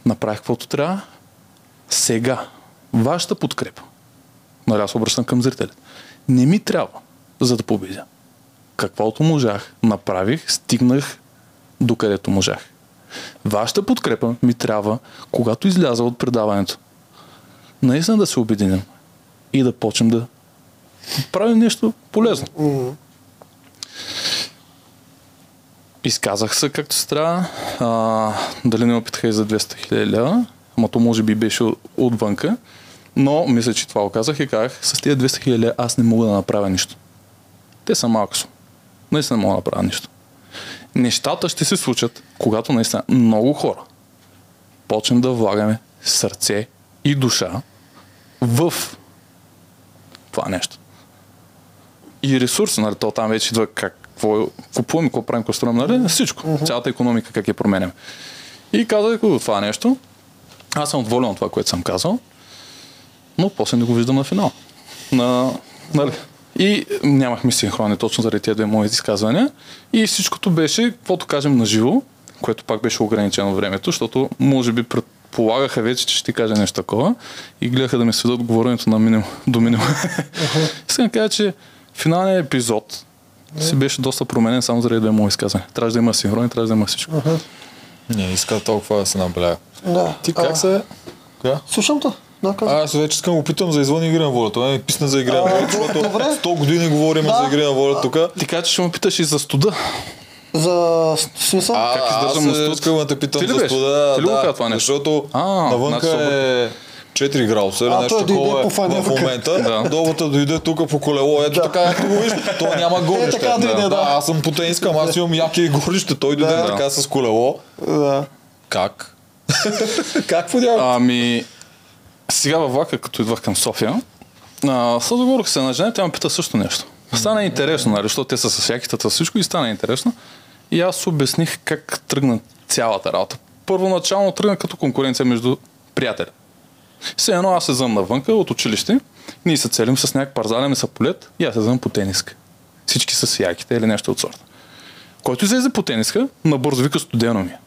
A: направих каквото трябва. Сега, вашата подкрепа, нали аз обръщам към зрителите, не ми трябва, за да победя. Каквото можах, направих, стигнах до където можах. Вашата подкрепа ми трябва, когато изляза от предаването, наистина да се обединим и да почнем да правим нещо полезно. Изказах се както се трябва. А, дали не ме питаха и за 200 хиляди лева, ама то може би беше от- отвънка. Но мисля, че това оказах и казах, с тези 200 хиляди аз не мога да направя нищо. Те са малко суми. Наистина не мога да направя нищо. Нещата ще се случат, когато наистина много хора почнем да влагаме сърце и душа в това нещо. И ресурси, нали, то там вече идва как, какво купуваме, какво правим, какво строим, нали, всичко. Цялата економика как я променяме. И казах го това нещо. Аз съм доволен от това, което съм казал, но после не го виждам на финал. На, нали. И нямахме синхрони точно заради тези две мои изказвания. И всичкото беше, каквото кажем на живо, което пак беше ограничено времето, защото може би предполагаха вече, че ще ти кажа нещо такова и гледаха да ми сведат говоренето на минимум, до минимум. Искам да кажа, че финалният епизод си беше доста променен само заради две мои изказвания. Трябваше да има синхрони, трябваше да има всичко.
B: Не, иска толкова да се набеляга.
C: Да.
B: Ти как
C: А,
B: се... Коя?
C: Слушам те. Да.
B: А, аз вече искам да го питам за извън игри на волята. Това ми писна за игри на волята, защото
C: добре.
B: 100 години говорим
C: Да.
B: за игри на волята тук.
A: Ти кажа, че ще ме питаш и за студа.
C: За смисъл?
B: А,
A: Как
B: аз
A: издържам студ?
B: искам да те питам
A: Ти ли
B: за
A: беше?
B: студа.
A: Ти ли
B: да,
A: това нещо?
B: Защото
A: А,
B: навънка
A: значи
B: е 4 градуса или нещо такова е в момента.
A: Да.
B: Долата дойде тук по колело. Ето така, ето го виж. То няма горище.
C: така дойде, да.
B: Аз съм потенскам, аз имам яки горище. Той дойде
A: Да.
B: така с колело.
C: Да.
B: Как? как подява?
A: Ами, сега във влака, като идвах към София, а, се договорих се на жена, тя ме пита също нещо. Стана интересно, нали, защото те са с якитата всичко и стана интересно. И аз обясних как тръгна цялата работа. Първоначално тръгна като конкуренция между приятели. Все едно аз се зъм навънка от училище, ние се целим с някак парзален саполет и аз се зъм по тениска. Всички с яките или нещо от сорта. Който излезе по тениска, набързо вика студено ми. е.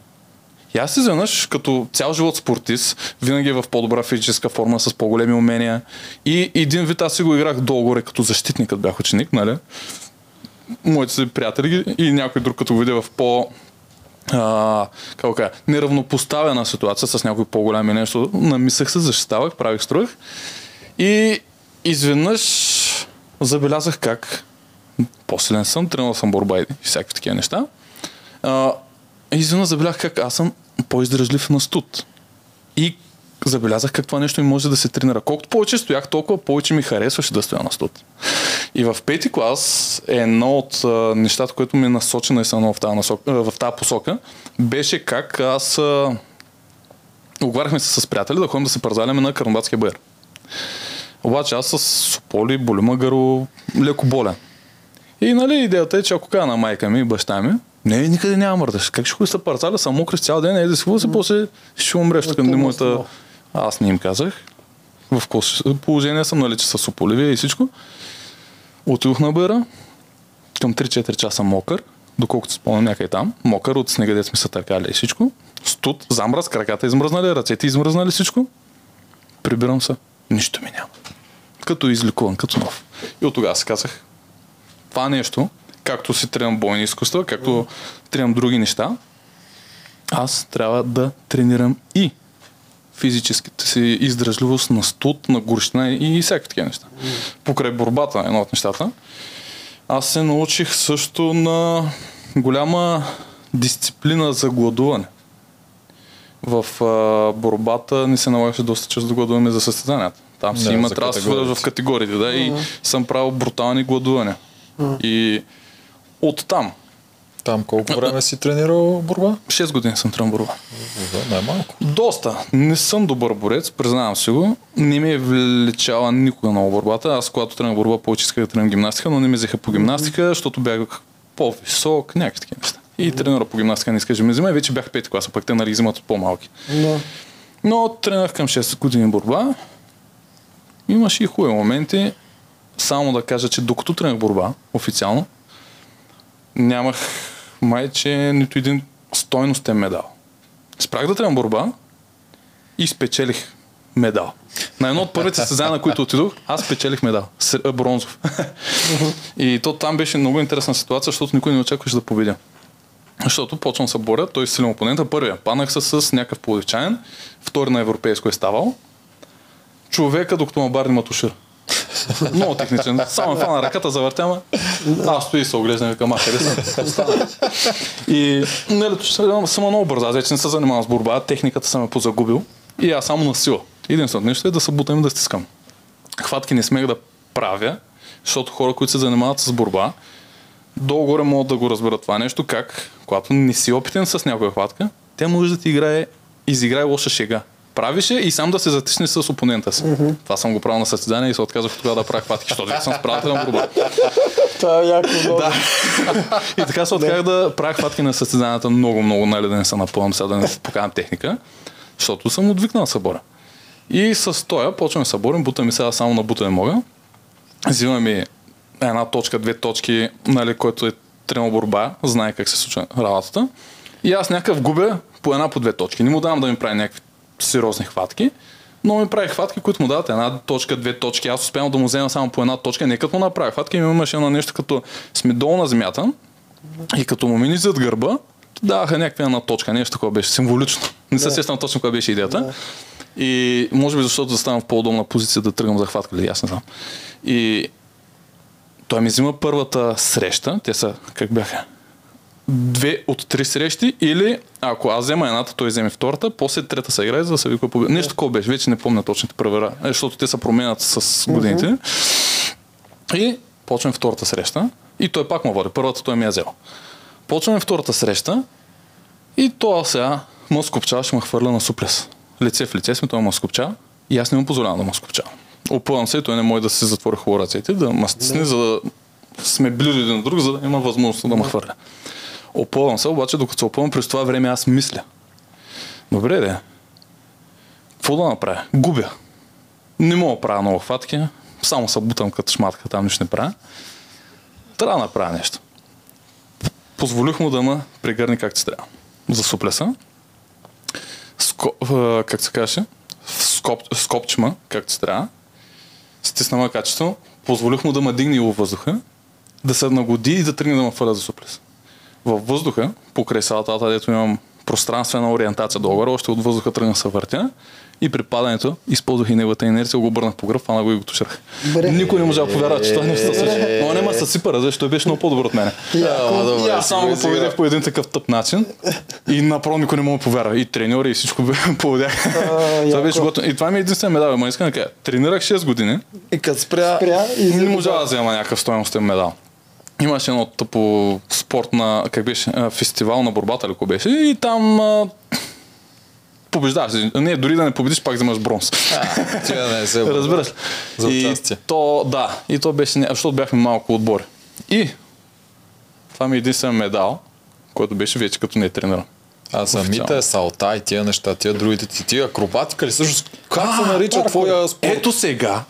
A: И аз изведнъж, като цял живот спортист, винаги е в по-добра физическа форма, с по-големи умения. И един вид аз си го играх долу-горе като защитник, като бях ученик, нали? Моите си приятели и някой друг, като видя в по а, как кажа, неравнопоставена ситуация с някой по-голям нещо, намислях се, защитавах, правих строих. И изведнъж забелязах как по-силен съм, тренирал съм борба и всякакви такива неща. А, изведнъж забелязах как аз съм по-издръжлив на студ. И забелязах как това нещо ми може да се тренира. Колкото повече стоях, толкова повече ми харесваше да стоя на студ. И в пети клас е едно от а, нещата, което ми е насочено и в тази, насока, а, в тази посока, беше как аз а, оговаряхме се с приятели да ходим да се парзаляме на Карнобатския бър. Обаче аз с сополи, болима гърло, леко болен. И нали идеята е, че ако кажа на майка ми и баща ми, не, никъде няма мърдаш. Как ще ходиш се парцаля, съм мокри цял ден, е да си се, после ще умреш. Тук не моята... Аз не им казах. В какво положение съм, нали, че са сополивия и всичко. Отидох на бъра, към 3-4 часа мокър, доколкото се спомням някъде там, мокър от снега, дет сме се търкали и всичко. Студ, замраз, краката измръзнали, ръцете измръзнали всичко. Прибирам се, нищо ми няма. Като изликуван, като нов. И от тогава си казах, това нещо, както си тренирам бойни изкуства, както тренирам други неща, аз трябва да тренирам и физическата си издръжливост на студ, на горщина и всякакви такива неща. Покрай борбата, едно от нещата, аз се научих също на голяма дисциплина за гладуване. В а, борбата ни се налагаше доста често да гладуваме за състезанията. Там си
B: Да,
A: има
B: категориите.
A: в категориите, да, и съм правил брутални гладувания. И оттам,
B: Там колко време си тренирал борба?
A: 6 години съм тренирал борба.
B: Да, най-малко.
A: Доста. Не съм добър борец, признавам си го. Не ми е влечала никога много борбата. Аз когато тренах борба, повече исках да тренирам гимнастика, но не ме взеха по гимнастика, защото бях по-висок, някакви такива неща. И тренера по гимнастика не искаше да ме взема и вече бях пети класа, пък те нали взимат от по-малки.
C: Да.
A: Но тренах към 6 години борба. Имаше и хубави моменти. Само да кажа, че докато тренах борба, официално, нямах майче нито един стойностен медал. Спрях да тренам борба и спечелих медал. На едно от първите състезания, на които отидох, аз спечелих медал. Бронзов. и то там беше много интересна ситуация, защото никой не очакваше да победя. Защото почвам се боря, той е силен опонента. Първия, паднах се с някакъв половичаен, втори на европейско е ставал. Човека, докато ма бар има тушир. Много техничен. Само фана ръката, завъртяма. Аз стои и се оглеждам и викам, а къде съм? И нали, съм много бърза, аз вече не се занимавам с борба, техниката съм я позагубил. И аз само на сила. Единственото нещо е да се бутам и да стискам. Хватки не смех да правя, защото хора, които се занимават с борба, долу-горе могат да го разберат това нещо, как, когато не си опитен с някоя хватка, тя може да ти играе, изиграе лоша шега. Правише и сам да се затисне с опонента си. Mm-hmm. Това съм го правил на състезание и се отказах тогава да правя хватки, защото съм справителен в борба.
C: Това е яко много.
A: Да. и така се отказах да правя хватки на състезанията много, много, нали да не се напълнам сега да не поканам техника, защото съм отвикнал да боря. И с тоя почваме да се борим, бута ми сега само на бута не мога. Взимаме ми една точка, две точки, нали, който е тренал борба, знае как се случва работата. И аз някакъв губя по една по две точки. Не му давам да ми прави някакви сериозни хватки, но ми прави хватки, които му дават една точка, две точки. Аз успявам да му взема само по една точка, не като му направя хватки, ми имаше едно нещо като сме долу на земята и като му мини зад гърба, даваха някаква една точка, нещо такова беше символично. Не се сещам точно каква беше идеята. И може би защото заставам в по-удобна позиция да тръгвам за хватка, или аз не знам. И той ми взима първата среща, те са, как бяха, две от три срещи или ако аз взема едната, той вземе втората, после трета се играе, за да се вика победа. Нещо такова беше, вече не помня точните правила, е, защото те се променят с годините. И почваме втората среща и той пак му води. Първата той ми е взел. Почваме втората среща и това сега му скопчава, ще ме хвърля на суплес. Лице в лице сме, той му скопчава и аз не му позволявам да му скопчава. Опъвам се той не може да се затвори хубаво ръцете, да ме стисне, за да сме близо един друг, за да има възможност да ме хвърля. Опълвам се, обаче докато се опълвам, през това време аз мисля. Добре, де. Какво да направя? Губя. Не мога да правя много хватки, само се бутам като шматка, там нищо не правя. Трябва да направя нещо. Позволих му да ме прегърне както се трябва. За суплеса. Ско, как се каже? Скоп, скопчма, както се трябва. Стисна ме качество. Позволих му да ме дигне във въздуха, да се нагоди и да тръгне да ме фърля за суплес във въздуха, покрай салата, дето имам пространствена ориентация долу още от въздуха тръгна се въртя и при падането използвах и неговата инерция, го обърнах по гръб, фана го и го тушах. Никой не можа да повярва, че това нещо се случи. Но не ма се сипа, защото беше много по-добър от мене. И аз само го поведях по един такъв тъп начин и направо никой не мога да повярва. И треньори и всичко поведях. Това беше готово. И това ми е единствен медал. Ма искам да кажа, тренирах 6 години.
B: И като спря,
C: Спря и
A: Не можа да взема някакъв стоеностен медал. Имаше едно тъпо спортна, как беше, а, фестивал на борбата, ли беше, и там а, побеждаваш. Не, дори да не победиш, пак вземаш бронз.
B: да не се
A: Разбираш ли?
B: За
A: и
B: участие.
A: то, да, и то беше, защото бяхме малко отбори. И това ми е единствен медал, който беше вече като не е трениран.
B: А самите салта и тия неща, тия другите ти, тия акробатика ли всъщност? Как се нарича твоя спорт?
A: Ето сега,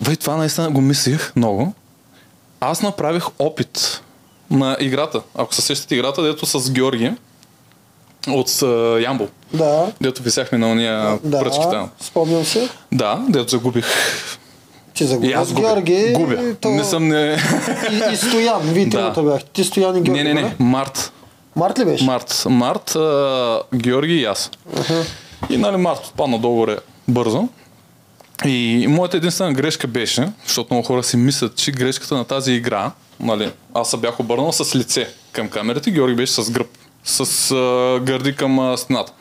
A: бе, това наистина го мислих много. Аз направих опит на играта. Ако се сещате играта, дето с Георги от а, Ямбол.
C: Да,
A: Дето висяхме на уния
C: да,
A: пръчки там.
C: спомням се.
A: Да, дето загубих.
C: Ти
A: И
C: загубя
A: аз губя.
C: Георги.
A: Губя.
C: То...
A: Не съм не...
C: И, и Стоян, вие
A: Да.
C: бяхте. Ти Стоян и Георги.
A: не, не, не. Март.
C: Март ли беше?
A: Март. Март, а, Георги и аз. И нали Март отпадна долу бързо. И моята единствена грешка беше, защото много хора си мислят, че грешката на тази игра, нали, аз се бях обърнал с лице към камерата и Георги беше с гръб, с а, гърди към а, стената.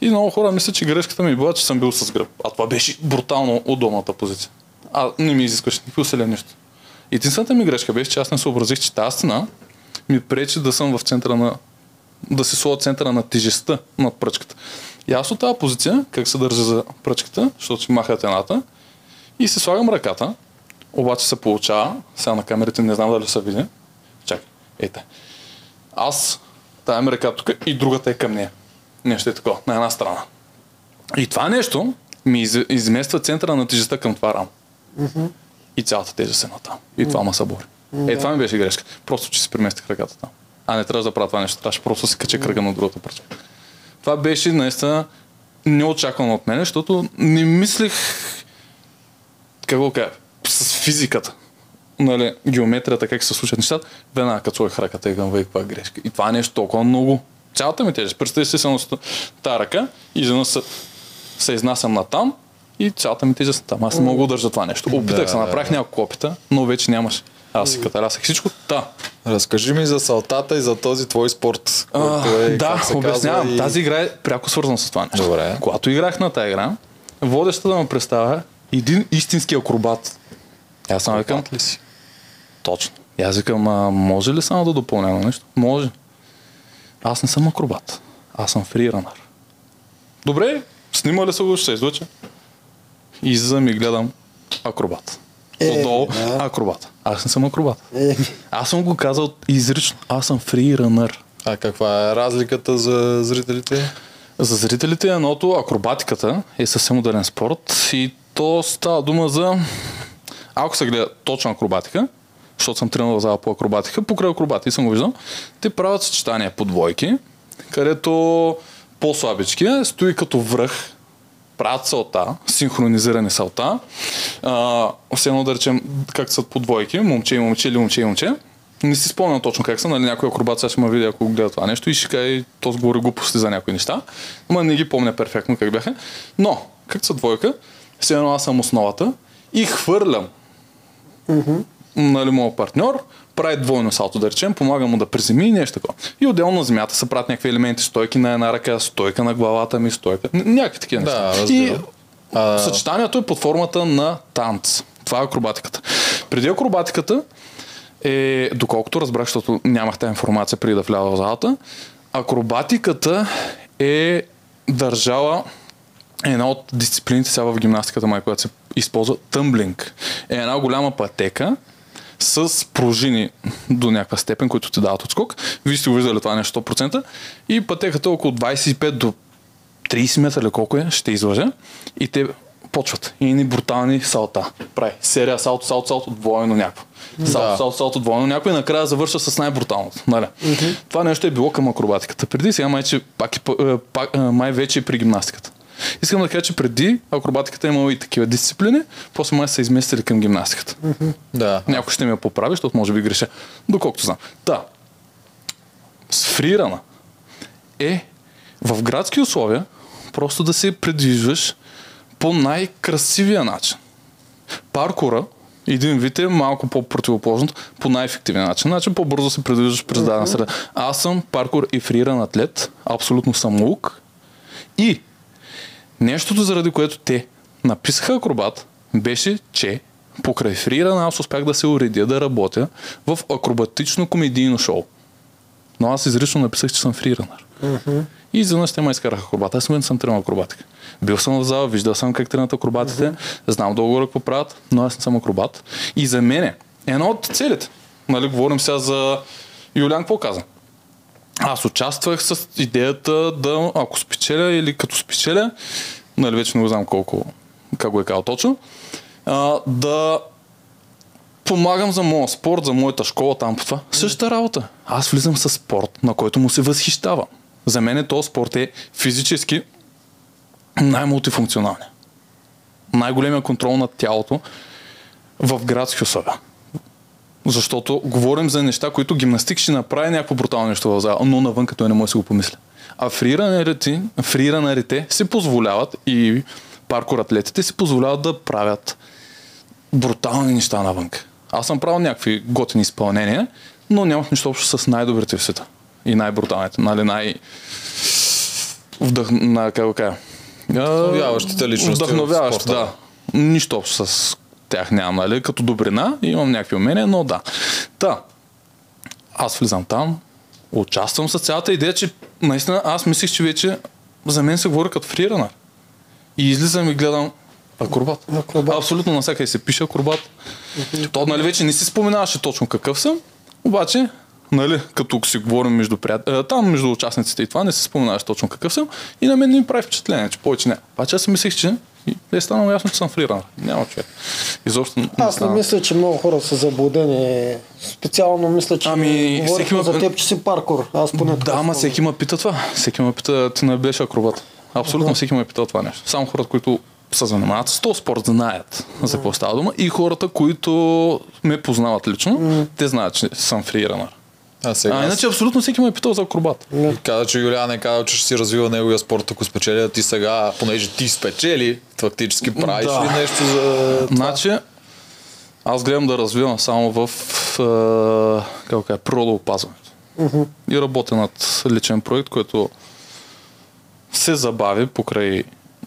A: И много хора мислят, че грешката ми била, че съм бил с гръб. А това беше брутално удобната позиция. А не ми изискваше никакви усилия нищо. Единствената ми грешка беше, че аз не съобразих, че тази стена ми пречи да съм в центъра на... да се сложа центъра на тежестта над пръчката. И аз от тази позиция, как се държа за пръчката, защото ще махат едната, и се слагам ръката, обаче се получава, сега на камерите не знам дали се види, чакай, ейте. Аз, тая ми ръка тук и другата е към нея. Нещо е такова, на една страна. И това нещо ми из, измества центъра на тежестта към това рамо. И цялата тежест е на там. И това ма събори. Е, това ми беше грешка. Просто, че си преместих ръката там. А не трябваше да правя това нещо. Трябваше просто да си кача кръга на другата пръчка. Това беше наистина неочаквано от мен, защото не мислих как го кажа, с физиката. нали, геометрията, как се случват нещата, веднага като сложих ръката и към каква грешка. И това е нещо толкова много. Цялата ми тежест. Представи си само тази ръка и изведнъж се, се изнасям на там и цялата ми тежест е там. Аз не мога да удържа това нещо. Опитах
B: Да,
A: се,
B: да,
A: направих няколко опита, но вече нямаше. Аз си катарасах всичко. Та,
B: Разкажи ми за салтата и за този твой спорт,
A: а,
B: който е,
A: да,
B: се
A: обяснявам.
B: и...
A: Тази игра е пряко свързана с това нещо.
B: Добре.
A: Когато играх на тази игра, водещата да ме представя един истински акробат. Аз съм викам,
B: ли си?
A: точно. И аз викам, а, може ли само да допълня на нещо? Може. Аз не съм акробат. Аз съм фриранър. Добре, снимали са го, ще се излъча. И излизам и гледам акробат.
C: Е,
A: Отдолу
C: да.
A: акробат. Аз не съм акробат.
C: Е,
A: Аз съм го казал изрично. Аз съм фриранър.
B: А каква е разликата за зрителите?
A: За зрителите едното акробатиката е съвсем ударен спорт и то става дума за... Ако се гледа точна акробатика, защото съм тренирал в зала по акробатика, покрай акробати съм го виждал, те правят съчетания по двойки, където по-слабички стои като връх, правят салта, синхронизирани салта. А, все едно да речем как са по двойки, момче и момче или момче и момче. Не си спомням точно как са, нали някой акробат сега ще ме види, ако гледа това нещо и ще каже, то сговори глупости за някои неща. Ама не ги помня перфектно как бяха. Но, как са двойка, все едно аз съм основата и хвърлям нали, моят партньор, прави двойно салто, да речем, помага му да приземи и нещо такова. И отделно на земята се правят някакви елементи, стойки на една ръка, стойка на главата ми, стойка, някакви такива
B: Да,
A: неща.
B: разбирам.
A: И
B: А-
A: съчетанието е под формата на танц. Това е акробатиката. Преди акробатиката е, доколкото разбрах, защото нямах тази информация преди да вляза в залата, акробатиката е държала една от дисциплините сега в гимнастиката, май, която се използва тъмблинг. Е една голяма пътека с пружини до някаква степен, които ти дават отскок. Вие сте го виждали това нещо 100%. И пътеката около 25 до 30 метра или колко е, ще излъжа. И те почват. И ни брутални салта. Прави. Серия салто, салто, салто, двойно някакво. Салто,
B: Да.
A: салто, салто, двойно някакво и накрая завършва с най-бруталното. Нали? Това нещо е било към акробатиката. Преди сега май, че пак, е е, пак, е, май вече е при гимнастиката. Искам да кажа, че преди акробатиката е имала и такива дисциплини, после май са изместили към гимнастиката.
B: Да.
A: Някой ще ме поправи, защото може би греша. Доколкото знам. Та, с фрирана е в градски условия просто да се предвижваш по най-красивия начин. Паркура, един вид е малко по-противоположното, по най-ефективния начин. Значи по-бързо се предвиждаш през дадена среда. Аз съм паркур и фриран атлет, абсолютно съм лук. И Нещото, заради което те написаха акробат, беше, че покрай фрирана аз успях да се уредя да работя в акробатично комедийно шоу. Но аз изрично написах, че съм фриранър. И изведнъж те ме изкараха акробата. Аз не съм тренирал акробатика. Бил съм в зала, виждал съм как тренират акробатите, знам долу какво правят, но аз не съм акробат. И за мен едно от целите, нали, говорим сега за Юлян, какво каза? Аз участвах с идеята да, ако спечеля или като спечеля, нали вече не знам колко, как го е казал точно, а, да помагам за моя спорт, за моята школа там по това. Същата работа. Аз влизам с спорт, на който му се възхищава. За мен този спорт е физически най-мултифункционален. Най-големия контрол над тялото в градски условия. Защото говорим за неща, които гимнастик ще направи някакво брутално нещо в зала, но навън като не може да си го помисля. А фриранерите, фриранерите си позволяват и паркур атлетите си позволяват да правят брутални неща навън. Аз съм правил някакви готини изпълнения, но нямах нищо общо с най-добрите в света. И най-бруталните, нали, най... Вдъх... На, как го кажа?
B: Вдъхновяващите личности
A: Вдъхновяващи, да. Нищо общо с тях нямам, нали? Като добрина имам някакви умения, но да. Та, аз влизам там, участвам с цялата идея, че наистина аз мислих, че вече за мен се говори като фриранър. И излизам и гледам акробат.
C: Акробат.
A: Абсолютно навсякъде се пише акробат. То, нали, вече не си споменаваше точно какъв съм, обаче, нали, като си говорим между приятели, там между участниците и това, не си споменаваш точно какъв съм и на мен не ми прави впечатление, че повече не. Обаче аз си мислех, че и е станало ясно, че съм фриранър. Няма човек. Изобщо не
C: Аз не
A: стана.
C: мисля, че много хора са заблудени. Специално мисля, че
A: Ами, всеки има-
C: за теб, че си паркур. Аз поне
A: Да, ама всеки ме пита това. Всеки ме пита, ти не беше акробат. Абсолютно всеки ме пита това нещо. Само хората, които се занимават с този спорт, знаят за какво става дума. И хората, които ме познават лично, те знаят, че съм фриранър.
B: А сега
A: А иначе абсолютно всеки ме е питал за акробат.
B: И каза, че Юлиан е казал, че ще си развива неговия спорт, ако спечели, а ти сега, понеже ти спечели, фактически правиш
A: Да.
B: ли нещо за това?
A: Значи, аз гледам да развивам само в е, как да кажа, природоопазването. И работя над личен проект, който се забави покрай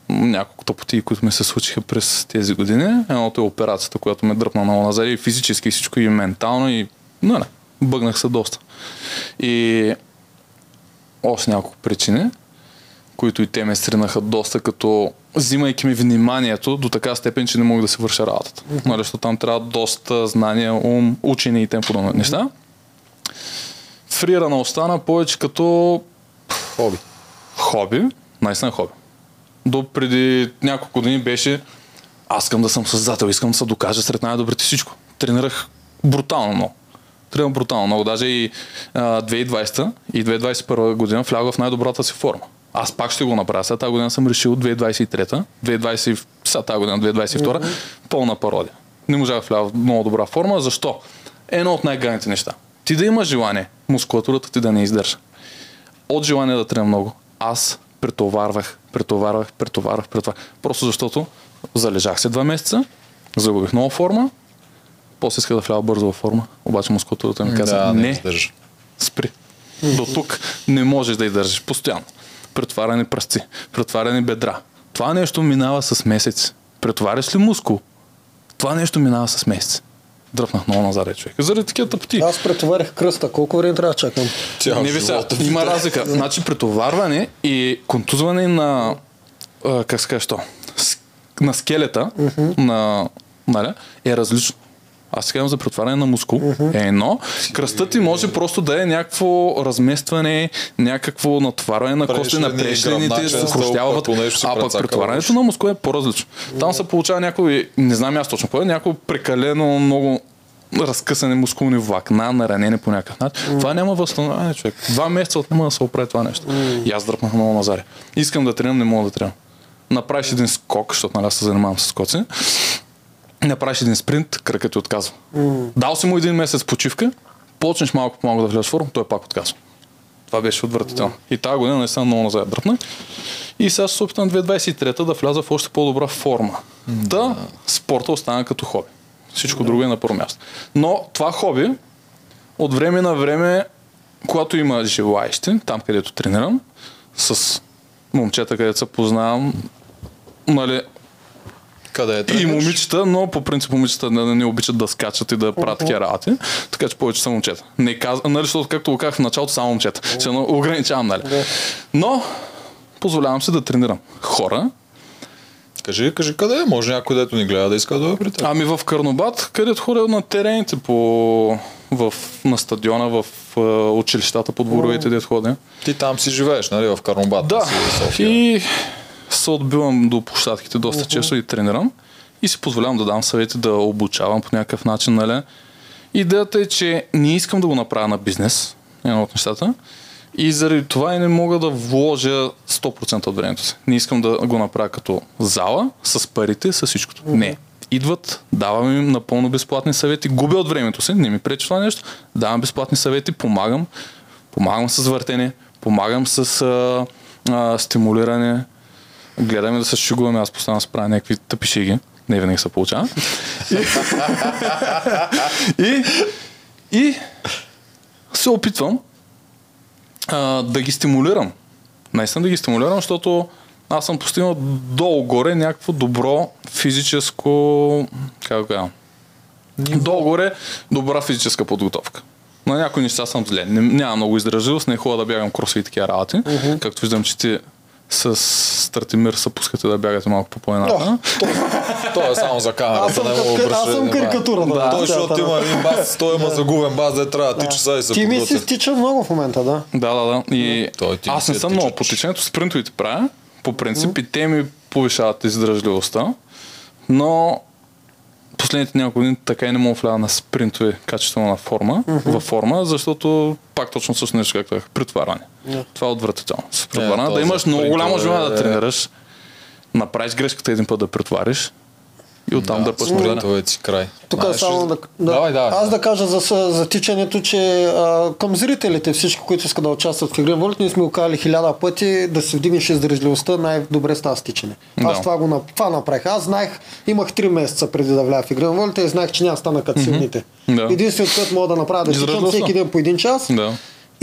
A: няколко тъпоти, които ми се случиха през тези години. Едното е операцията, която ме дръпна много назад и физически всичко, и ментално, и не, не, бъгнах се доста. И още няколко причини, които и те ме сринаха доста, като взимайки ми вниманието до така степен, че не мога да си върша работата. Нали, защото там трябва доста знания, ум, учени и тем подобни неща. Фрирана остана повече като
B: Хоби.
A: хоби, наистина хоби. До преди няколко години беше аз искам да съм създател, искам да се докажа сред най-добрите всичко. Тренирах брутално много. Тренирах брутално много. Даже и а, 2020 и 2021 година влягах в най-добрата си форма. Аз пак ще го направя. Сега тази година съм решил 2023, 2020, сега тази година 2022, пълна пародия. Не можах да в много добра форма. Защо? Едно от най-граните неща. Ти да имаш желание, мускулатурата ти да не издържа от желание да тренирам много, аз претоварвах, претоварвах, претоварвах, претоварвах. Просто защото залежах се два месеца, загубих много форма, после исках да вляза бързо във форма, обаче мускулатурата ми каза,
B: да, не
A: не, спри. До тук не можеш да издържиш постоянно. Претоварени пръсти, претоварени бедра. Това нещо минава с месец. Претоваряш ли мускул? Това нещо минава с месец. Дръпнах много назад, човек. Заради такива тъпоти.
C: Аз претоварих кръста. Колко време трябва да чакам?
B: Цял
A: Не ви сега, има разлика. Значи претоварване и контузване на, а, как се каже на скелета, на, нали, е различно. Аз сега за претоварване на мускул е едно. Кръстът ти може просто да е някакво разместване, някакво натоварване на кости на прешлените, се
B: си
A: А пък
B: прецакал.
A: претоварването на мускул е по-различно. Там се получава някой, не знам аз точно кое, някакво прекалено много разкъсани мускулни влакна, наранени по някакъв начин. Това няма възстановяване, човек. Два месеца отнема да се оправи това нещо. И аз дръпнах много назаре. Искам да тренирам, не мога да тренирам. Направиш един скок, защото нали аз се занимавам с скоци. Направиш един спринт, кръкът ти отказва. Дал си му един месец почивка, почнеш малко по малко да влезеш форма, той пак отказва. Това беше отвратително. И тази година наистина много назад дръпнах. И сега се опитам 2023 да вляза в още по-добра форма. Да, спорта остана като хоби. Всичко друго е на първо място. Но това хоби, от време на време, когато има желаещи, там където тренирам, с момчета, където се познавам, нали,
B: Къде е
A: и момичета, но по принцип момичета не, не обичат да скачат и да правят такива работи, така че повече са момчета. Не каз... нали, защото както го казах в началото, само момчета. Ще едно ограничавам, нали. Но позволявам се да тренирам хора.
B: Кажи, кажи къде е? Може някой, дето ни гледа да иска да е при теб.
A: Ами в Карнобат, където хора на терените по, в, на стадиона, в е, училищата, по дворовете, дето ходя.
B: Ти там си живееш, нали? В Карнобат.
A: Да,
B: си в София.
A: и се отбивам до площадките доста често и тренирам. И си позволявам да дам съвети, да обучавам по някакъв начин, нали? Идеята е, че не искам да го направя на бизнес, едно от нещата. И заради това и не мога да вложа 100% от времето си. Не искам да го направя като зала, с парите, с всичкото. Не. Идват, давам им напълно безплатни съвети, губя от времето си, не ми пречи това нещо, давам безплатни съвети, помагам, помагам с въртене, помагам с а, а, стимулиране, гледаме да се шегуваме, аз постоянно се правя някакви тъпи шеги, не винаги се получава. и, и се опитвам а, да ги стимулирам. Наистина да ги стимулирам, защото аз съм постигнал долу-горе някакво добро физическо... Как кажа? Долу-горе добра физическа подготовка. На някои неща съм зле. Не, няма много издръжилост, не е хубаво да бягам кроси и такива работи. Както виждам, че ти с Стратимир се пускате да бягате малко по планината.
B: Той е само за камерата.
C: Аз съм,
B: не
C: кар...
B: обръща
C: аз съм карикатура.
B: Да, той, защото има един бас, той има загубен бас, да трябва да тича сега и се
C: Ти ми
B: подготвя.
C: стича много в момента, да.
A: Да, да, да. И
B: Той ти
A: аз
B: не се
A: съм много по тичането, спринтовите правя. По принцип и те ми повишават издръжливостта. Но последните няколко години така и не мога да вляза на спринтове качествена форма, във форма, защото пак точно също нещо, както казах, претоварване. Това е отвратително. С претоварване, да имаш много голямо желание да
B: е-
A: тренираш. направиш грешката един път да претовариш и оттам да, да
B: да си край.
C: Тук
B: Знаеш
C: само да, да,
B: Давай, давай.
C: Аз да кажа за, с- за тичането, че а, към зрителите, всички, които искат да участват в игрен волет, ние сме го казали хиляда пъти, да се вдигнеш издържливостта, най-добре става с тичане. Аз
A: Да.
C: това го това направих. Аз знаех, имах 3 месеца преди да вляза в игрен волет и знаех, че няма да стана като силните.
A: Да.
C: Единственото, което мога да направя, да тичам всеки ден по един час
A: Да.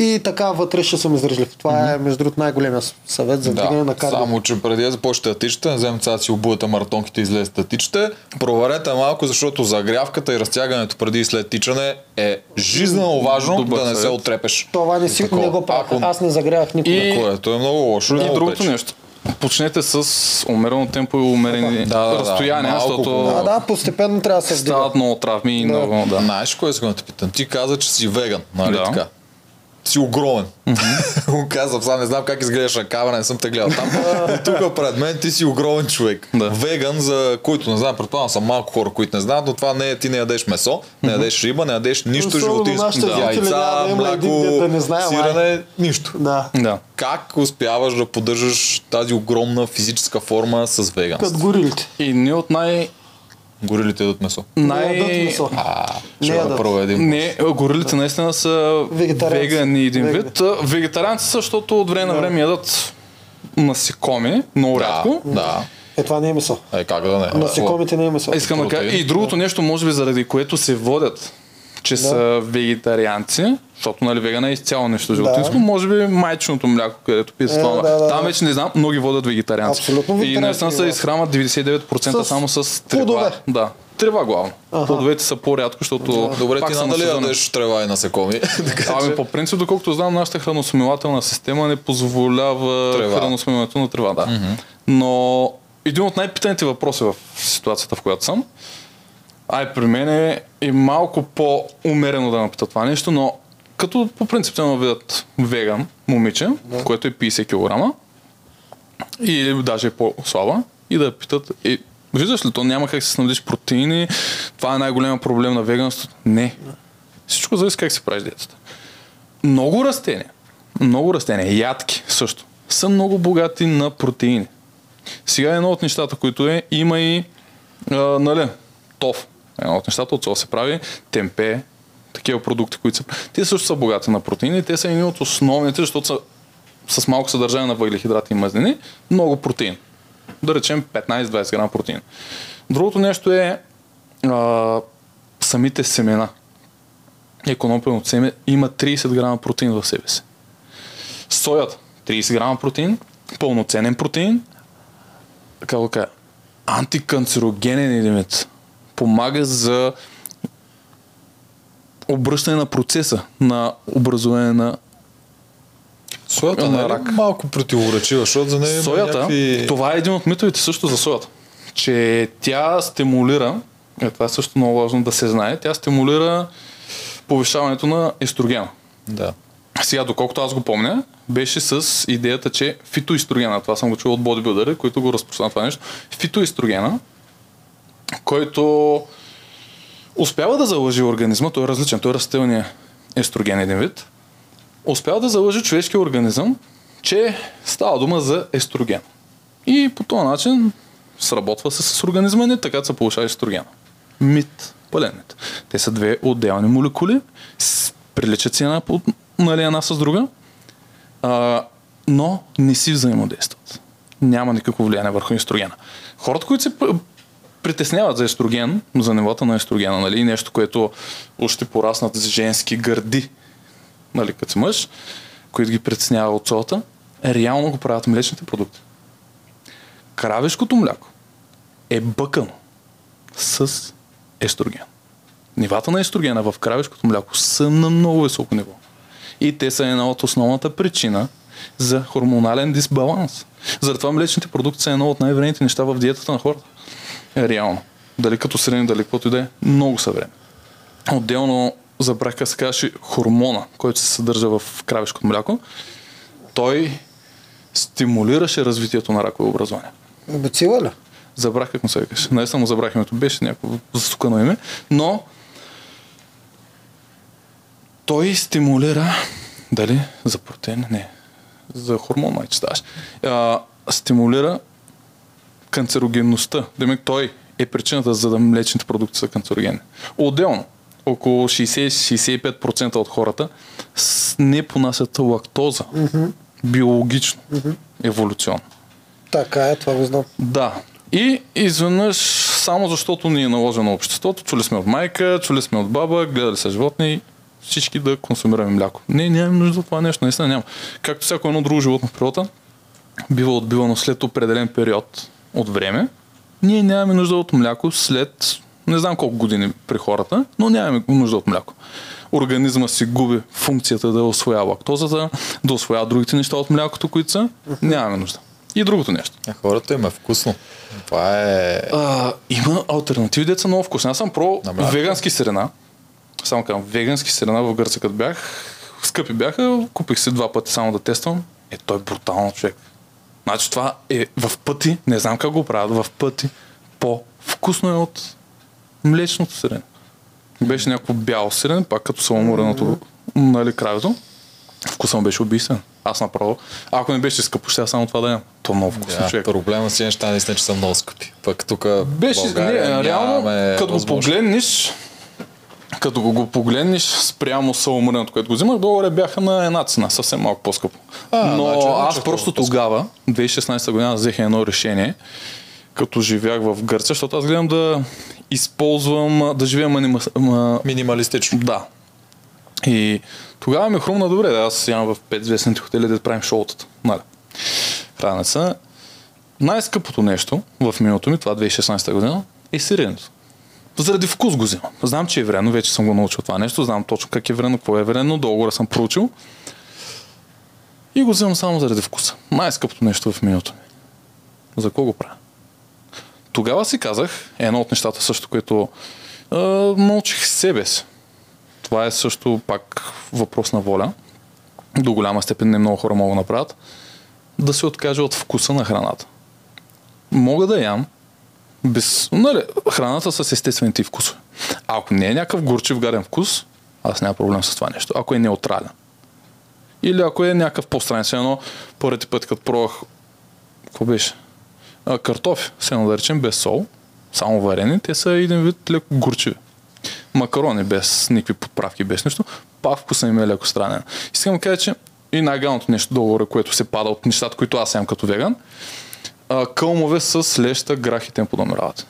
C: И така вътре ще съм издръжлив. Това е, между другото, най-големия съвет за вдигане
B: Да,
C: на кардио.
B: само, че преди да започнете да тичате, не вземете сега да си обувате маратонките и излезете да тичате. Проверете малко, защото загрявката и разтягането преди и след тичане е жизненно важно
A: Добър
B: да не се отрепеш.
C: Това не, си, не го правя.
B: Ако-
C: Аз не загрявах никога.
A: И-
B: Което е много лошо.
A: И
B: много
A: другото нещо. Почнете с умерено темпо и умерени
B: Да, да, да.
A: разстояния,
B: Малко
A: защото
C: Да, да, постепенно трябва да се вдига.
A: стават много травми и
C: Да.
A: много, да.
B: Знаеш кое искам да те питам? Ти каза, че си веган, нали
A: Да.
B: така? Си огромен. Го казвам, сега не знам как изглеждаш на камера, не съм те гледал там. Но тук пред мен ти си огромен човек.
A: Да.
B: Веган, за които не знам, предполагам са малко хора, които не знаят, но това не е, ти не ядеш месо, не ядеш риба, не ядеш нищо животинско. Яйца,
C: да ден
B: мляко,
C: да не
B: сирене, нищо.
C: Да.
A: Да.
B: Как успяваш да поддържаш тази огромна физическа форма с
C: Като
B: веганство?
C: горилите.
A: И ние от най...
B: Горилите ядат месо.
C: Не ядат
A: най...
C: месо.
B: А,
C: Не ядат.
B: проведем.
A: Не, горилите наистина са
C: Вегетарианци.
A: вегани един
C: Вегани.
A: вид. Вегетарианци са, защото от време на време ядат насекоми, много
B: Да,
A: рядко.
B: да.
C: Е, това не е месо.
B: Е, как да не?
C: Насекомите не е месо.
A: Искам да кажа. И другото нещо, може би заради което се водят, че са вегетарианци, защото нали вегана е изцяло нещо животинско, може би майчното мляко, където писа
C: Е,
A: това.
C: да, да,
A: Там
C: да.
A: вече не знам, но ги водят вегетарианци.
C: Абсолютно
A: И наистина се изхранват 99%
C: С
A: само с трева.
C: плодове.
A: Да. Трева главно.
C: Аха.
A: Плодовете са по-рядко, защото
B: Добре,
A: пак
B: ти надали ядеш трева и насекоми.
A: Ами по принцип, доколкото знам, нашата храносмилателна система не позволява
B: Трева.
A: храносмилането на трева. Да. Но един от най-питаните въпроси в ситуацията, в която съм, ай при мен е, е малко по-умерено да ме питат това нещо, но като по принцип те видят веган момиче, което е 50 кг, или даже е по-слаба, и да питат, е, виждаш ли, то няма как се снабдиш протеини, това е най-голема проблем на веганството. Не. Всичко зависи как си правиш диетата. Много растения, много растения, ядки също, са много богати на протеини. Сега едно от нещата, които е, има и а, нали, тоф. Едно от нещата от това се прави темпе, такива продукти, които са... Те също са богати на протеини. Те са едни от основните, защото са с малко съдържание на въглехидрати и мазнини, много протеин. Да речем 15-20 грама протеин. Другото нещо е а, самите семена. Економпеното семе има 30 грама протеин в себе си. Соята 30 грама протеин, пълноценен протеин, кажа, антиканцерогенен вид. Помага за обръщане на процеса на образуване на
B: Соята
A: на
B: е
A: рак.
B: малко противоречива, защото за нея има
A: соята.
B: някакви...
A: Това е един от митовете също за соята. Че тя стимулира, е, това е също много важно да се знае, тя стимулира повишаването на естрогена.
B: Да.
A: Сега, доколкото аз го помня, беше с идеята, че фитоестрогена, това съм го чул от бодибилдъри, които го разпространят това нещо, фитоестрогена, който успява да залъжи организма, той е различен, той е растителният естроген един вид, успява да залъжи човешкия организъм, че става дума за естроген. И по този начин сработва се с организма ни, така се получава естрогена. Мит. Пълен мит. Те са две отделни молекули, приличат си една, нали, една с друга, а, но не си взаимодействат. Няма никакво влияние върху естрогена. Хората, които се притесняват за естроген, за нивото на естрогена, нали, нещо, което още пораснат с женски гърди, нали, като мъж, които ги притеснява от солта, реално го правят млечните продукти. Кравешкото мляко е бъкано с естроген. Нивата на естрогена в кравешкото мляко са на много високо ниво. И те са една от основната причина за хормонален дисбаланс. Затова млечните продукти са едно от най-вредните неща в диетата на хората. Е, реално. Дали като средни, дали каквото и да е, много са вредни. Отделно забрах как се казваше хормона, който се съдържа в кравешкото мляко. Той стимулираше развитието на ракови образования.
C: Бацила ли?
A: Забрах как му се викаш. Наистина му забрах името. Беше някакво засукано име. Но той стимулира дали за протеин? Не. За хормон май читаш. А, стимулира канцерогенността. Демек той е причината за да млечните продукти са канцерогенни. Отделно, около 60-65% от хората не понасят лактоза. Биологично, еволюционно.
C: Така е, това го знам.
A: Да. И изведнъж, само защото ни е наложено обществото, чули сме от майка, чули сме от баба, гледали са животни, всички да консумираме мляко. Не, нямаме нужда от това нещо, наистина няма. Както всяко едно друго животно в природата, бива отбивано след определен период от време, ние нямаме нужда от мляко след не знам колко години при хората, но нямаме нужда от мляко. Организма си губи функцията да освоява лактозата, да освоява другите неща от млякото, които са. Нямаме нужда. И другото нещо.
B: А хората им е вкусно. Това е...
A: А, има альтернативи, деца много вкусни. Аз съм про вегански сирена. Само казвам, вегански сирена в Гърция като бях. Скъпи бяха, купих си два пъти само да тествам. Е, той е брутално човек. Значи това е в пъти, не знам как го правят, в пъти по-вкусно е от млечното сирене. Беше някакво бяло сирене, пак като саламуреното, нали, кравето. Вкусът му беше убийствен. Аз направо, ако не беше скъпо, ще само това да ям. То е много вкусно,
B: Да,
A: човек.
B: проблема си неща наистина, че са много скъпи. Пък тук
A: Беше,
B: България
A: не, реално, като го погледнеш, като го, го погледнеш спрямо саламуреното, което го взимах, доларе бяха на една цена, съвсем малко по-скъпо.
B: А,
A: Но
B: значи,
A: аз
B: значи
A: просто
B: по-скъпо.
A: тогава, 2016 година, взех едно решение, като живях в Гърция, защото аз гледам да използвам, да живея манима, ма,
B: Минималистично.
A: да. И тогава ми хрумна добре, да, аз ям в 5 звездните хотели да правим шоутата. Нали. Хранеца. Най-скъпото нещо в миналото ми, това 2016 година, е сиренето. Заради вкус го взимам. Знам, че е вредно, вече съм го научил това нещо, знам точно как е вредно, какво е вредно, долу съм проучил. И го взимам само заради вкуса. Най-скъпото нещо в миналото ми. За какво го правя? Тогава си казах, едно от нещата също, което а, научих себе си. Това е също пак въпрос на воля. До голяма степен не много хора могат да направят. Да се откаже от вкуса на храната. Мога да ям без, нали, храната с естествените вкусове. Ако не е някакъв горчив гаден вкус, аз няма проблем с това нещо. Ако е неутрален. Или ако е някакъв по-странен, все едно, първите път, като пробвах, какво беше? А, картофи, се едно да речем, без сол, само варени, те са един вид леко горчиви. Макарони без никакви подправки, без нищо, пак вкуса им е леко странен. Искам да кажа, че и най-галното нещо долу, което се пада от нещата, които аз ям като веган, а, кълмове с леща, грах и тем подамиряват.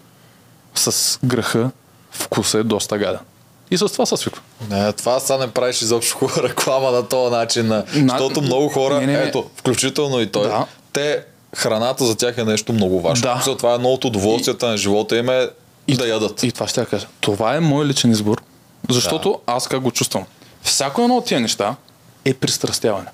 A: С граха вкуса е доста гаден. И с това се свиква.
B: Не, това сега не правиш изобщо хубава реклама на този начин. На... Защото много хора,
A: Не, не, не.
B: ето, включително и той,
A: Да.
B: те храната за тях е нещо много важно.
A: Да.
B: Да. Това е едно от удоволствията на живота им е
A: И-
B: да ядат.
A: И това ще я кажа. Това е мой личен избор. Защото аз как го чувствам. Всяко едно от тия неща е пристрастяване.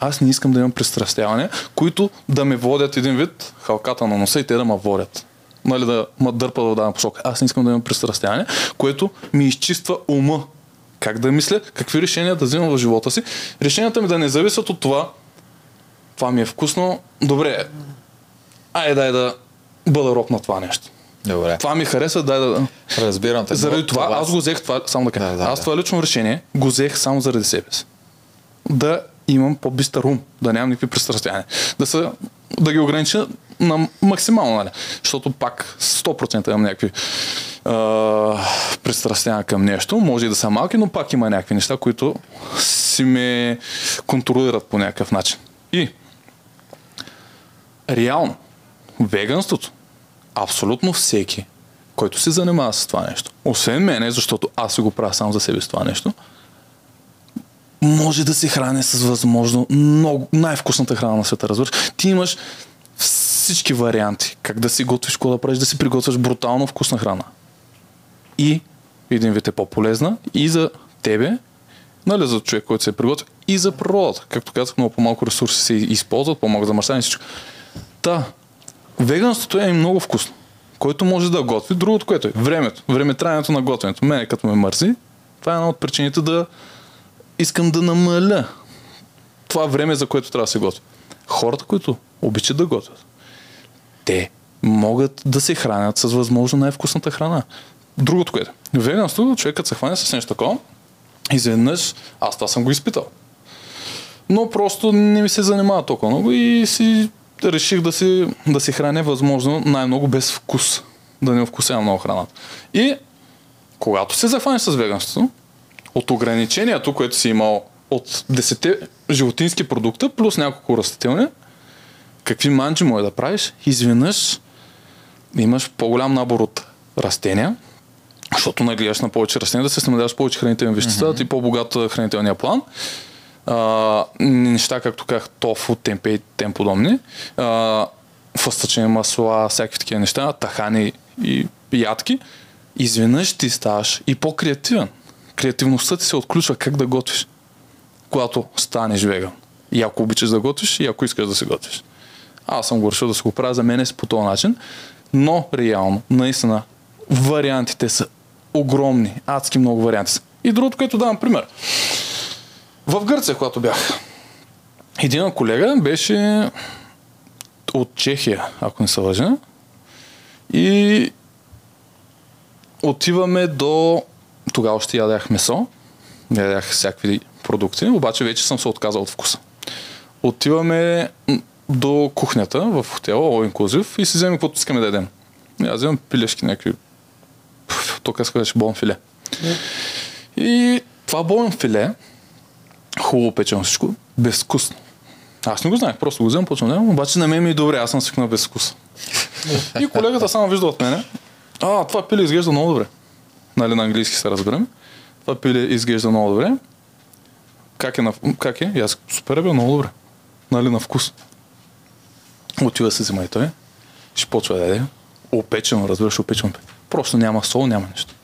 A: Аз не искам да имам пристрастяване, които да ме водят един вид халката на носа и те да ме водят. Нали, да ме дърпа в дадена посока. Аз не искам да имам пристрастяване, което ми изчиства ума. Как да мисля, какви решения да взимам в живота си. Решенията ми да не зависят от това, това ми е вкусно, добре, айде дай да бъда роб на това нещо.
B: Добре.
A: Това ми хареса, дай да...
B: Разбирам те.
A: Заради това,
B: това
A: аз го взех това, само да кажа,
B: Да, да,
A: аз
B: да.
A: това лично решение го взех само заради себе си. Да имам по-бистър ум, да нямам никакви пристрастяния. Да, са, да ги огранича на максимално, нали? Защото пак 100% имам някакви а, пристрастяния към нещо. Може и да са малки, но пак има някакви неща, които си ме контролират по някакъв начин. И реално, веганството, абсолютно всеки, който се занимава с това нещо, освен мене, защото аз го правя само за себе си това нещо, може да се храни с възможно много, най-вкусната храна на света, разбираш. Ти имаш всички варианти, как да си готвиш, какво да правиш, да си приготвяш брутално вкусна храна. И един вид е по-полезна и за тебе, нали, за човек, който се е приготвя, и за природата. Както казах, много по-малко ресурси се използват, по-малко замърсяване и всичко. Та, веганството е много вкусно. Който може да готви. Другото, което е времето. Времетраенето на готвенето. Мене като ме мързи, това е една от причините да искам да намаля това време, за което трябва да се готви. Хората, които обичат да готвят, те могат да се хранят с възможно най-вкусната храна. Другото, което. Веганството, човекът се хване с нещо такова, изведнъж, аз това съм го изпитал. Но просто не ми се занимава толкова много и си реших да си, да си храня възможно най-много без вкус. Да не вкусявам много храната. И когато се захванеш с веганството, от ограничението, което си имал от 10 животински продукта, плюс няколко растителни, какви манджи може да правиш, изведнъж имаш по-голям набор от растения, защото нагледаш на повече растения, да се снабдяваш повече хранителни вещества, mm-hmm. да ти е по-богат хранителния план. А, неща, както казах, тофу, темпе и тем подобни. А, фъстъчени масла, всякакви такива неща, тахани и ядки. Изведнъж ти ставаш и по-креативен. Креативността ти се отключва как да готвиш, когато станеш веган. И ако обичаш да готвиш, и ако искаш да се готвиш. Аз съм го решил да се го правя за мен е по този начин, но реално, наистина, вариантите са огромни, адски много варианти са. И другото, което давам пример. В Гърция, когато бях, един колега беше от Чехия, ако не се лъжа, и отиваме до... Тогава още ядях месо, ядях всякакви продукти, обаче вече съм се отказал от вкуса. Отиваме до кухнята в хотела, All Inclusive и си вземем каквото искаме да ядем. Аз вземам пилешки някакви... Тук иска беше болен филе. И това болен филе, хубаво печено всичко, безвкусно. Аз не го знаех, просто го вземам, почвам да обаче на мен ми е добре, аз съм свикнал без вкус. и колегата само вижда от мене, а, това пиле изглежда много добре. Нали, на английски се разбираме. Това пиле изглежда много добре. Как е? На, как е? И аз супер е бе, много добре. Нали, на вкус. Отива се взема и той. Ще почва да яде. Опечено, разбираш, опечено. Просто няма сол, няма нищо.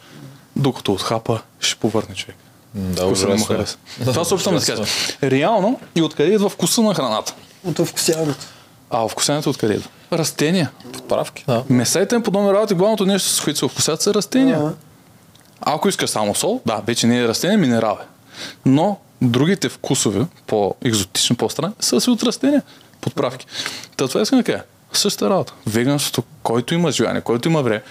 A: Докато отхапа, ще повърне човек.
B: Да,
A: Вкуса не му
B: ужасно. е.
A: хареса. Това се опитвам да си кажа. Реално и откъде идва вкуса на храната?
C: От вкусяването.
A: А вкусянето откъде идва? Растения.
B: Подправки, да.
A: Меса и тем подобни работи, главното нещо, с които се вкусят, са растения.
C: Ага.
A: Ако искаш само сол, да, вече не е растение, минерал е. Но другите вкусове, по-екзотични, по-странни, са си от растения. Подправки. Та това искам да кажа. Същата работа. Веганството, който има желание, който има време,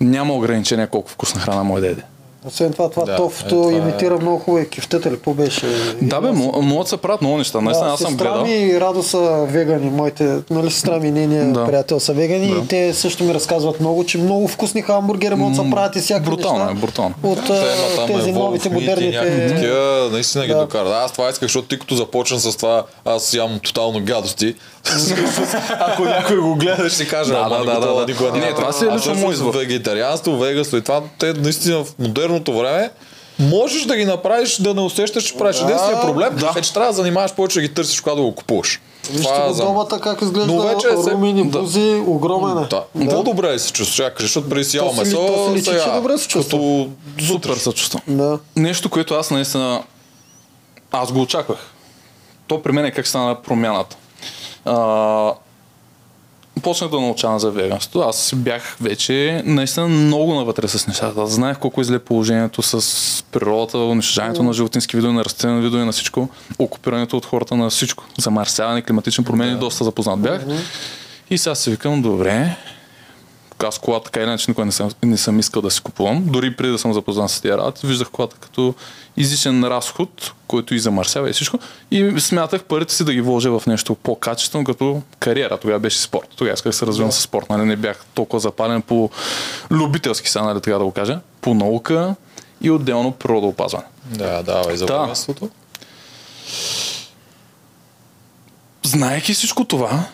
A: няма ограничение колко вкусна храна може да яде.
C: Освен това, това
B: Да,
C: тофто
B: е, това е-
C: имитира много хубаво кифтета ли, какво беше?
A: Да, бе, мо- могат да се правят много неща. Наистина, аз съм
C: сестра
A: гледал.
C: ми и Радо са вегани, моите, нали, сестра ми и нейният
A: Да.
C: приятел са вегани
A: Да.
C: и те също ми разказват много, че много вкусни хамбургери могат да се правят и всякакви
A: брутално
C: неща.
A: е, брутално.
C: От
B: Те,
C: а,
B: ма, там
C: тези
B: е
C: новите
B: и някакви
C: модерните...
B: такива, наистина ги
C: Да.
B: докарат. Аз това исках, защото ти като започна с това, аз ям тотално гадости. Ако някой го гледа, ще си каже,
A: Да, да, да, да.
B: никога
A: Не, това си е
B: А
A: лично мой избор.
B: Вегетарианство, веганство и това, те наистина в модерното време можеш да ги направиш, да не усещаш, че правиш. Единственият проблем е, че трябва да занимаваш повече да ги търсиш, когато го купуваш.
C: Вижте го
B: за-
C: домата как изглежда,
B: Но вече се-
C: румини,
B: да.
C: бузи, огромен е.
B: Да. да. добре ли се чувстваш? Чакай, защото преди си ял
C: се
B: месо,
C: то се личи, че
B: сега,
C: добре се чувства.
B: като
A: Супер се чувствам.
C: Да.
A: Нещо, което аз наистина... Аз го очаквах. То при мен е как стана промяната. А, почнах да научавам за веганство. Аз бях вече наистина много навътре с нещата. Аз знаех колко е зле положението с природата, унищожаването на животински видове, на растителни видове, на всичко, окупирането от хората на всичко. Замърсяване, климатични промени, доста запознат бях. И сега си викам, добре, аз колата така иначе никога не съм, не съм искал да си купувам. Дори преди да съм запознат с тези работи, виждах колата като излишен разход, който и замърсява и всичко. И смятах парите си да ги вложа в нещо по-качествено, като кариера. Тогава беше спорт. Тогава исках да се развивам с спорт. Нали? Не бях толкова запален по любителски са, нали, така да го кажа. По наука и отделно природоопазване.
B: Да, давай за
A: Да. Знаеки всичко това,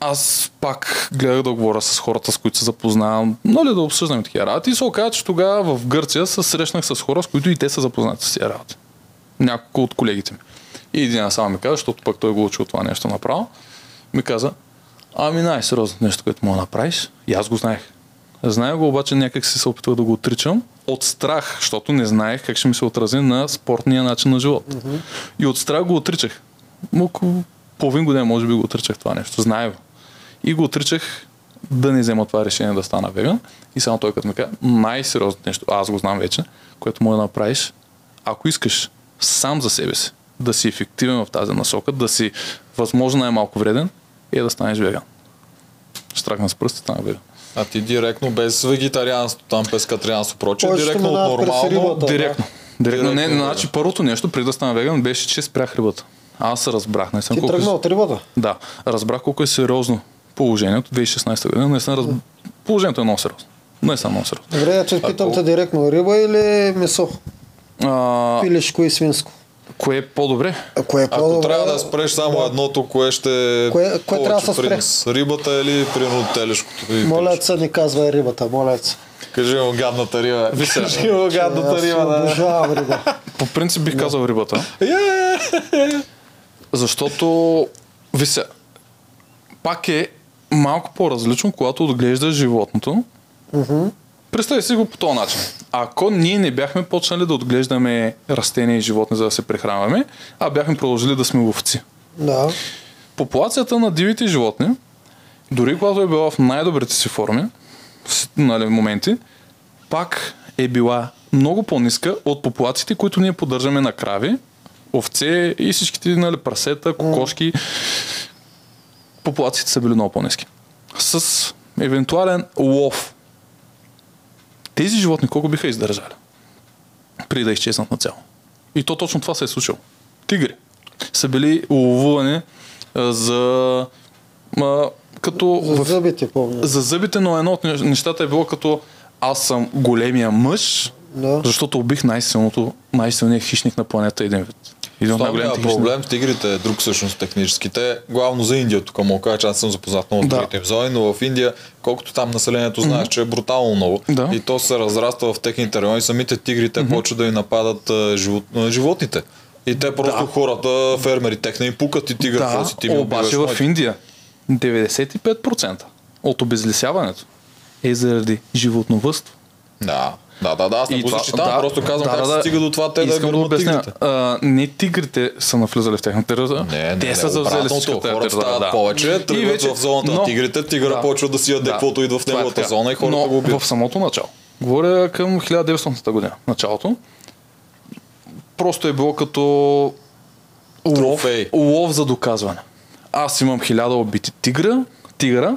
A: аз пак гледах да говоря с хората, с които се запознавам, нали, да обсъждаме такива работи. И се оказа, че тогава в Гърция се срещнах с хора, с които и те са запознати с тези работи. Няколко от колегите ми. И един само ми каза, защото пък той го учи от това нещо направо, ми каза, ами най-сериозно нещо, което мога да направиш. И аз го знаех. Знаех го, обаче някак си се опитвах да го отричам от страх, защото не знаех как ще ми се отрази на спортния начин на живот. И от страх го отричах. Около половин година може би го отричах това нещо. Знае го. И го отричах да не взема това решение да стана веган. И само той като ми каза, най-сериозното нещо, аз го знам вече, което може да направиш, ако искаш сам за себе си да си ефективен в тази насока, да си възможно най-малко вреден, е да станеш веган. Штракна с пръст и стана веган.
B: А ти директно без вегетарианство, там пескатарианство, прочее,
C: Повечето
B: директно от нормално.
C: рибата. Да.
A: Директно. Директно. Не,
B: Директно, да.
A: значи първото нещо, преди да стана веган, беше, че спрях рибата. Аз разбрах, не съм
C: Ти
A: колко...
C: тръгна от рибата.
A: Да, разбрах колко е сериозно положението 2016 година. Наистина раз... положението е много сериозно. Наистина много сериозно.
C: Добре, че питам те директно, риба или месо?
A: А,
C: Пилешко и свинско.
A: кое е по-добре?
C: А кое е
B: Ако
C: по-добре?
B: трябва да спреш само едното, кое ще е
C: Кое- кое трябва да
B: принос? Рибата или примерно телешкото? и
C: Моля се, не казвай рибата, моля се.
B: Кажи му гадната риба.
A: Ви се-
B: Кажи му гадната риба. да.
C: обожавам риба.
A: По принцип бих казал рибата.
B: Е,
A: Защото, ви се, пак е малко по-различно, когато отглеждаш животното. Представи си го по този начин. Ако ние не бяхме почнали да отглеждаме растения и животни, за да се прехранваме, а бяхме продължили да сме ловци.
C: Да.
A: Популацията на дивите животни, дори когато е била в най-добрите си форми, с- нали, моменти, пак е била много по-ниска от популациите, които ние поддържаме на крави, овце и всичките нали, прасета, кокошки. Популациите са били много по-ниски. С евентуален лов. Тези животни колко биха издържали? Преди да изчезнат на цяло. И то точно това се е случило. Тигри са били ловувани за а, като
C: За зъбите помня.
A: за зъбите, но едно от нещ- нещата е било като аз съм големия мъж,
C: Да.
A: защото убих най-силното, най-силният хищник на планета един вид. От
B: Основният
A: най-големите хищници.
B: проблем с тигрите е друг всъщност технически. Те главно за Индия, тук мога да кажа, че аз съм запознат много
A: Да.
B: им зони, но в Индия, колкото там населението знаеш, че е брутално много
A: Да.
B: и то се разраства в техните райони, самите тигрите почват да им нападат живот, животните. И те просто хората, фермери, техни им пукат и тигър,
A: Да,
B: си ти
A: обаче в. Индия 95% от обезлесяването е заради животновътство.
B: Да, да, да, да, аз не
A: И
B: го защитавам,
A: да,
B: просто казвам
A: да,
B: как
A: да,
B: се
A: да.
B: стига до това те да гърмат тигрите.
A: А, не тигрите са навлизали в техната територия,
B: Не, не,
A: те
B: не,
A: са завзели всичката територия.
B: стават
A: да.
B: повече, тръгват
A: вече-
B: в зоната на
A: но-
B: тигрите, тигъра
A: да.
B: почва да си яде каквото идва в
A: е
B: неговата зона и хората
A: Но
B: го убиват.
A: в самото начало. Говоря към 1900 година. Началото. Просто е било като лов,
B: Трофей.
A: лов за доказване. Аз имам хиляда убити тигра, тигра,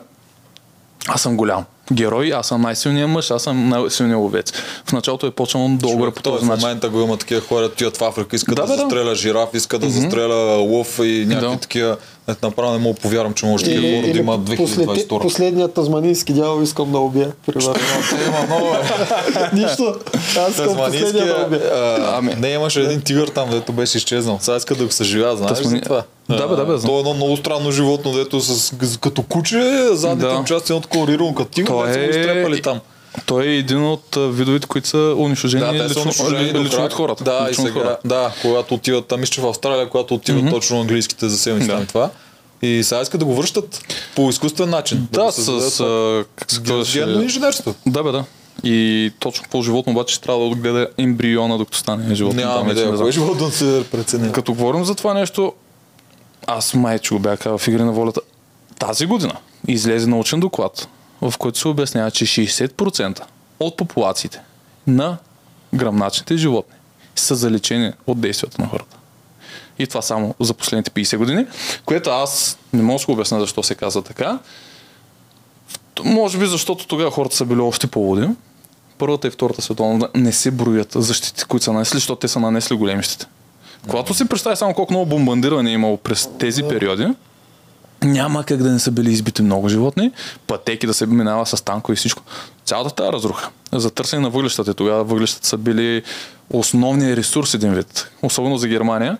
A: аз съм голям герой, аз съм най-силният мъж, аз съм най-силният ловец. В началото е почнало долу
B: Човек,
A: по този
B: в
A: начин.
B: момента го има такива хора, тият в Африка, искат да,
A: Да,
B: да, застреля жираф, искат да застреля лъв и някакви
A: Да.
B: такива. Ето направо не мога да повярвам, че може такива хора да има 2022.
C: последният тазманийски дявол искам да убия. Примерно.
B: Има много, бе.
C: Нищо. Аз искам последния да убия.
B: а,
A: Ами.
B: не имаше един тигър там, дето беше изчезнал. Сега иска да го съживя, знаеш
A: Тасмани-
B: за това?
A: Да, бе, да, бе.
B: То е едно много странно животно, дето с, като куче, задните
A: Да.
B: части е отколорирано като тигър, да са го
A: е-
B: изтрепали там.
A: Той е един от видовете, които са унищожени
B: Да, те са
A: лично,
B: унищожени
A: лично от хората.
B: Да, и
A: лично от
B: сега,
A: хората.
B: да, когато отиват, там мисля, в Австралия, когато отиват точно английските заселници
A: Да.
B: там и това. И сега искат да го връщат по изкуствен начин.
A: Да,
B: го
A: с... а, как се
B: инженерство.
A: Да, бе, да. И точно по животно обаче ще трябва да отгледа ембриона, докато стане животно.
B: Нямам идея, кой живот да се преценя.
A: Като говорим за това нещо, аз май, че го бях в Игри на волята. Тази година излезе научен доклад, в който се обяснява, че 60% от популациите на гръмначните животни са залечени от действията на хората. И това само за последните 50 години, което аз не мога да го обясня защо се казва така. Може би защото тогава хората са били още по-луди. Първата и Втората световна не се броят защитите, които са нанесли, защото те са нанесли големи щити. Когато си представи само колко много бомбандиране е имало през тези периоди, няма как да не са били избити много животни, пътеки да се минава с танко и всичко. Цялата тази разруха. За търсене на въглищата тогава въглищата са били основният ресурс един вид. Особено за Германия,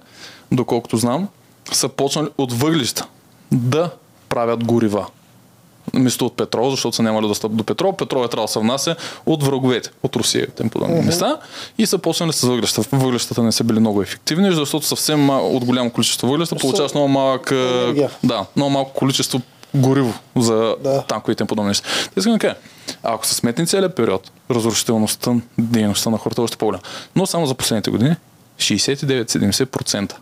A: доколкото знам, са почнали от въглища да правят горива. Вместо от петрол, защото са нямали достъп до петрол. Петрол е трябвало да се внася от враговете, от Русия и подобни места. И са почнали с въглища. Въглищата не са били много ефективни, защото съвсем мал- от голямо количество въглища получаваш много малък,
C: Енергия.
A: да, много малко количество гориво за
C: Да.
A: танковете и подобни неща. Те искам да кажа, ако се сметне целият период, разрушителността, дейността на хората е още по-голяма. Но само за последните години 69-70%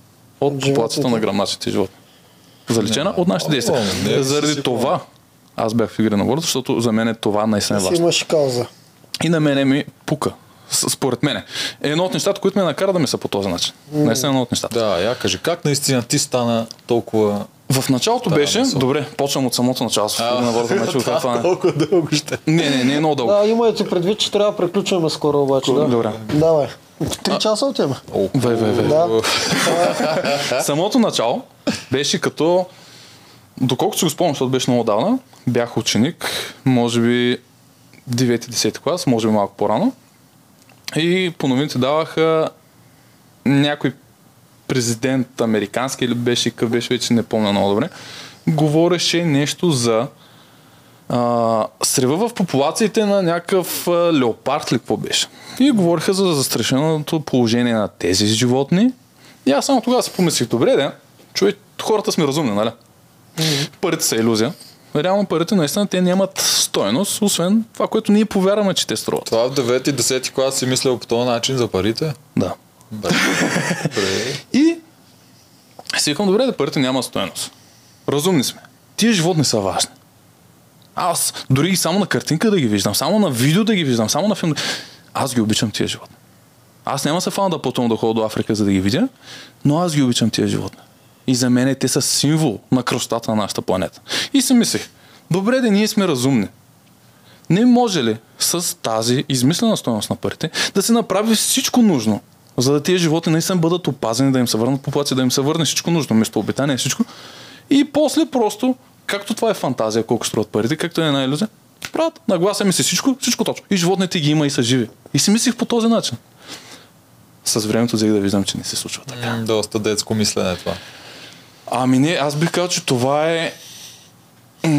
A: от популацията на грамначните животни. Заличена от нашите действия.
B: Не,
A: Заради това аз бях в игра на волята, защото за мен е това наистина е важно.
C: имаш кауза.
A: И на мене ми пука. Според мен. Е едно от нещата, които ме накара да ми са по този начин. Наистина едно от нещата.
B: Да, я кажи, как наистина ти стана толкова...
A: В началото
B: Да,
A: беше,
B: насок.
A: добре, почвам от самото начало. С игра на волята, мечо, това, това не.
B: толкова дълго ще.
A: Не, не, не е много дълго.
C: Да, имайте предвид, че трябва да приключваме скоро обаче. Да.
A: Добре.
C: Давай. Три часа отиваме.
A: Вай, вай, вай.
C: Да.
A: Самото начало беше като, доколкото си го спомням, защото беше много давна, бях ученик, може би 9-10 клас, може би малко по-рано. И по новините даваха някой президент американски или беше какъв беше, вече не помня много добре, говореше нещо за а, срева в популациите на някакъв а, леопард ли какво беше. И говориха за застрашеното положение на тези животни. И аз само тогава си помислих, добре, да, човек, хората сме разумни, нали? Парите са иллюзия. Реално парите наистина те нямат стоеност, освен това, което ние повярваме, че те струват.
B: Това в 9 и 10 клас си мислял по този начин за парите?
A: Да.
B: Добре.
A: И си викам, добре, да парите няма стоеност. Разумни сме. Тия животни са важни. Аз дори и само на картинка да ги виждам, само на видео да ги виждам, само на филм. Аз ги обичам тия животни. Аз няма се фана да пътувам да ходя до Африка, за да ги видя, но аз ги обичам тия животни. И за мен те са символ на красотата на нашата планета. И си мислех, добре да ние сме разумни. Не може ли с тази измислена стоеност на парите да се направи всичко нужно, за да тия животни наистина бъдат опазени, да им се върнат популация, да им се върне всичко нужно, вместо обитание, всичко. И после просто, както това е фантазия, колко струват парите, както е една иллюзия, правят, нагласяме се всичко, всичко точно. И животните ги има и са живи. И си мислих по този начин. С времето взех да виждам, че не се случва така.
B: М, Доста детско мислене това.
A: Ами не, аз бих казал, че това е м-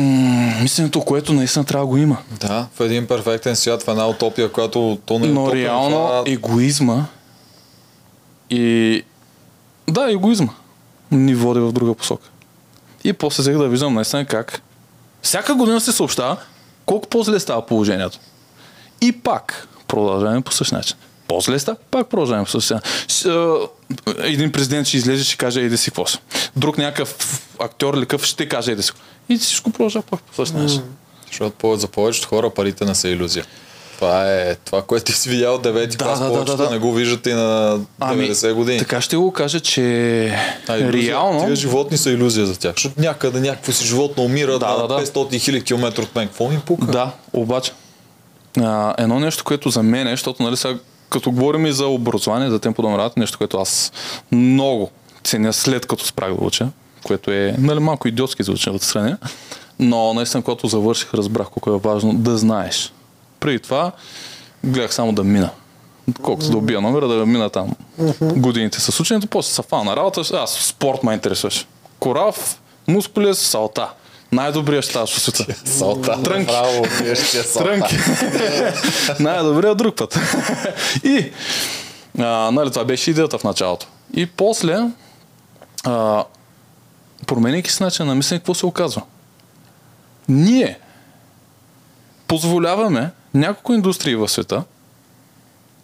A: мисленето, което наистина трябва да го има.
B: Да, в един перфектен свят, в една утопия, която то не е
A: Но
B: утопия,
A: реално
B: това-
A: егоизма и... Да, егоизма ни води в друга посока. И после взех да виждам наистина как всяка година се съобщава колко по-зле става положението. И пак продължаваме по същия начин. По-зле става, пак продължаваме. С, а, Един президент ще излезе, ще каже еди си какво си. Друг някакъв актьор или къв ще каже еди си. какво. И всичко продължава пак по същия начин.
B: Защото за повечето хора парите не са иллюзия. Това е това, което ти си видял от 9
A: Да,
B: клас,
A: да, да,
B: повечето
A: да, да.
B: не го виждат и на 90 години.
A: Така ще го кажа, че
B: А, иллюзия,
A: реално...
B: Тия животни са иллюзия за тях. Защото някъде някакво си животно умира
A: Да,
B: на
A: да, да.
B: 500 хиляди километра от мен. Какво ми пука?
A: Да, обаче. А, едно нещо, което за мен е, защото нали сега, като говорим и за образование, за темпо да нещо, което аз много ценя след като спрях да уча, което е нали, малко идиотски звучи от страна, но наистина, когато завърших, разбрах колко е важно да знаеш. Преди това гледах само да мина. Колкото да убия номера, да мина там годините с ученето, после са фана работа, аз спорт ме интересуваше. Корав, мускулес, салта. Най-добрият щас в света.
B: Салта.
A: Трънки.
B: Браво.
A: Трънки. Най-добрият друг път. и, а, нали, това беше идеята в началото. И после, а, променяйки си начин на мислене, какво се оказва? Ние позволяваме няколко индустрии в света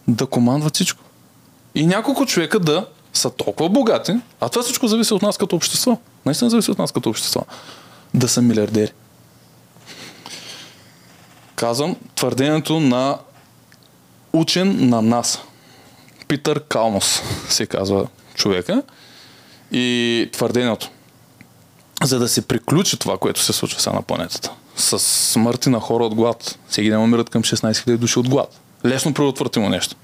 A: да командват всичко. И няколко човека да са толкова богати, а това всичко зависи от нас като общество. Наистина зависи от нас като общество. Да са милиардери. Казвам твърдението на учен на НАСА. Питър Калмос се казва човека. И твърдението. За да се приключи това, което се случва сега на планетата. С смърти на хора от глад. Всеки ден умират към 16 000 души от глад. Лесно предотвратимо нещо.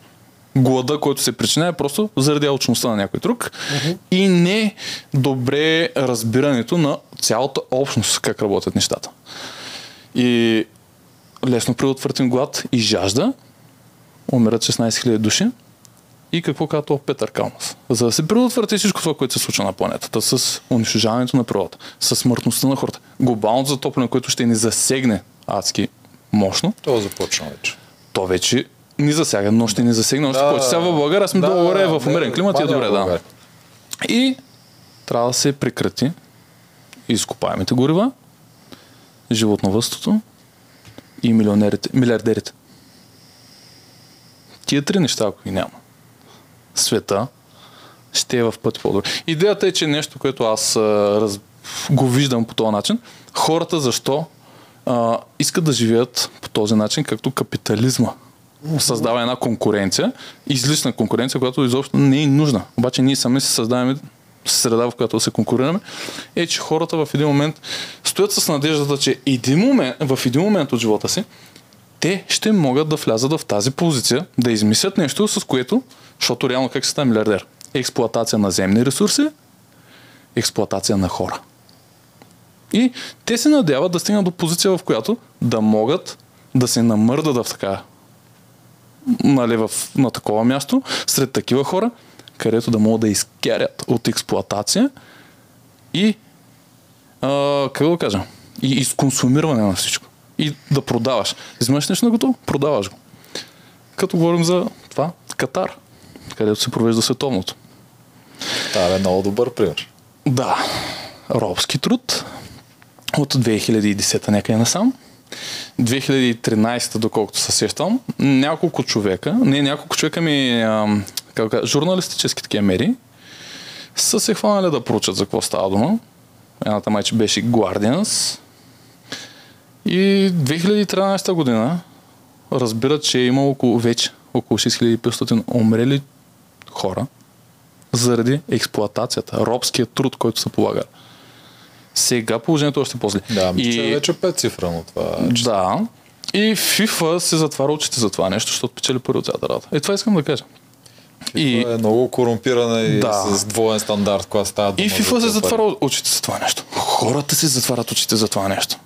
A: Глада, който се причинява просто заради алчността на някой друг и не добре разбирането на цялата общност как работят нещата. И лесно предотвратим глад и жажда, умират 16 000 души. И какво казва това Петър Калмас? За да се предотврати всичко това, което се случва на планетата, с унищожаването на природата, с смъртността на хората, глобалното затопляне, което ще ни засегне адски мощно,
B: То започна вече.
A: то вече ни засяга, но ще ни засегне още
B: Да,
A: повече. Сега в България сме
B: да,
A: горе
B: да,
A: в умерен климат и е добре, да. И трябва да се прекрати изкопаемите горива, животновъдството и милионерите, милиардерите. Тия три неща, ако ги няма, света ще е в пъти по-добре. Идеята е, че нещо, което аз а, раз, го виждам по този начин, хората защо а, искат да живеят по този начин, както капитализма създава една конкуренция, излишна конкуренция, която изобщо не е нужна. Обаче ние сами се създаваме среда, в която се конкурираме, е, че хората в един момент стоят с надеждата, че един момент, в един момент от живота си, те ще могат да влязат в тази позиция, да измислят нещо, с което, защото реално как се става милиардер? Експлоатация на земни ресурси, експлоатация на хора. И те се надяват да стигнат до позиция, в която да могат да се намърдат в така нали, в, на такова място, сред такива хора, където да могат да изкерят от експлоатация и а, как да кажа? И изконсумиране на всичко. И да продаваш. Взимаш нещо на готово, продаваш го. Като говорим за това, Катар, където се провежда световното.
B: Това е много добър пример.
A: Да, робски труд от 2010 някъде насам. 2013, доколкото се сещам, няколко човека, не няколко човека ми, как кажа, журналистически такива медии, са се хванали да проучат за какво става дума. Едната майче беше Guardians. И 2013 година разбират, че е имало около, вече около 6500 умрели хора заради експлоатацията, робския труд, който се полага. Сега положението е още по-зле.
B: Да, мисля, че е вече пет цифрано това.
A: Да. И FIFA се затваря очите за това нещо, защото печели пари от цялата работа. И това искам да кажа.
B: И е много корумпирана и
A: Да.
B: с двоен стандарт, когато става дума
A: И FIFA се затваря очите за това нещо. Хората се затварят очите за това нещо.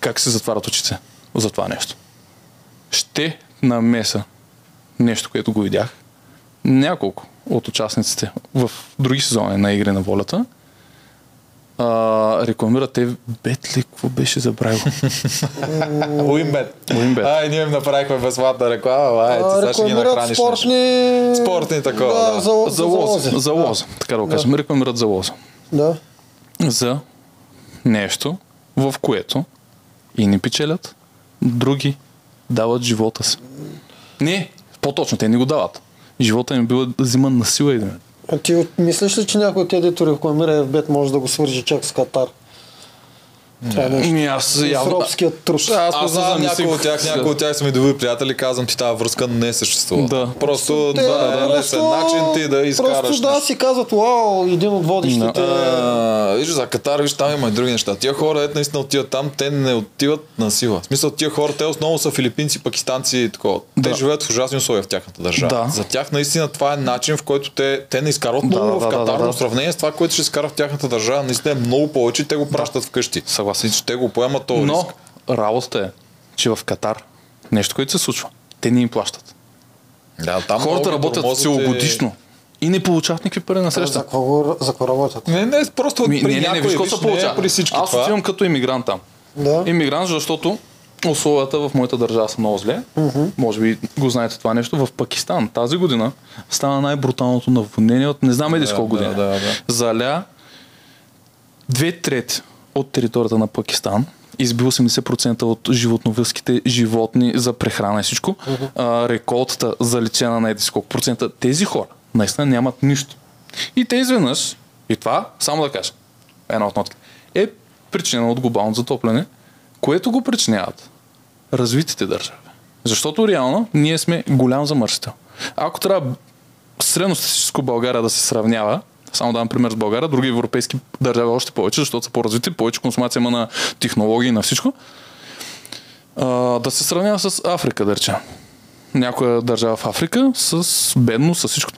A: Как се затварят очите за това нещо? Ще намеса нещо, което го видях. Няколко от участниците в други сезони на Игри на волята а, рекламират те Бетли, какво беше забравил?
B: Уинбет.
A: Уинбет.
B: Ай, ние им направихме безплатна реклама, ай, ти
C: А,
B: сега ще ги нахраниш.
C: спортни...
B: Спортни такова, да.
C: За,
A: за лоза. За лоза, така да го кажем. Рекламират за лоза.
C: Да.
A: за нещо, в което и не печелят, други дават живота си. Не, по-точно, те не го дават. Живота им бива взиман на сила и да
C: А ти мислиш ли, че някой от тези, дето рекламира FBET може да го свържи чак с Катар? Това е нещо.
A: Ми аз явно...
C: робският труд.
B: Аз
A: Аз
B: познавам някои от тях, някои от тях са ми добри приятели, казвам ти тази връзка не съществува.
A: Да.
B: Просто
C: Те
B: да, да, лесен начин ти да изкараш
C: Просто да си казват, вау, един от водещите.
B: А, виж, за Катар, виж, там има и други неща. Тия хора, ето наистина отиват там, те не отиват на сила. В смисъл, тия хора, те основно са филипинци, пакистанци и такова. Те
A: Да.
B: живеят в ужасни условия в тяхната държава.
A: Да.
B: За тях наистина това е начин, в който те, те не изкарват
A: Да,
B: много
A: да,
B: в
A: да,
B: Катар,
A: да, да.
B: но в сравнение с това, което ще изкарат в тяхната държава, наистина е много повече и те го пращат вкъщи.
A: Съгласен.
B: Че те го поемат този
A: Но
B: риск.
A: работата е, че в Катар нещо, което се случва, те не им плащат.
B: Да, там
A: Хората работят
B: тормозят
A: целогодишно и не получават никакви пари на
C: За
A: среща.
C: какво, го- за какво работят?
B: Не, не, просто
A: Ми,
B: при
A: не, не, не, виж какво
B: виж,
A: се
B: не е
A: получава.
B: при всички
A: Аз отивам като иммигрант там.
C: Да.
A: Имигрант, защото условията в моята държава са много зле. Може би го знаете това нещо. В Пакистан тази година стана най-бруталното наводнение от не знам еди
B: Да,
A: колко
B: да,
A: година.
B: да, да.
A: Заля две трети от територията на Пакистан изби 80% от животновъдските животни за прехрана и всичко. А, реколтата заличена на еди колко процента. Тези хора наистина нямат нищо. И те изведнъж, и това, само да кажа, една от нотките, е причина от глобално затопляне, което го причиняват развитите държави. Защото реално ние сме голям замърсител. Ако трябва средностатистическо България да се сравнява, само давам пример с България, други европейски държави още повече, защото са по-развити, повече консумация има на технологии и на всичко, а, да се сравнява с Африка, да речем. Някоя държава в Африка с бедност, с всичко.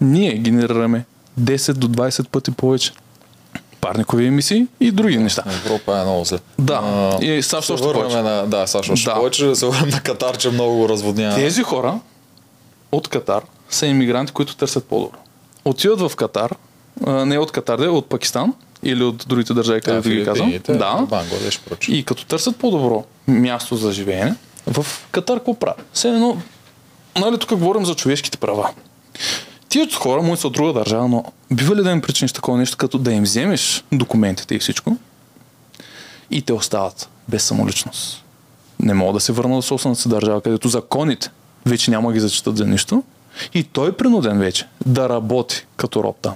A: Ние генерираме 10 до 20 пъти повече парникови емисии и други неща.
B: Европа е много зле.
A: Да,
B: А,
A: и САЩ още повече.
B: На, да, САЩ още
A: Да.
B: повече, да се върнем на Катар, че много го разводнява.
A: Тези хора от Катар са иммигранти, които търсят по-добро. Отиват в Катар, а, не от Катар, да, от Пакистан или от другите държави,
B: Да,
A: където ги казвам. Да.
B: Бангладеш, прочее.
A: И като търсят по-добро място за живеене, в Катар какво правят? Все едно, нали тук говорим за човешките права. Тия хора му са от друга държава, но бива ли да им причиниш такова нещо, като да им вземеш документите и всичко и те остават без самоличност. Не могат да се върнат в собствената си държава, където законите вече няма да ги зачитат за нищо и той е принуден вече да работи като роб там.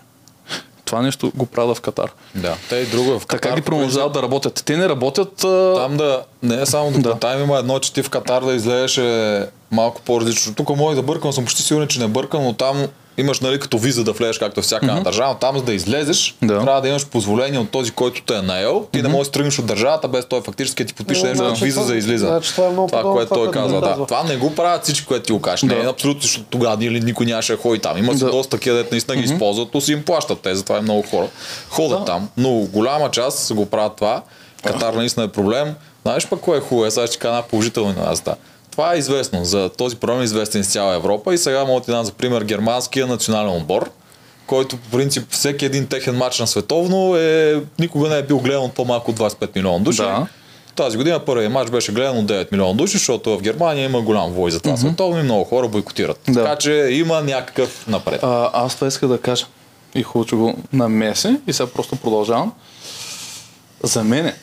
A: Това нещо го правят в Катар.
B: Да, те и друго е в Катар.
A: Така ги продължават да работят. Те не работят... а,
B: Там да, не е само да.
A: Да.
B: Там има едно, че ти в Катар да излезеш е малко по-различно. Тук може да бъркам, съм почти сигурен, че не бъркам, но там имаш нали, като виза да влезеш както всяка една държава, там за да излезеш,
A: Да.
B: трябва да имаш позволение от този, който те е наел. Ти не можеш да тръгнеш от държавата, без той фактически да ти подпише
C: Да,
B: нещо
C: значи
B: виза
C: това-
B: за излиза.
C: значи това е много
B: това, което
C: това,
B: той казва. Да. Това не го правят всички, което ти го кажеш. Не
A: Да.
B: е абсолютно, защото тогава или никой нямаше да ходи там. Има си
A: Да.
B: доста такива, дето наистина ги използват, но си им плащат те, затова и много хора ходят там. Но голяма част го правят това. Катар наистина е проблем. Знаеш пък кое е хубаво? Е, Сега ще кажа една положителна новина. Това е известно. За този проблем е известен из цяла Европа и сега мога да ти дам за пример германския национален отбор, който по принцип всеки един техен матч на световно е, никога не е бил гледан от по-малко от 25 милиона души.
A: Да.
B: Тази година първият матч беше гледан от 9 милиона души, защото в Германия има голям вой за това световно и много хора бойкотират.
A: Да.
B: Така че има някакъв напред.
A: А, аз това иска да кажа. И хубаво, че го намеси и сега просто продължавам. За мене,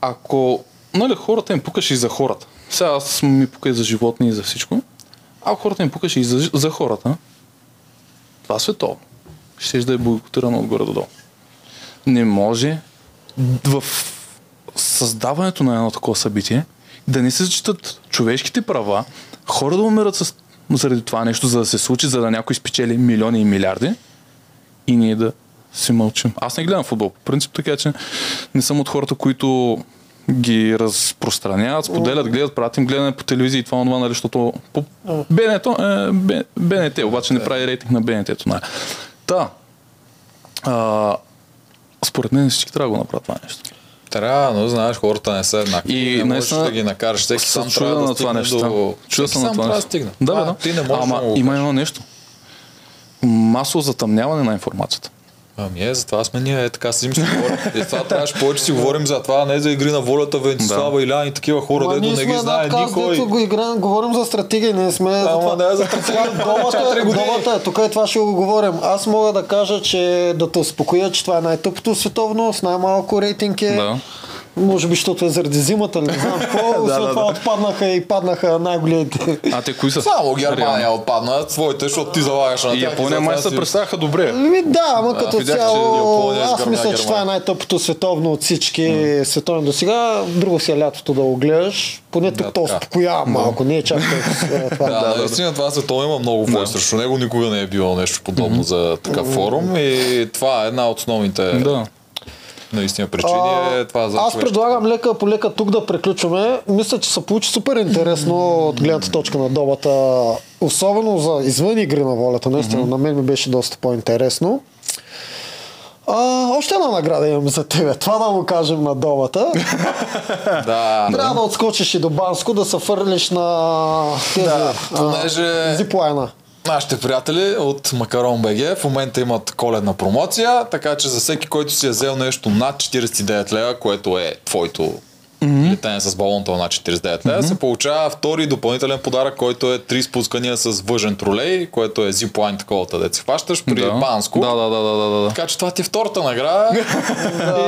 A: ако нали, хората им пукаше и за хората, сега аз ми пука и за животни и за всичко, ако хората им пукаше и за, за хората, това световно. Ще да е бойкотирано отгоре до. Не може в създаването на едно такова събитие да не се зачитат човешките права, хора да умират с, заради това нещо, за да се случи, за да някой спечели милиони и милиарди и ние да си мълчим. Аз не гледам футбол, по принцип, така че не съм от хората, които ги разпространяват, споделят, гледат, правят им гледане по телевизия и това, това, нали, защото по БНТ, е, БНТ обаче не прави рейтинг на БНТ-то. Нали. Та, а, според мен всички трябва да го направят това нещо.
B: Трябва, но знаеш, хората не са еднакви.
A: И
B: не можеш
A: наистина
B: да ги накараш. Всеки
A: се
B: сам трябва да
A: на това нещо.
B: до...
A: Чуда се на това
B: да
A: нещо. Да, бе, да.
B: Ти не можеш
A: Ама
B: да
A: има едно нещо. Масово затъмняване на информацията.
B: Ами е, затова сме ние е така си си говорим. И това трябваше повече си говорим за това, не за игри на волята, Венцислава, Илян и такива хора,
C: Ма
B: дето не
C: сме
B: ги знае
C: надказ,
B: никой.
C: дето го играем, говорим за стратегия, ние сме за
B: Ама
C: това.
B: не е за стратегия.
C: Долата, долата е, тук е това ще го говорим. Аз мога да кажа, че да те успокоя, че това е най-тъпото световно, с най-малко рейтинг е.
A: Да.
C: Може би, защото е заради зимата, не знам какво. След това отпаднаха и паднаха най-големите.
A: А те кои са?
B: Само Германия отпадна, своите, защото ти залагаш на
A: И
B: тях.
A: Япония май се представяха добре.
C: Ами да, ама като цяло,
B: Япония
C: аз мисля, че това е най-тъпото световно от всички световни до сега. Друго си е лятото да го гледаш. Поне тук то
B: така.
C: успокоява малко, не е чак това.
B: Да, да, наистина това световно има много вой срещу него, никога не е било нещо подобно за такъв форум и това е една от основните. Наистина причини е това за
C: Аз
B: човешкото.
C: предлагам лека по лека тук да приключваме. Мисля, че се получи супер интересно от гледната точка на добата. Особено за извън игри на волята. Наистина, на мен ми беше доста по-интересно. А, още една награда имам за тебе. Това да го кажем на добата.
B: Да,
C: Трябва да отскочиш и до Банско, да се фърлиш на тези
B: Да,
C: а,
B: понеже-
C: зиплайна.
B: Нашите приятели от Макарон БГ в момента имат коледна промоция, така че за всеки, който си е взел нещо над 49 лева, което е твоето летене с балонта над 49 лева, се получава втори допълнителен подарък, който е три спускания с въжен тролей, което е зиплайн таковата, да си хващаш при
A: да.
B: Банско.
A: Да, да, да, да, да, да.
B: Така че това ти е втората награда.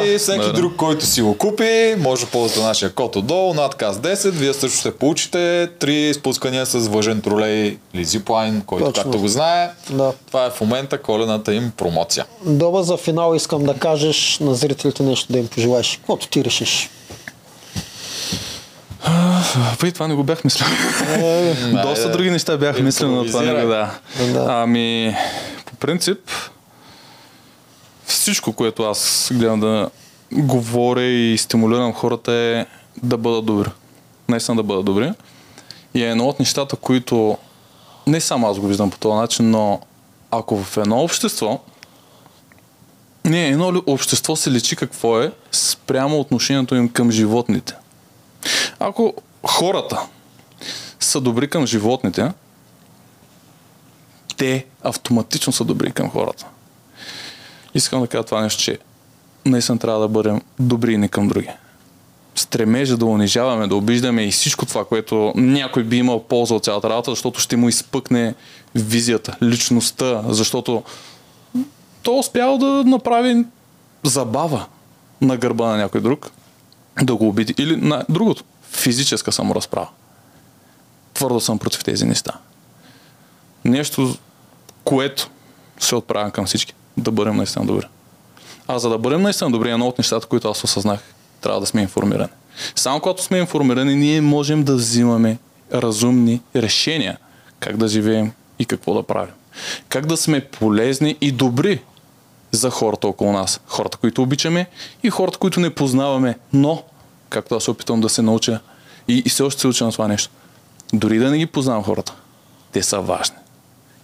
B: и всеки
A: Да,
B: друг, който си го купи, може да ползвате нашия код отдолу, надказ 10. Вие също ще получите три спускания с въжен тролей или зиплайн, който
C: Точно.
B: както го знае.
C: Да.
B: Това е в момента колената им промоция.
C: Доба за финал искам да кажеш на зрителите нещо да им пожелаеш. Каквото ти решиш.
A: Преди това не го бях мислил.
C: Е,
A: Доста други неща бях мислил на това. да. Ами, по принцип, всичко, което аз гледам да говоря и стимулирам хората е да бъдат добри. Наистина да бъдат добри. И е едно от нещата, които не само аз го виждам по този начин, но ако в едно общество не, едно общество се лечи какво е спрямо отношението им към животните. Ако хората са добри към животните, те автоматично са добри към хората. Искам да кажа това нещо, че наистина трябва да бъдем добри не към други. Стремежа да унижаваме, да обиждаме и всичко това, което някой би имал полза от цялата работа, защото ще му изпъкне визията, личността, защото то успял да направи забава на гърба на някой друг, да го обиди. Или на другото, физическа саморазправа. Твърдо съм против тези неща. Нещо, което се отправям към всички. Да бъдем наистина добри. А за да бъдем наистина добри, едно от нещата, които аз осъзнах, трябва да сме информирани. Само когато сме информирани, ние можем да взимаме разумни решения как да живеем и какво да правим. Как да сме полезни и добри за хората около нас. Хората, които обичаме и хората, които не познаваме. Но, както аз опитвам да се науча и, и все още се уча на това нещо, дори да не ги познавам хората, те са важни.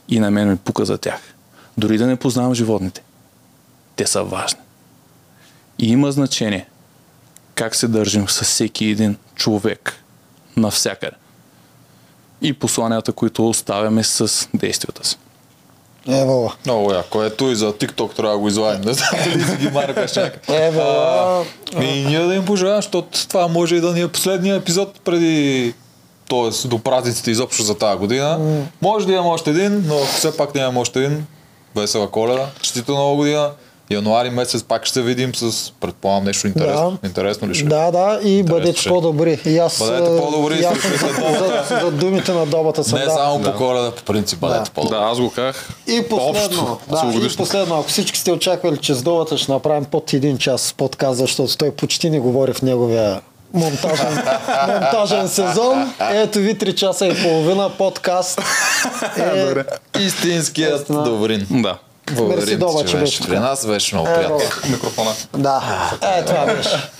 A: И на мен ми пука за тях. Дори да не познавам животните, те са важни. И има значение как се държим с всеки един човек навсякъде. И посланията, които оставяме с действията си.
C: Евала.
B: Много яко. Ето и за TikTok трябва да го извадим. Не знам дали си ги маркаш чак.
C: Евала.
B: И ние да им пожелавам, защото това може и да ни е последния епизод преди т.е. до празниците изобщо за тази година. Може да имам още един, но все пак нямам още един. Весела коледа, честита нова година. Януари месец пак ще се видим с, предполагам, нещо интересно.
C: Да.
B: Интересно ли ще? е?
C: Да, да, и бъдете
B: ще.
C: по-добри. И аз,
B: Бъдете
C: а,
B: по-добри,
C: и аз съм
B: добрата.
C: за, за, думите на добата съм.
B: Не
C: да.
B: само по коледа, по принцип, бъдете
C: Да.
B: по-добри.
A: Да, аз го казах.
C: И последно, да, и последно, ако всички сте очаквали, че с долата ще направим под един час подкаст, защото той почти не говори в неговия монтажен, монтажен сезон. Ето ви 3 часа и половина подкаст. Е,
B: Истинският. Добрин.
A: Да.
C: Мерси,
B: Благодарим
C: Доба,
B: ти,
C: че беше
B: при нас. Беше много
C: Ево.
B: приятно.
A: Микрофона.
C: да, е това беше.